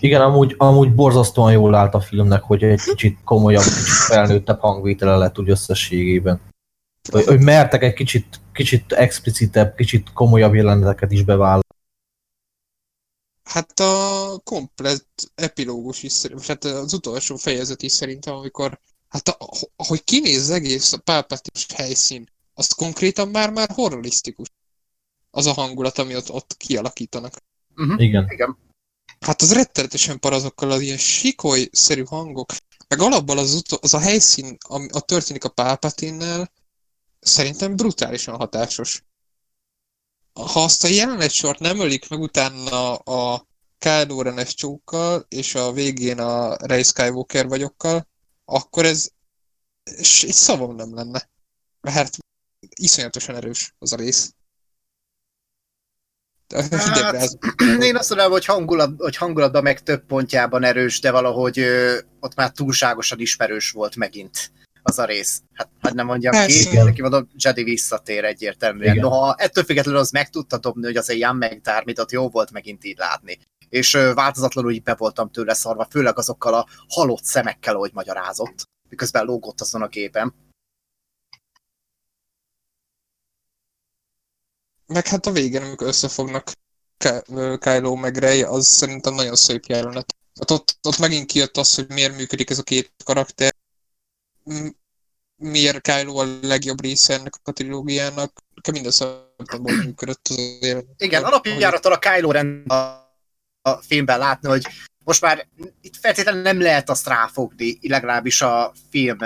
Igen, amúgy, amúgy borzasztóan jól állt a filmnek, hogy egy kicsit komolyabb, kicsit felnőttebb hangvétele lett úgy összességében. Hogy, hogy mertek egy kicsit, kicsit explicitebb, kicsit komolyabb jeleneteket is bevállalni. Hát a komplett epilógus is, szerint- hát az utolsó fejezet is szerintem, amikor, hát a, ahogy kinéz az egész a pálpatis helyszín, az konkrétan már már horrorisztikus. Az a hangulat, ami ott, ott kialakítanak. Uh-huh. Igen. Igen. Hát az rettenetesen par azokkal az ilyen sikoly-szerű hangok, meg alapból az, utol, az a helyszín, ami a történik a Palpatinnel, szerintem brutálisan hatásos. Ha azt a jelenetsort nem ölik meg utána a Kylo Ren-es csókkal, és a végén a Rey Skywalker vagyokkal, akkor ez és egy szavam nem lenne. Mert iszonyatosan erős az a rész. Hidegre az Én azt mondom, hogy, hangulat, hogy hangulatban meg több pontjában erős, de valahogy ö, ott már túlságosan ismerős volt megint az a rész. Hát, hát nem mondjam Persze. ki, neki mondom, Jedi visszatér egyértelműen. Igen. Noha ettől függetlenül az meg tudta dobni, hogy az egy Jan McDermott jó volt megint így látni. És ö, változatlanul így be voltam tőle szarva, főleg azokkal a halott szemekkel, ahogy magyarázott, miközben lógott azon a gépen. Meg hát a végén, amikor összefognak Kylo meg Rey, az szerintem nagyon szép jelenet. Hát ott, ott megint kijött az, hogy miért működik ez a két karakter. Miért Kylo a legjobb része ennek a trilógiának. Minden szempontból működött az jelenet. Igen, alapjárattól a Kylo Ren a, a filmben látni, hogy most már itt feltétlenül nem lehet azt ráfogni, legalábbis a film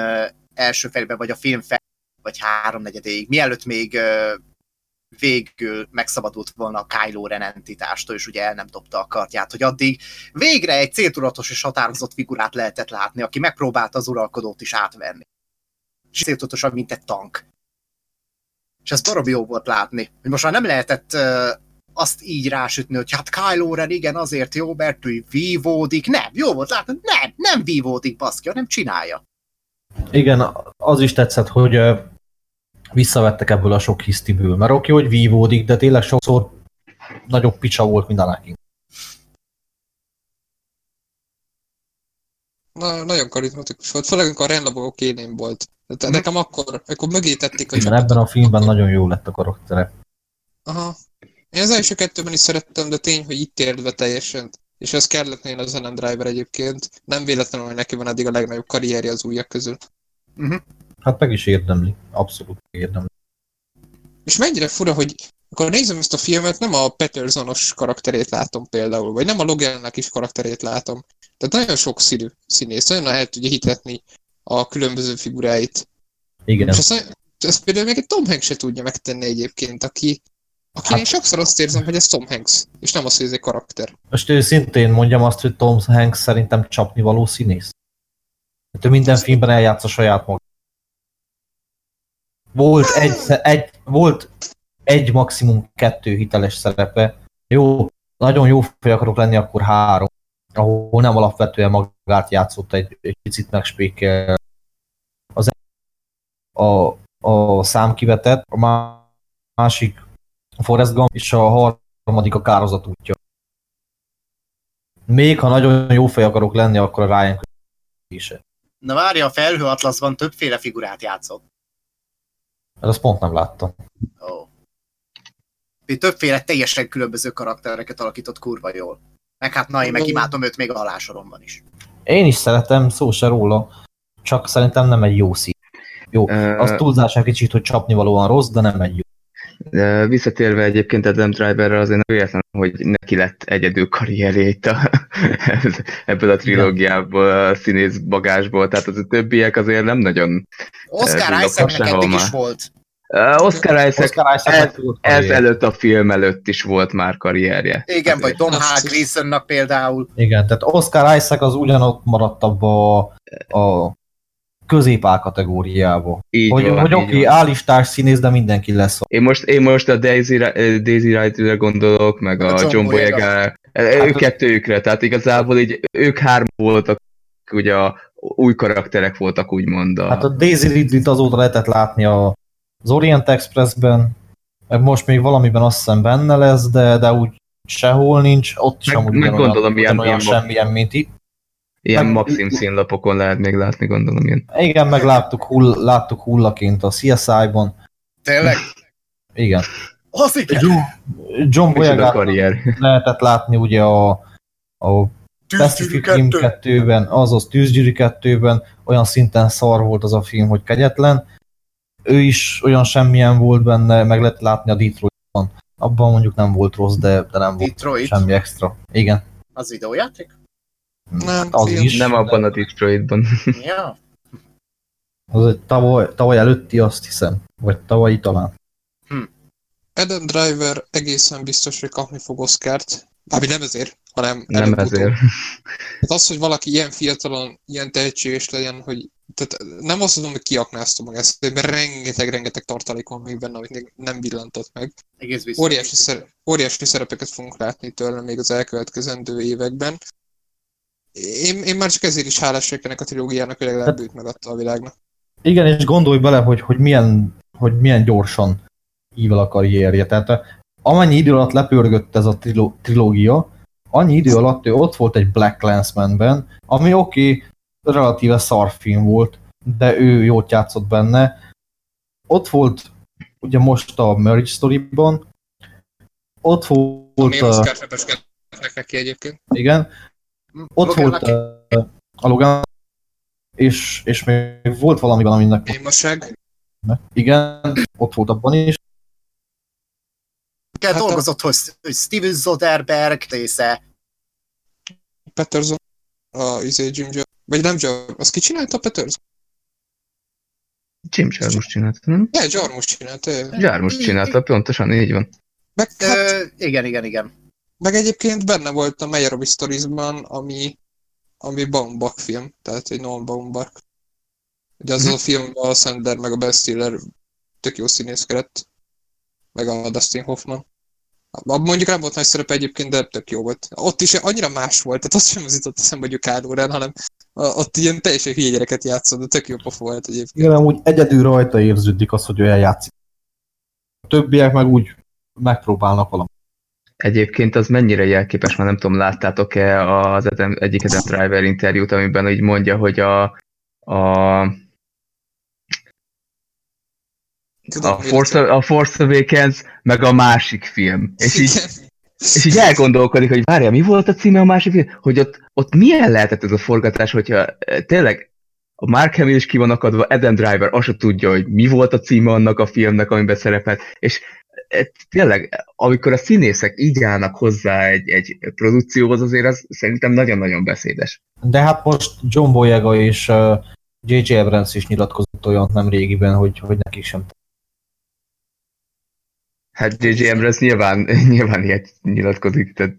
első felében, vagy a film fel, vagy háromnegyedéig, mielőtt még végül megszabadult volna a Kylo Ren entitástól, és ugye el nem dobta a kartját, hogy addig végre egy céltudatos és határozott figurát lehetett látni, aki megpróbálta az uralkodót is átvenni. És céltudatosan, mint egy tank. És ez baromi jó volt látni, hogy most már nem lehetett ö, azt így rásütni, hogy hát Kylo Ren igen, azért jó, mert ő vívódik. Nem, jó volt látni, nem, nem vívódik, baszki, hanem csinálja. Igen, az is tetszett, hogy ö, visszavettek ebből a sok hisztiből. Mert oké, hogy vívódik, de tényleg sokszor nagyobb picsa volt, mint Anakin. Na, nagyon karizmatikus volt, főleg amikor a Renlabogok élén volt. Tehát Mhm. nekem akkor, akkor mögé tették a Igen, csapatot, ebben a filmben akkor- nagyon jó lett a karaktere. Aha. Én az első kettőben is szerettem, de tény, hogy itt ért be teljesen. És ez kellett néha az Ellen Driver egyébként. Nem véletlenül, hogy neki van eddig a legnagyobb karrierje az újak közül. Hát meg is érdemli. Abszolút érdemli. És mennyire fura, hogy akkor nézem ezt a filmet, nem a Petersonos karakterét látom például, vagy nem a Logannak is karakterét látom. Tehát nagyon sok színű színész, nagyon lehet tudja hitetni a különböző figuráit. Igen. És ezt, ezt például még egy Tom Hanks se tudja megtenni egyébként, aki, aki Hát- én sokszor azt érzem, hogy ez Tom Hanks, és nem az, hogy ez egy karakter. Most őszintén mondjam azt, hogy Tom Hanks szerintem csapnivaló színész. Hát ő minden filmben eljátsza saját maga. Volt egy, egy, volt egy maximum kettő hiteles szerepe. Jó, nagyon jó fej akarok lenni, akkor három. Ahol nem alapvetően magát játszott egy, egy picit megspékel. Az a, a számkivetett, a másik a Forrest Gump, és a harmadik a kározat útja. Még ha nagyon jó fej akarok lenni, akkor a Ryan is. Na várja, a felhő atlaszban többféle figurát játszott. Ezt pont nem láttam. Ó. Ő többféle teljesen különböző karaktereket alakított kurva jól. Meg hát na, én meg imádom őt még a alásoromban is. Én is szeretem, szó se róla, csak szerintem nem egy jó szín. Jó, az túlzás egy kicsit, hogy csapnivalóan rossz, de nem egy jó. De visszatérve egyébként Adam Driverre azért nem véletlen, hogy neki lett egyedül karrierje itt a, ebből a trilógiából, a színész bagásból, tehát az a többiek azért nem nagyon... Oscar villogtak Isaacnek eddig is volt. Uh, Oscar Isaac, Oscar Isaac ez, ez előtt a film előtt is volt már karrierje. Igen, vagy Tom Azt H. Gleasonnak például. Igen, tehát Oscar Isaac az ugyanott maradt abba a, a középál kategóriába. Így Hogy, van, hogy így oké, okay, van. állistás színész, de mindenki lesz. Én most, én most a Daisy, Ri- Daisy Ridley-re gondolok, meg a, A John Boyega. Boyega, Hát ők az- kettőjükre, tehát igazából így ők három voltak, ugye a új karakterek voltak úgymond a... Hát a Daisy Ridley-t azóta lehetett látni a, az Orient Expressben, meg most még valamiben azt hiszem benne lesz, de, de úgy sehol nincs, ott sem Meg- úgy meg gondolom, ilyen- ugyanolyan ilyen- semmilyen, mint itt. Ilyen meg- Maxim színlapokon lehet még látni, gondolom ilyen. Igen, meg láttuk, hull, láttuk hullaként a CSI-ban. Tényleg? Igen. Az igen. John, John Boyega lehetett látni ugye a, a Pacific Rim 2-ben, azaz Tűzgyűrű 2-ben, olyan szinten szar volt az a film, hogy kegyetlen. Ő is olyan semmilyen volt benne, meg lehet látni a Detroitban. Abban mondjuk nem volt rossz, de, de nem volt Detroit. semmi extra. Igen. Az videójáték? Nem, az film. is. Nem abban a Detroitban. Ja. Az egy tavaly, tavaly előtti azt hiszem. Vagy tavalyi talán. Adam Driver egészen biztos, hogy kapni fog Oscárt. Mármint nem ezért, hanem Nem ezért. Hát az, hogy valaki ilyen fiatalon, ilyen tehetséges legyen, hogy tehát nem azt mondom, hogy kiaknázta magát, szerintem rengeteg-rengeteg tartalék van még benne, amit még nem villantott meg. Egész biztos. Óriási, szer- óriási szerepeket fogunk látni tőle még az elkövetkezendő években. Én, én már csak ezért is hálás vagyok ennek a trilógiának, hogy legalább őt megadta a világnak. Igen, és gondolj bele, hogy, hogy, milyen, hogy milyen gyorsan ível a karrierje. Tehát eh, amennyi idő alatt lepörgött ez a triló, trilógia, annyi idő alatt ő ott volt egy Black Clansman-ben, ami oké, okay, relatíve szarfilm volt, de ő jót játszott benne. Ott volt ugye most a Marriage Story-ban, ott volt, Ami a, Oscar repeskednek neki egyébként. igen, ott Logan volt Lucky. a, a Logan, és, és még volt valamiben, aminek Némaság. igen, ott volt abban is. Hát a- dolgozott, hogy hogy Steven Soderbergh része. Patterson. A izé Jim Job. Vagy nem Job. Az ki csinálta a Patterson? Jim Jarmusch csinálta, nem? Ne, Jarmus csinálta. Jarmusch csinálta, pontosan így van. Meg, hát, Ö, igen, igen, igen. Meg egyébként benne volt a Meyerowitz Stories-ban, ami, ami Baumbach film, tehát egy Nolan Baumbach. Ugye az a film a Sandler meg a Ben Stiller tök jó színészkedett, meg a Dustin Hoffman. Mondjuk nem volt nagy szerepe egyébként, de tök jó volt. Ott is annyira más volt, tehát azt sem az jutott eszembe, hogy Kyle Oren, hanem ott ilyen teljesen hülye gyereket játszott, de tök jó pofa volt egyébként. Igen, amúgy egyedül rajta érződik az, hogy olyan játszik. A többiek meg úgy megpróbálnak valamit. Egyébként az mennyire jelképes, már nem tudom, láttátok-e az Adam, egyik Adam Driver interjút, amiben így mondja, hogy a, a, Tudom, a, Force, a Force Awakens, meg a másik film. És így, és így elgondolkodik, hogy várja, mi volt a címe a másik film? Hogy ott, ott milyen lehetett ez a forgatás, hogyha eh, tényleg a Mark Hamill is ki van akadva, Adam Driver azt se tudja, hogy mi volt a címe annak a filmnek, amiben szerepelt, és tényleg, amikor a színészek így állnak hozzá egy, egy produkcióhoz, azért az szerintem nagyon-nagyon beszédes. De hát most John Boyega és J.J. Abrams is nyilatkozott olyan nem régiben, hogy, hogy neki sem. Hát J.J. Abrams nyilván, nyilván ilyet nyilatkozik, tehát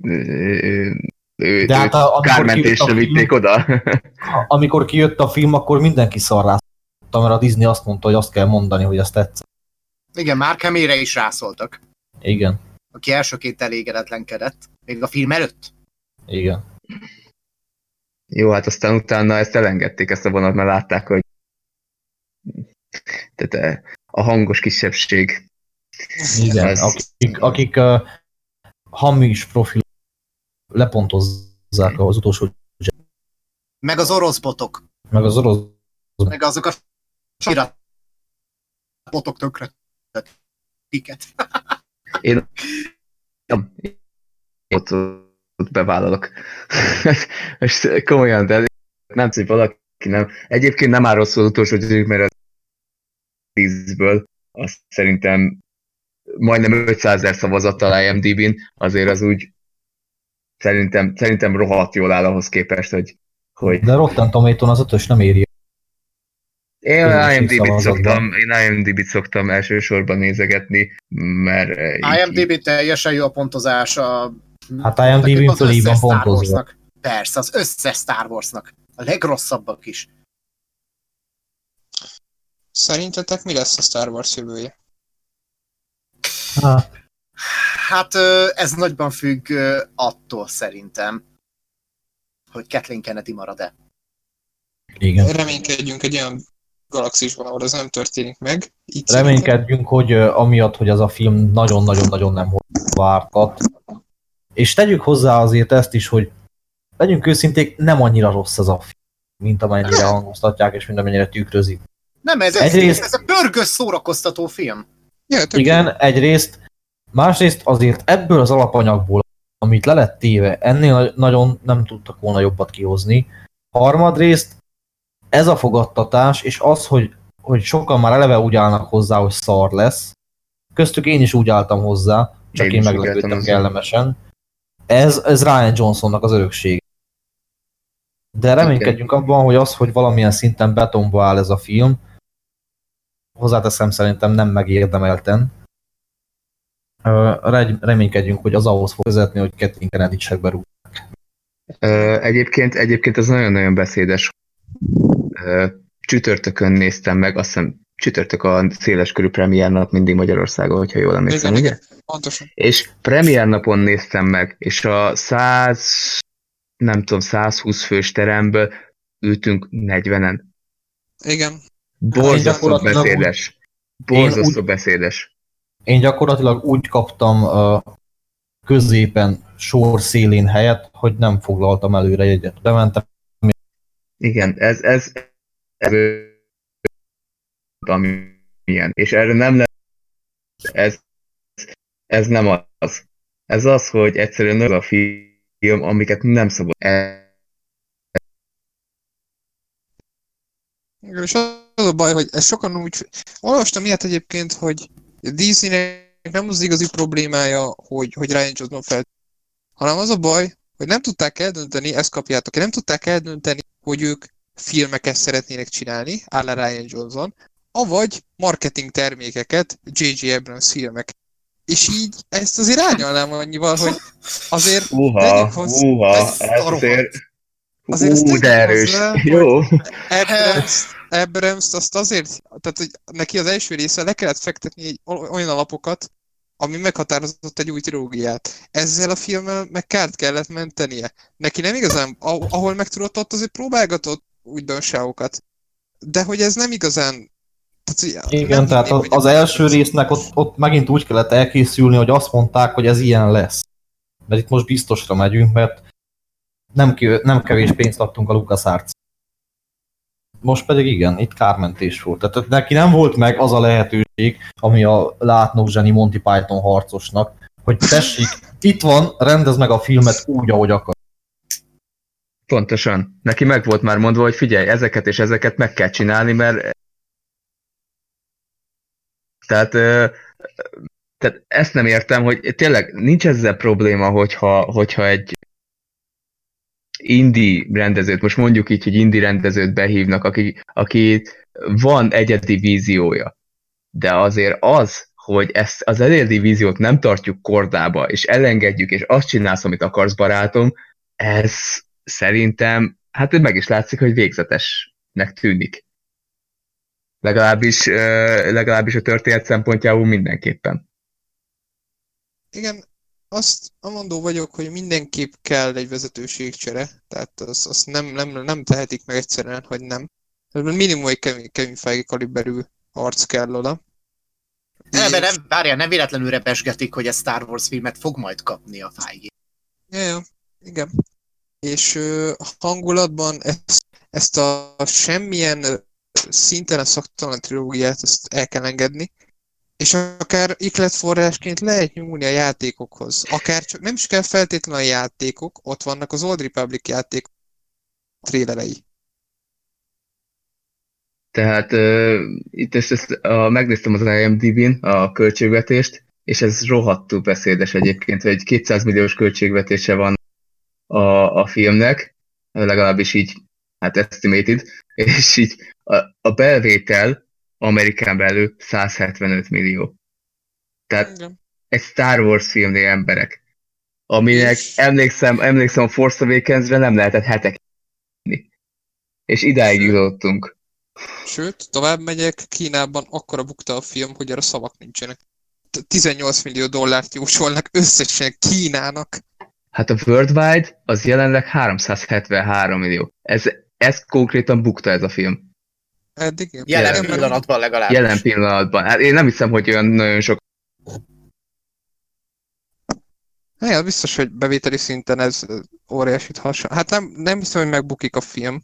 ő, De hát a- kármentésre vitték oda. Amikor kijött a film, akkor mindenki szarrá mert a Disney azt mondta, hogy azt kell mondani, hogy ezt tetszett. Igen, Mark Hamillre is rászóltak, Igen, aki elsőként elégedetlenkedett, még a film előtt. igen. Jó, hát aztán utána ezt elengedték, ezt a vonat, mert látták, hogy tehát eh, a hangos kisebbség. Igen, Ez- akik, akik uh, hamis profil lepontozzák az utolsó Meg az orosz botok, meg az orosz meg azok a sirat botok tökre kiket. Én ott, ott bevállalok. Most komolyan, de nem szép valaki nem. Egyébként nem áll rosszul az utolsó gyűjtők, mert az tízből azt szerintem majdnem 500 ezer szavazattal IMDb-n, azért az úgy szerintem, szerintem rohadt jól áll ahhoz képest, hogy, hogy De Rotten Tomato az ötös nem éri. Én IMDb-t szoktam, én IMDb-t szoktam elsősorban nézegetni, mert eh, IMDb teljesen jó a pontozás a Hát IMDb-n fölé van pontozva. Persze, az összes Star Warsnak. A legrosszabbak is. Szerintetek mi lesz a Star Wars jövője? Hát, Hát ez nagyban függ attól szerintem, hogy Kathleen Kennedy marad-e. igen. Reménykedjünk egy olyan galaxisban, ahol ez nem történik meg. Így szerintem- Reménykedjünk, hogy amiatt, hogy ez a film nagyon-nagyon-nagyon nem vártat. És tegyük hozzá azért ezt is, hogy legyünk őszinték, nem annyira rossz ez a film, mint amennyire hangoztatják, és mint amennyire tükrözik. Nem, ez, ez, Egyrészt- ez a pörgős szórakoztató film. Ja, Igen, egyrészt, másrészt azért ebből az alapanyagból, amit le lett téve, ennél nagyon nem tudtak volna jobbat kihozni. Harmadrészt, ez a fogadtatás, és az, hogy, hogy sokan már eleve úgy állnak hozzá, hogy szar lesz, köztük én is úgy álltam hozzá, csak Én én, meglepődtem kellemesen. Ez, ez Ryan Johnsonnak az örökség. De reménykedjünk abban, hogy az, hogy valamilyen szinten betonba áll ez a film, hozzáteszem szerintem nem megérdemelten. Reménykedjünk, hogy az ahhoz fog vezetni, hogy Kathleen Kennedy csak berúg. Ö, Egyébként, egyébként ez nagyon-nagyon beszédes. Csütörtökön néztem meg, azt hiszem csütörtök a széleskörű premier nap mindig Magyarországon, hogyha jól emlékszem, Igen, ugye? igen. Pontosan. És premier napon néztem meg, és a 100, nem tudom, 120 fős teremből ültünk 40-en. Igen. Borzasztó gyakorlatilag beszédes. Borzasztó úgy- beszédes. Én gyakorlatilag úgy kaptam ö, középen sor szélén helyet, hogy nem foglaltam előre jegyet. Bementem, Igen, ez, ez, ez ami ilyen. És erre nem lesz, ez, ez nem az. Ez az, hogy egyszerűen az a film, amiket nem szabad. E- És az a baj, hogy ez sokan úgy... Olvastam ilyet egyébként, hogy DC-nek nem az igazi problémája, hogy, hogy Ryan Johnson fel, hanem az a baj, hogy nem tudták eldönteni, ezt kapjátok, nem tudták eldönteni, hogy ők filmeket szeretnének csinálni, áll Ryan Johnson, avagy marketing termékeket, J.J. Abrams filmek. És így ezt azért árnyalnám annyival, hogy azért Tegyük hozzá- húha, ez azért... Azért Ú, de erős. hogy- Jó. Abrams, Abrams azt azért, tehát hogy neki az első része le kellett fektetni egy olyan alapokat, ami meghatározott egy új trilógiát. Ezzel a filmmel meg kárt kellett mentenie. Neki nem igazán, ah- ahol meg tudott, ott azért próbálgatott újdonságokat. De hogy ez nem igazán... Tehát, igen, nem tehát hinném, az, az első résznek ott, ott megint úgy kellett elkészülni, hogy azt mondták, hogy ez ilyen lesz. Mert itt most biztosra megyünk, mert nem, nem kevés pénzt adtunk a LucasArts. Most pedig igen, itt kármentés volt. Tehát neki nem volt meg az a lehetőség, ami a látnok zseni Monty Python harcosnak, hogy tessék, itt van, rendez meg a filmet úgy, ahogy akar. Pontosan. Neki meg volt már mondva, hogy figyelj, ezeket és ezeket meg kell csinálni, mert tehát, tehát ezt nem értem, hogy tényleg nincs ezzel probléma, hogyha, hogyha egy indie rendezőt, most mondjuk így, hogy indie rendezőt behívnak, aki, aki van egyedi víziója, de azért az, hogy ezt az egyedi víziót nem tartjuk kordába, és elengedjük, és azt csinálsz, amit akarsz, barátom, ez szerintem, hát meg is látszik, hogy végzetesnek tűnik. Legalábbis, legalábbis a történet szempontjából mindenképpen. Igen, azt amondó vagyok, hogy mindenképp kell egy vezetőségcsere, tehát azt, azt nem, nem, nem tehetik meg egyszerűen, hogy nem. Minimum egy Kevin, Kevin Feige kaliberű arc kell oda. Nem, mert nem, várjál, nem véletlenül repesgetik, hogy a Star Wars filmet fog majd kapni a Feige. Ja, ja, igen. És hangulatban ezt, ezt a semmilyen ö, szintelen szaktalan trilógiát ezt el kell engedni, és akár ikletforrásként lehet nyúlni a játékokhoz. Akár csak nem is kell feltétlenül a játékok, ott vannak az Old Republic játék trélerei. Tehát uh, itt ezt, ezt a, megnéztem az IMDb-n a költségvetést, és ez rohadtul beszédes egyébként, hogy 200 milliós költségvetése van a, a filmnek, legalábbis így, hát estimated, és így a, a belvétel Amerikán belül 175 millió. Tehát Igen. egy Star Wars filmnél emberek, aminek emlékszem, emlékszem a Force Awakens-re nem lehetett hetek és idáig jutottunk. Sőt, tovább megyek, Kínában akkora bukta a film, hogy arra szavak nincsenek. T- 18 millió dollárt jósolnak összesen Kínának. Hát a Worldwide az jelenleg 373 millió. Ez, ez konkrétan bukta ez a film. Eddig. Jelen mert- pillanatban legalábbis. Jelen pillanatban. Hát én nem hiszem, hogy olyan nagyon sok. Ja, biztos, hogy bevételi szinten ez óriásit hasonló. Hát nem, nem hiszem, hogy megbukik a film.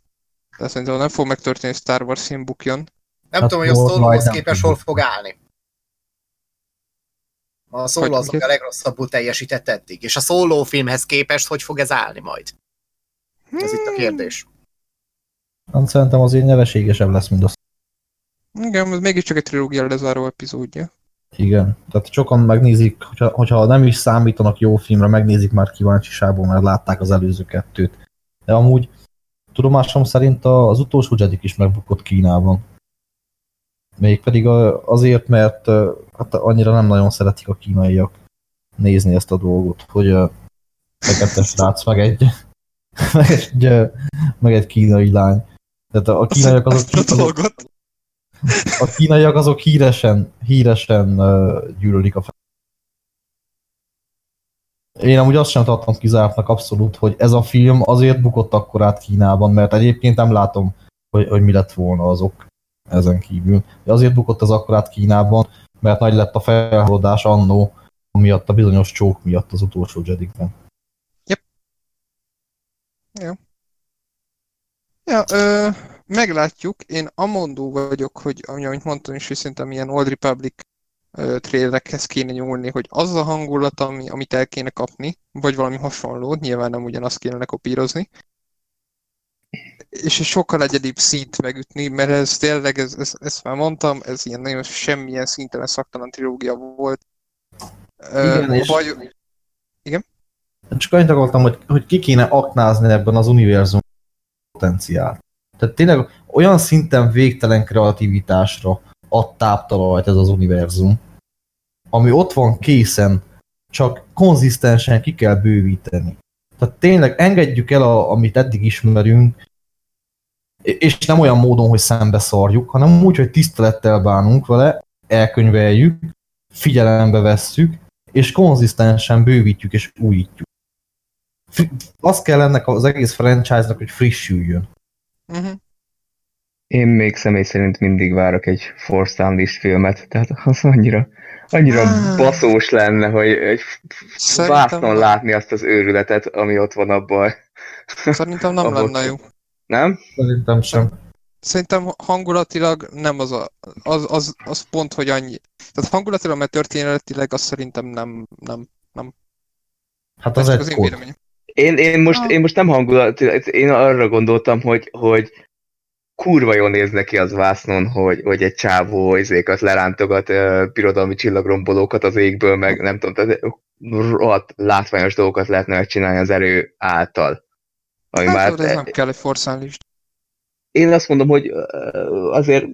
De szerintem nem fog megtörténni, hogy Star Wars film bukjon. Nem Hát tudom, hogy a majdnem képest tudjuk. hol fog állni. A Hogy az, a legrosszabbul teljesített eddig. És a Solo filmhez képest hogy fog ez állni majd? Ez itt a kérdés. Hát szerintem azért nyereségesebb lesz, mint a Igen, ez mégiscsak egy trilógia lezáró epizódja. Igen, tehát sokan megnézik, hogyha, hogyha nem is számítanak jó filmre, megnézik már kíváncsiságból, mert látták az előző kettőt. De amúgy tudomásom szerint a- az utolsó Jedi is megbukott Kínában. Mégpedig azért, mert hát annyira nem nagyon szeretik a kínaiak nézni ezt a dolgot, hogy fekete srác, meg egy, meg egy, meg egy kínai lány. Tehát a kínaiak azok, azok, a kínaiak azok híresen, híresen gyűlölik a Én amúgy azt sem tartom kizártnak abszolút, hogy ez a film azért bukott akkor át Kínában, mert egyébként nem látom, hogy, hogy mi lett volna azok ezen kívül. De azért bukott ez akkor át Kínában, mert nagy lett a felhaladás annó, miatt a bizonyos csók miatt az utolsó Jedikben. Ja, ö, meglátjuk. Én amondó vagyok, hogy ami- amit mondtam is, hogy szerintem ilyen Old Republic trailerekhez kéne nyúlni, hogy az a hangulat, ami, amit el kéne kapni, vagy valami hasonló, nyilván nem ugyanazt kéne lekopírozni, és sokkal egyedibb szint megütni, mert ez tényleg, ez, ez, ezt már mondtam, ez ilyen nagyon semmilyen szintelen szaktalan trilógia volt. Igen, és- vagy, Csak annyit akartam, hogy, hogy ki kéne aknázni ebben az univerzum potenciált. Tehát tényleg olyan szinten végtelen kreativitásra ad táptalajt ez az univerzum, ami ott van készen, csak konzisztensen ki kell bővíteni. Tehát tényleg engedjük el, a, amit eddig ismerünk, és nem olyan módon, hogy szembeszarjuk, hanem úgy, hogy tisztelettel bánunk vele, elkönyveljük, figyelembe vesszük, és konzisztensen bővítjük és újítjuk. Fri- az kell ennek az egész franchise-nak, hogy frissüljön. uh-huh. Én még személy szerint mindig várok egy Force Unleashed filmet, tehát az annyira, annyira Ah. baszós lenne, hogy egy Szerintem látni azt az őrületet, ami ott van abban. Szerintem nem Abból lenne jó. Nem? Szerintem sem. Szerintem hangulatilag nem az a, az, az, az pont, hogy annyi. Tehát hangulatilag, mert történetileg azt szerintem nem, nem. Hát Ez az az én véleményem. Én, én, most, én most nem hangulat, én arra gondoltam, hogy, hogy kurva jól néz neki az vásznon, hogy, hogy egy csávó izékat lerántogat, uh, birodalmi csillagrombolókat az égből, meg nem tudom, tehát rohadt látványos dolgokat lehetne megcsinálni az erő által. Ami Hát, már, ez nem kell egy forszálist. én azt mondom, hogy azért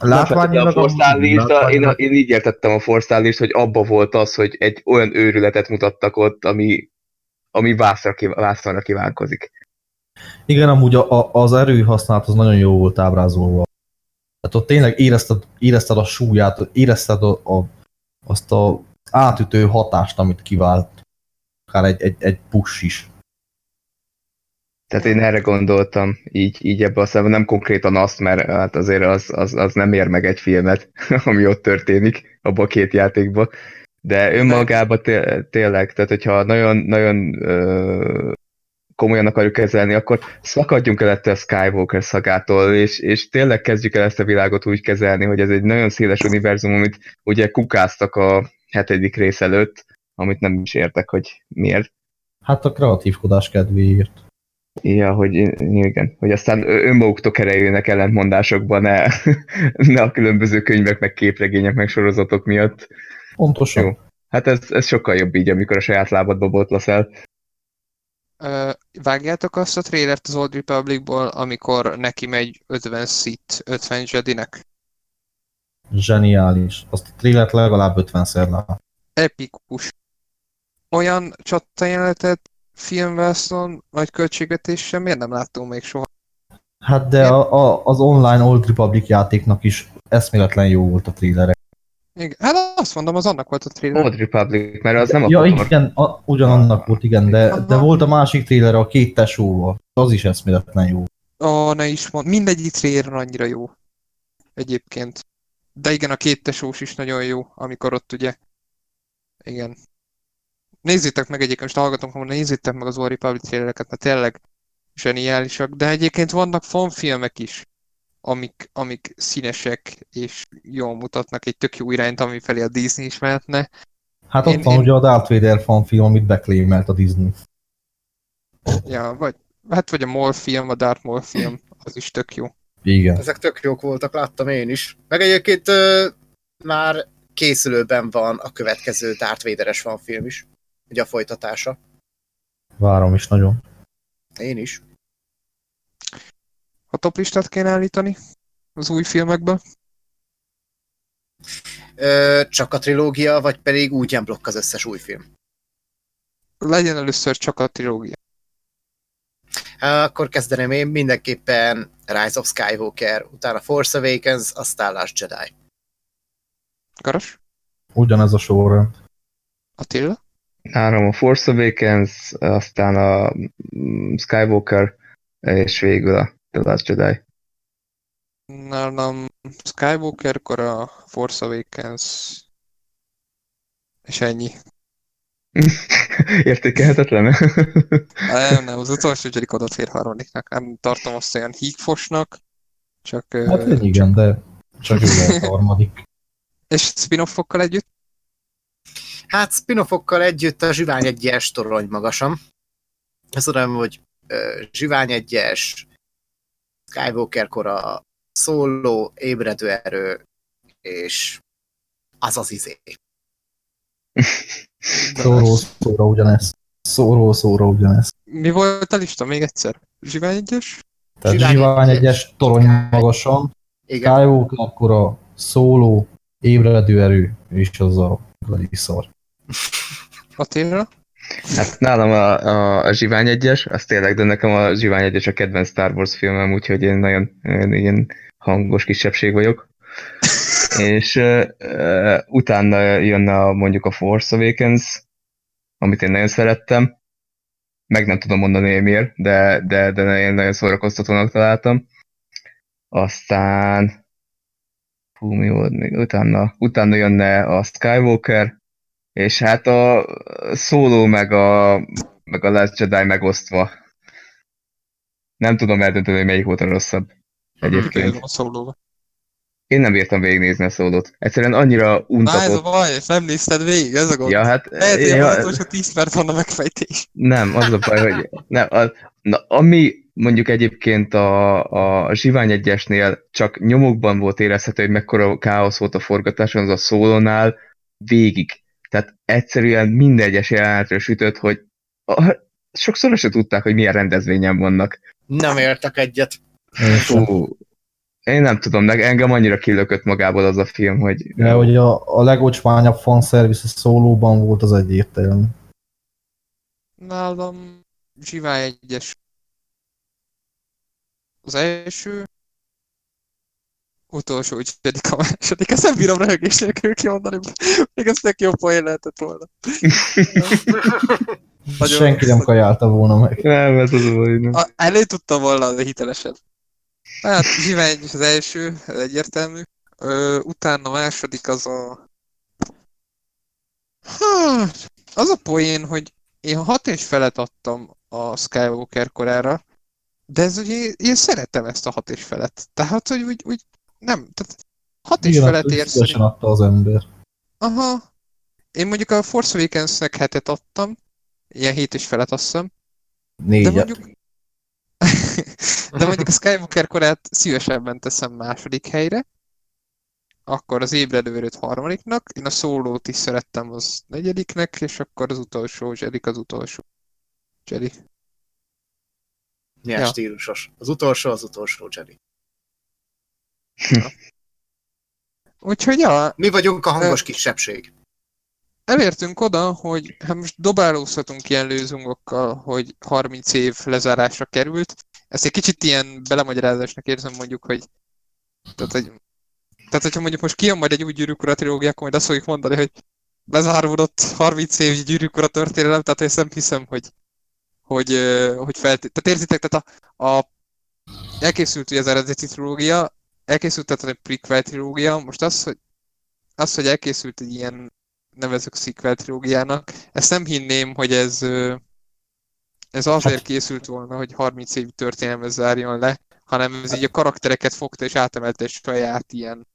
Látványilag a Unleashed, én, én így értettem a Unleashed, hogy abba volt az, hogy egy olyan őrületet mutattak ott, ami, ami vászra, vászonra kívánkozik. Igen, amúgy a, a, az erőhasználat az nagyon jó volt ábrázolva Tehát ott tényleg érezted, érezted a súlyát, érezted a, a, azt a átütő hatást, amit kivált. Akár egy, egy, egy push is. Tehát én erre gondoltam, így, így ebbe a szemben, nem konkrétan azt, mert hát azért az, az, az nem ér meg egy filmet, ami ott történik, abban a két játékban. De önmagában té- tényleg, tehát hogyha nagyon, nagyon ö, komolyan akarjuk kezelni, akkor szakadjunk el ettől a Skywalker szagától, és, és tényleg kezdjük el ezt a világot úgy kezelni, hogy ez egy nagyon széles univerzum, amit ugye kukáztak a hetedik rész előtt, amit nem is értek, hogy miért. Hát a kreatívkodás kedvéért. Ja, hogy igen, hogy aztán önmaguktól kerüljének ellentmondásokba, ne, ne a különböző könyvek, meg képregények, meg sorozatok miatt. Pontosan. Jó. Hát ez, ez sokkal jobb így, amikor a saját lábadba botlasz el. Ö, vágjátok azt a trailert az Old Republicból, amikor neki megy 50 Sith, 50 Jedinek? Zseniális. Azt a trillet legalább 50-szer lát. Epikus. Olyan csatajelenetet filmvászon nagy költségvetéssel miért nem láttunk még soha? Hát de a, a, az online Old Republic játéknak is eszméletlen jó volt a thriller. Igen. Hát azt mondom, az annak volt a trailer. Old Republic, mert az nem a Ja, igen, a, ugyanannak volt, igen, de, de volt a másik trailer a két tesóval. Az is eszméletlen jó. Ó, ne is mond. Mindegyik trailer annyira jó. Egyébként. De igen, a két tesós is nagyon jó, amikor ott ugye... Igen. Nézzétek meg egyébként, most hallgatom, hogy nézzétek meg az Old Republic trailereket, mert tényleg zseniálisak. De egyébként vannak fanfilmek is, amik, amik színesek és jól mutatnak egy tök jó irányt, ami felé a Disney is mehetne. Hát Én- ott van én- ugye a Darth Vader fanfilm, amit beklémelt a Disney. Ja, vagy, hát vagy a Maul film, a Darth Maul film, az is tök jó. Igen. Ezek tök jók voltak, láttam én is. Meg egyébként ö, már készülőben van a következő Darth Vader-es van film is. Ugye a folytatása. Várom is nagyon. Én is. A top listát kéne állítani az új filmekből. Ö, csak a trilógia, vagy pedig úgy blokk az összes új film. Legyen először csak a trilógia. Akkor kezdeném én mindenképpen Rise of Skywalker, utána Force Awakens, aztán Last Jedi. Garas? Ugyanez a sorrend. Attila? Nálam a Force Awakens, aztán a mm, Skywalker, és végül a The Last Jedi. Nálam Skywalker, akkor a Force Awakens, és ennyi. Értékelhetetlen? Nem, nem, az utolsó Jedi adott fér harmadiknak. Nem tartom azt olyan hígfosnak, csak... Hát ö, igen, de csak jó volt a harmadik. És spin-offokkal együtt? Hát spin-offokkal együtt a Zsivány egyes torony magasan. Azt mondom, hogy Zsivány egyes, Skywalker kora, Solo, Ébredő erő, és az az izé. Szóról szóra ugyanez. Szóról szóra ugyanez. Mi volt a lista még egyszer? Zsivány egyes? Tehát Zsivány egyes. torony magasan, Igen, Skywalker akkor a szóló, ébredő erő, és az a szar. Attila? Hát nálam a, a, a Zsivány egyes, az tényleg, de nekem a Zsivány egyes a kedvenc Star Wars filmem, úgyhogy én nagyon én ilyen hangos kisebbség vagyok. És uh, uh, utána jönne a, mondjuk a Force Awakens, amit én nagyon szerettem. Meg nem tudom mondani miért, de, de, de én nagyon szórakoztatónak találtam. Aztán hú, mi volt még? Utána, utána jönne a Skywalker, és hát a Solo meg a, meg a Last Jedi megosztva. Nem tudom eldönteni, hogy melyik volt a rosszabb. Egyébként. a szólóba. Én nem bírtam végignézni a szólót. Egyszerűen annyira Na ez a untatott. baj, nem nézted végig, ez a gond. Ja, hát, Lehet, hogy ja, a utolsó 10 perc van a megfejtés. nem, az a baj, hogy nem, a, na, ami mondjuk egyébként a, a Zsivány egyesnél csak nyomokban volt érezhető, hogy mekkora káosz volt a forgatáson, az a szólónál végig. Tehát egyszerűen minden egyes jelenetről sütött, hogy a, sokszor se tudták, hogy milyen rendezvényen vannak. nem értek egyet. Fú, én nem tudom, de engem annyira kilökött magából az a film, hogy De hogy a, a legocsmányabb fanszervisz a szólóban volt az egyértelmű. Nálam Zsivány egyes. Az első, utolsó Jedi a második. Ezt nem bírom röhögés nélkül kimondani, még ezt neki jobb poén lehetett volna. Nagyon Senki nem kajálta volna meg. Nem, ez az nem. A, elő tudtam volna, de hitelesen. Hát Zsivány az első, ez egyértelmű. Ö, utána a második az a... Hát, az a poén, hogy én hat és felet adtam a Skywalker korára, de ez ugye, én szeretem ezt a hat és felet. Tehát, hogy úgy, úgy nem, tehát hat és Igen, felet azt ér szívesen szerint. adta az ember. Aha. Én mondjuk a Force Awakens-nek hetet adtam, ilyen hét és felet azt hiszem, de Négyet. mondjuk... de mondjuk a Skywalker korát szívesebben teszem második helyre, akkor az ébredőrőt harmadiknak, én a szólót is szerettem az negyediknek, és akkor az utolsó Jedi az utolsó Jedi. Milyen Ja. stílusos. Az utolsó, az utolsó Jedi. Úgyhogy ja, Mi vagyunk a hangos kisebbség. elértünk oda, hogy hát most dobálózhatunk ilyen lőzungokkal, hogy 30 év lezárásra került. Ezt egy kicsit ilyen belemagyarázásnak érzem mondjuk, hogy tehát, hogy tehát, hogyha mondjuk most kijön majd egy új gyűrűk ura trilógia, akkor majd azt fogjuk mondani, hogy lezárulott 30 év gyűrűk ura történelem, tehát ezt nem hiszem, hogy hogy, hogy felt... Tehát érzitek, tehát a, a elkészült ugye az eredeti trilógia, elkészült tehát egy prequel trilógia, most az, hogy az, hogy elkészült egy ilyen nevezük sequel trilógiának, ezt nem hinném, hogy ez ez azért készült volna, hogy 30 év történelme zárjon le, hanem ez így a karaktereket fogta és átemelte egy saját ilyen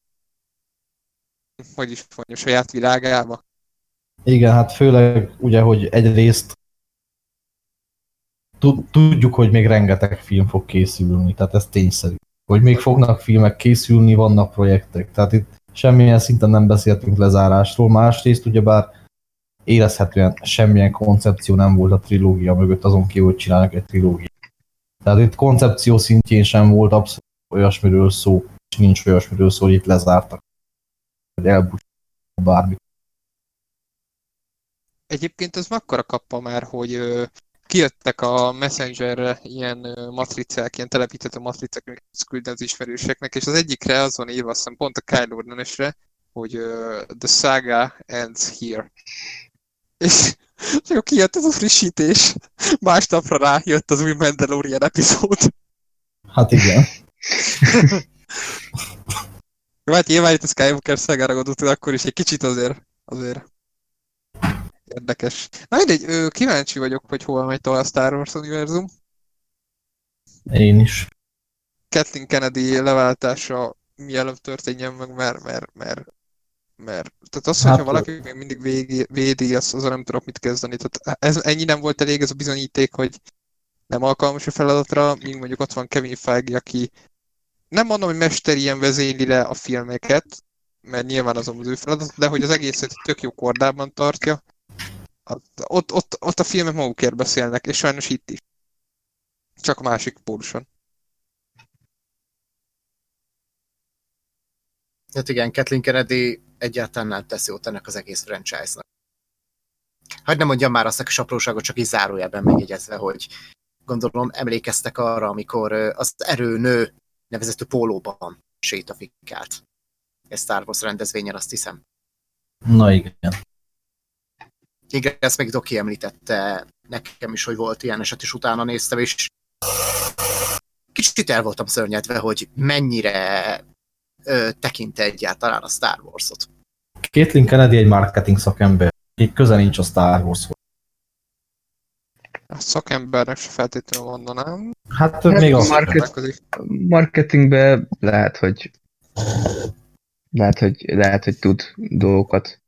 hogy is mondjam, saját világába. Igen, hát főleg ugye, hogy egyrészt tud- tudjuk, hogy még rengeteg film fog készülni, tehát ez tényszerű. Hogy még fognak filmek készülni, vannak projektek, tehát itt semmilyen szinten nem beszéltünk lezárásról. Másrészt ugyebár érezhetően semmilyen koncepció nem volt a trilógia mögött, azon kívül, hogy csinálnak egy trilógiát. Tehát itt koncepció szintjén sem volt abszolút olyasmiről szó, és nincs olyasmiről szó, hogy itt lezártak. Hogy elbúcsúztak bármi. Egyébként ez mekkora kappa már, hogy kijöttek a Messengerre ilyen matricák, ilyen telepíthető matricák, amiket tudsz küldeni az ismerőseknek, és az egyikre az van írva, azt hiszem pont a Kylo Ren-esre, hogy ö, The saga ends here. És, akkor kijött ez a frissítés, másnapra rájött az új Mandalorian epizód. Hát igen. Jó, hát nyilván itt a Skywalker szágára gondolt, hogy akkor is egy kicsit azért, azért érdekes. Na mindegy, kíváncsi vagyok, hogy hol megy tovább a Star Wars univerzum. Én is. Kathleen Kennedy leváltása mielőbb történjen meg, mert, mert, mert, mert tehát az, hogyha Hát, valaki még mindig végi, védi, azt azzal nem tudok mit kezdeni. Tehát ez, ennyi nem volt elég ez a bizonyíték, hogy nem alkalmas a feladatra, míg mondjuk ott van Kevin Feige, aki nem mondom, hogy mester ilyen vezényli le a filmeket, mert nyilván azon az ő feladat, de hogy az egészet tök jó kordában tartja. Ott, ott, ott a filmek magukért beszélnek, és sajnos itt is. Csak a másik póluson. Hát igen, Kathleen Kennedy egyáltalán nem teszi jót ennek az egész franchise-nak. Hogy nem mondjam már azt a kis apróságot, csak így zárójelben megjegyezve, hogy gondolom emlékeztek arra, amikor az erőnő nevezetű pólóban sétafikált. Ez Star Wars rendezvényen, azt hiszem. Na igen. Igen, ezt még Doki említette nekem is, hogy volt ilyen eset, és utána néztem, és kicsit el voltam szörnyedve, hogy mennyire ö, tekint egyáltalán a Star Wars-ot. Caitlin Kennedy egy marketing szakember, aki köze nincs a Star Warshoz. A szakembernek se feltétlenül mondanám. Hát, Hát még a market- Találkozik. Marketingben lehet, hogy lehet, hogy, lehet, hogy tud dolgokat.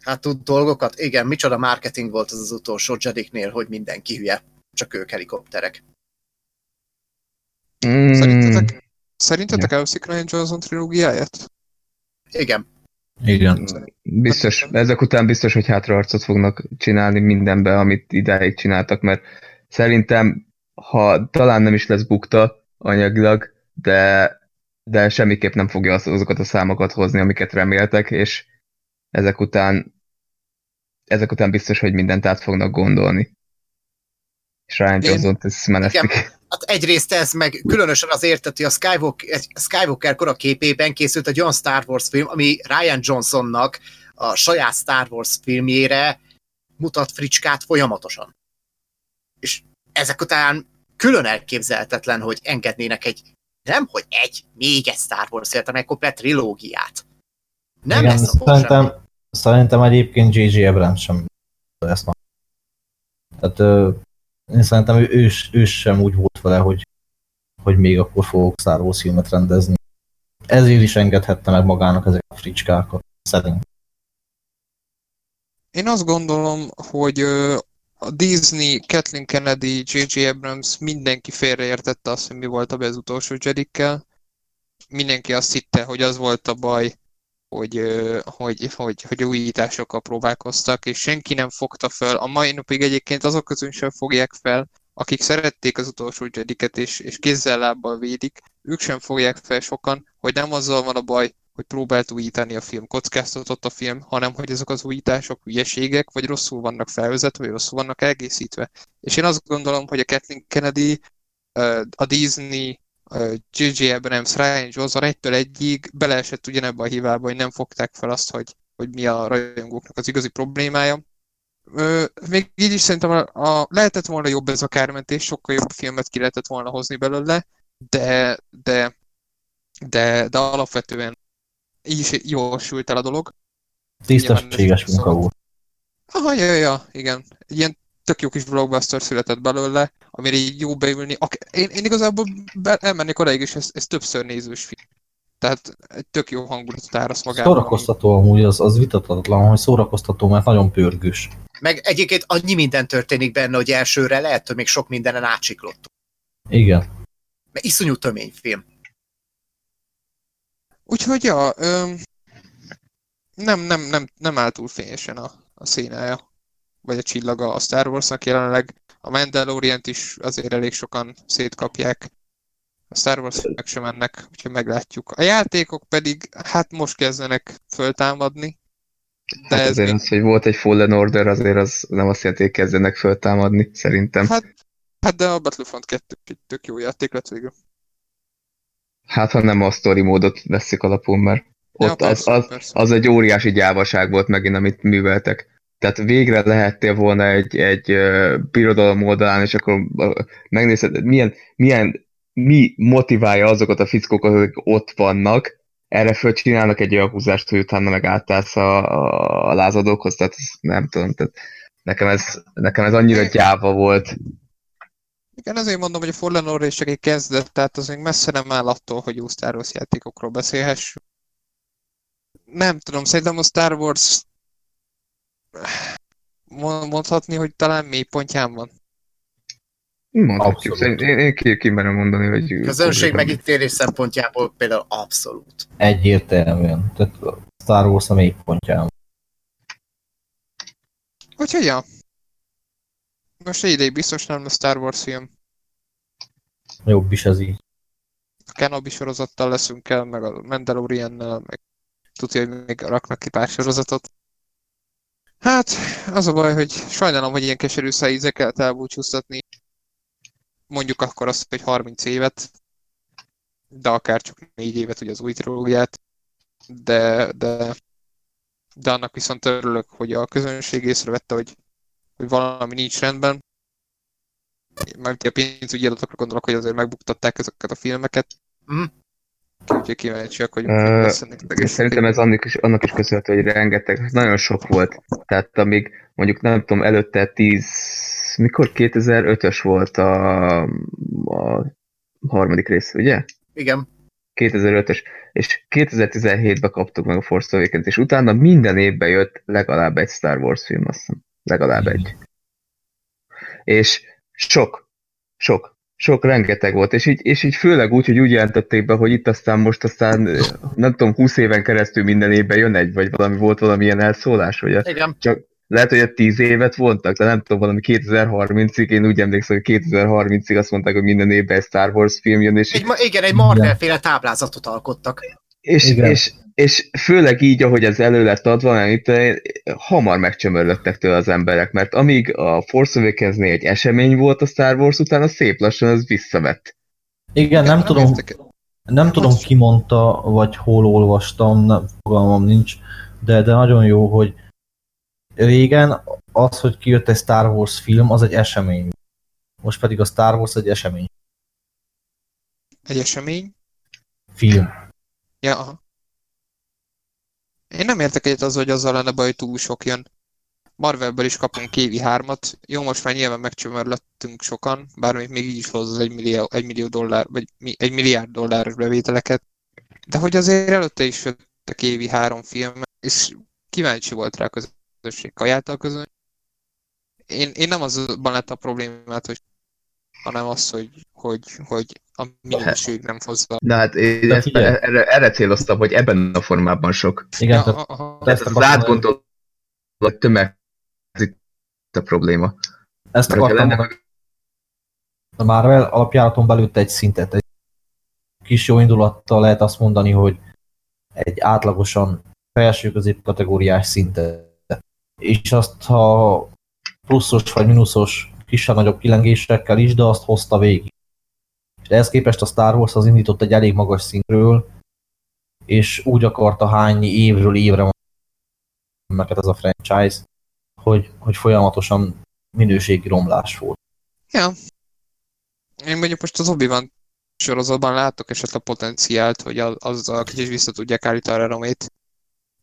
Hát tud dolgokat. Igen, micsoda marketing volt az az utolsó Jediknél, hogy mindenki hülye. Csak ők helikopterek. Mm, Szerintetek, szerintetek elveszik Ryan Johnson trilógiáját? Igen. Igen. biztos, ezek után biztos, hogy hátraarcot fognak csinálni mindenbe, amit idáig csináltak, mert szerintem, ha talán nem is lesz bukta anyagilag, de, de semmiképp nem fogja az- azokat a számokat hozni, amiket reméltek, és ezek után ezek után biztos, hogy mindent át fognak gondolni. És Ryan Johnson-t ezt menesztik. Hát egyrészt ez, meg különösen azért, hogy a Skywalker, Skywalker kora képében készült egy olyan Star Wars film, ami Ryan Johnsonnak a saját Star Wars filmjére mutat fricskát folyamatosan. És ezek után külön elképzelhetetlen, hogy engednének egy, nem hogy egy, még egy Star Wars hanem egy komplet trilógiát. Nem Igen, lesz szerintem, szerintem egyébként J.J. Abrams sem ezt már. Tehát ö, én szerintem ő, ő, ő sem úgy volt vele, hogy, hogy még akkor fogok Star Wars filmet rendezni. Ezért is engedhette meg magának ezek a fricskákat, szerintem. Én azt gondolom, hogy a Disney, Kathleen Kennedy, J.J. Abrams mindenki félreértette azt, hogy mi volt a az utolsó Jedikkel. Mindenki azt hitte, hogy az volt a baj, hogy, hogy, hogy, hogy újításokkal próbálkoztak, és senki nem fogta fel. A mai napig egyébként azok közül sem fogják fel, akik szerették az utolsó Jediket és, és kézzel lábbal védik, ők sem fogják fel sokan, hogy nem azzal van a baj, hogy próbált újítani a film, kockáztatott a film, hanem hogy ezek az újítások hülyeségek, vagy rosszul vannak felvezetve, vagy rosszul vannak elkészítve. És én azt gondolom, hogy a Kathleen Kennedy, a Disney, J.J. Abrams, Ryan Johnson egytől egyig beleesett ugyanebbe a hibába, hogy nem fogták fel azt, hogy, hogy mi a rajongóknak az igazi problémája. Ö, még így is szerintem a, a, lehetett volna jobb ez a kármentés, sokkal jobb filmet ki lehetett volna hozni belőle, de, de, de, de alapvetően így is jól sült el a dolog. Tisztességes munka volt. Aha, ja, ja, igen. Ilyen tök jó kis blockbuster született belőle, amire így jó beülni. Én, én igazából be, elmennék odaig, és ez, ez többször nézős film. Tehát egy tök jó hangulatot árasz magában. Szórakoztató amúgy, az, az vitathatatlan, hogy szórakoztató, mert nagyon pörgős. Meg egyébként annyi minden történik benne, hogy elsőre lehet, hogy még sok mindenen átsiklott. Igen. Mert iszonyú tömény film. Úgyhogy ja, öm, nem, nem, nem, nem áll túl fényesen a, a színája, vagy a csillaga a Star Warsnak jelenleg. A Mandalorian-t is azért elég sokan szétkapják. A Star wars meg sem mennek, úgyhogy meglátjuk. A játékok pedig, hát most kezdenek föltámadni. De hát ez azért még... az, hogy volt egy Fallen Order, azért az nem azt jelenti, hogy kezdenek föltámadni, szerintem. Hát, hát de a Battlefront 2 egy tök jó játék lett végül. Hát, ha nem a story módot veszik alapul, mert ott ja, persze, az, az, az egy óriási gyávaság volt megint, amit műveltek. Tehát végre lehettél volna egy, egy birodalom oldalán, és akkor megnézed, milyen, milyen, mi motiválja azokat a fickókat, akik ott vannak, erre föl csinálnak egy olyan húzást, hogy utána meg átállsz a, a, lázadókhoz, tehát nem tudom, tehát nekem ez, nekem ez annyira gyáva volt. Igen, azért mondom, hogy a Fallen Order is egy kezdet, tehát az még messze nem áll attól, hogy jó Star Wars játékokról beszélhessünk. Nem tudom, szerintem a Star Wars mondhatni, hogy talán mély pontján van. Mondhatjuk. Én, én, én ki, kimerem mondani, hogy... Közönség megítélés szempontjából például abszolút. Egyértelműen. Tehát Star Wars a mély pontján. Úgyhogy ja, most egy ideig biztos nem lesz Star Wars film. Jobb is ez így. A Kenobi sorozattal leszünk el, meg a Mandalorian-nel, meg tudja, hogy még raknak ki pár sorozatot. Hát, az a baj, hogy sajnálom, hogy ilyen keserű szájízekkel elbúcsúztatni. Mondjuk akkor azt, hogy 30 évet, de akár csak 4 évet, ugye az új trilógiát. De, de, de annak viszont örülök, hogy a közönség észrevette, hogy hogy valami nincs rendben. Mert a pénzügyi adatokra gondolok, hogy azért megbuktatták ezeket a filmeket. Mm. Úgyhogy kíváncsiak, hogy uh, Szerintem ez annak is, annak is köszönhető, hogy rengeteg, nagyon sok volt. Tehát amíg mondjuk nem tudom, előtte 10, mikor 2005-ös volt a, a harmadik rész, ugye? Igen. 2005-ös, és 2017-ben kaptuk meg a Force Awakens, és utána minden évben jött legalább egy Star Wars film, azt hiszem. Legalább egy. És sok, sok, sok, rengeteg volt, és így, és így főleg úgy, hogy úgy jelentették be, hogy itt aztán most aztán nem tudom, 20 éven keresztül minden évben jön egy, vagy valami volt valamilyen elszólás, vagy Igen. csak lehet, hogy a 10 évet vontak, de nem tudom, valami 2030-ig, én úgy emlékszem, hogy 2030-ig azt mondták, hogy minden évben egy Star Wars film jön, és... Egy, igen, egy Marvel-féle táblázatot alkottak. És, és, és főleg így, ahogy ez elő lett adva, itt hamar megcsömörlöttek tőle az emberek, mert amíg a Force awakens egy esemény volt a Star Wars után, a szép lassan ez visszavett. Igen, nem tudom, nem tudom ki mondta, vagy hol olvastam, nem, fogalmam nincs, de, de nagyon jó, hogy régen az, hogy kijött egy Star Wars film, az egy esemény. Most pedig a Star Wars egy esemény. Egy esemény. Film. Ja, aha. Én nem értek egyet az, hogy azzal lenne baj, hogy túl sok jön. Marvelből is kapunk Kévi 3-at. Jó, most már nyilván megcsömörlöttünk sokan, bár még így is hoz az egy millió, egy millió dollár, vagy mi- egy milliárd dolláros bevételeket. De hogy azért előtte is a Kévi 3 film, és kíváncsi volt rá a közösség, kajálta a közönség. Én, én nem azban lett a problémát, hogy hanem az, hogy, hogy, hogy a minőség nem hozza. De hát én ezt, erre, erre céloztam, hogy ebben a formában sok. Igen, Ja, tehát aha. Tehát ezt az átgondolt tömeg ez itt a probléma. Ezt Mert akartam lenne. A Marvel alapjáraton belül egy szintet, egy kis jó indulattal lehet azt mondani, hogy egy átlagosan felső közép kategóriás szintet. És azt, ha pluszos vagy mínuszos kisebb-nagyobb kilengésekkel is, de azt hozta végig. És ehhez képest a Star Wars az indított egy elég magas szintről, és úgy akarta hányni évről évre meg ez a franchise, hogy, hogy folyamatosan minőségi romlás volt. Ja. Én mondjuk most az obi sorozatban látok esetleg potenciált, hogy az, azzal kicsit vissza tudják állítani a remét,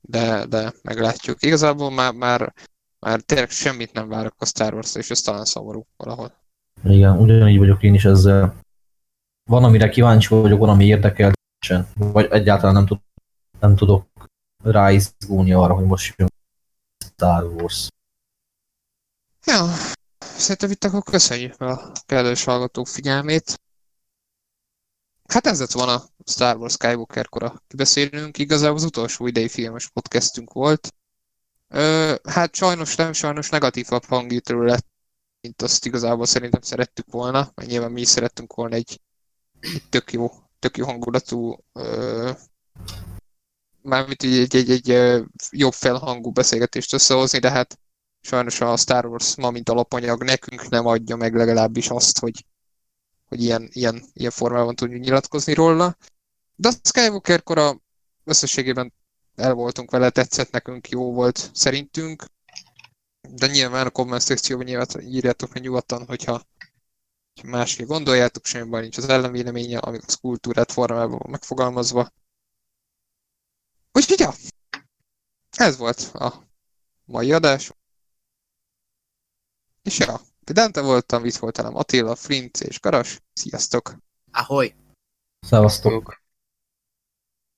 de, de meglátjuk. Igazából már, már, már tényleg semmit nem várok a Star wars és ez talán szomorú valahol. Igen, ugyanígy vagyok én is ezzel. Van, amire kíváncsi vagyok, van, ami érdekel, nincsen. vagy egyáltalán nem, tud, nem tudok ráizgulni arra, hogy most jön Star Wars. Ja, szerintem itt akkor köszönjük a kedves hallgatók figyelmét. Hát ez lett volna a Star Wars Skywalker kora kibeszélünk. Igazából az utolsó idei filmes podcastünk volt. Ö, hát sajnos nem, sajnos negatívabb hangítról lett, mint azt igazából szerintem szerettük volna. Mert nyilván mi is szerettünk volna egy tök jó, tök jó hangulatú mármint egy, egy, egy, egy jobb felhangú beszélgetést összehozni, de hát sajnos a Star Wars ma, mint alapanyag nekünk nem adja meg legalábbis azt, hogy, hogy ilyen, ilyen, ilyen formában tudjunk nyilatkozni róla. De a Skywalker kora összességében el voltunk vele, tetszett nekünk, jó volt szerintünk. De nyilván a komment szekcióban nyilván írjátok meg nyugodtan, hogyha másképp gondoljátok, semmi baj nincs az ellenvéleménye, amíg az kultúrát formában van megfogalmazva. Úgyhogy ja, ez volt a mai adás. És ja, Dante voltam, itt volt velem Attila, Flint és Garas. Sziasztok! Ahoy! Szevasztok!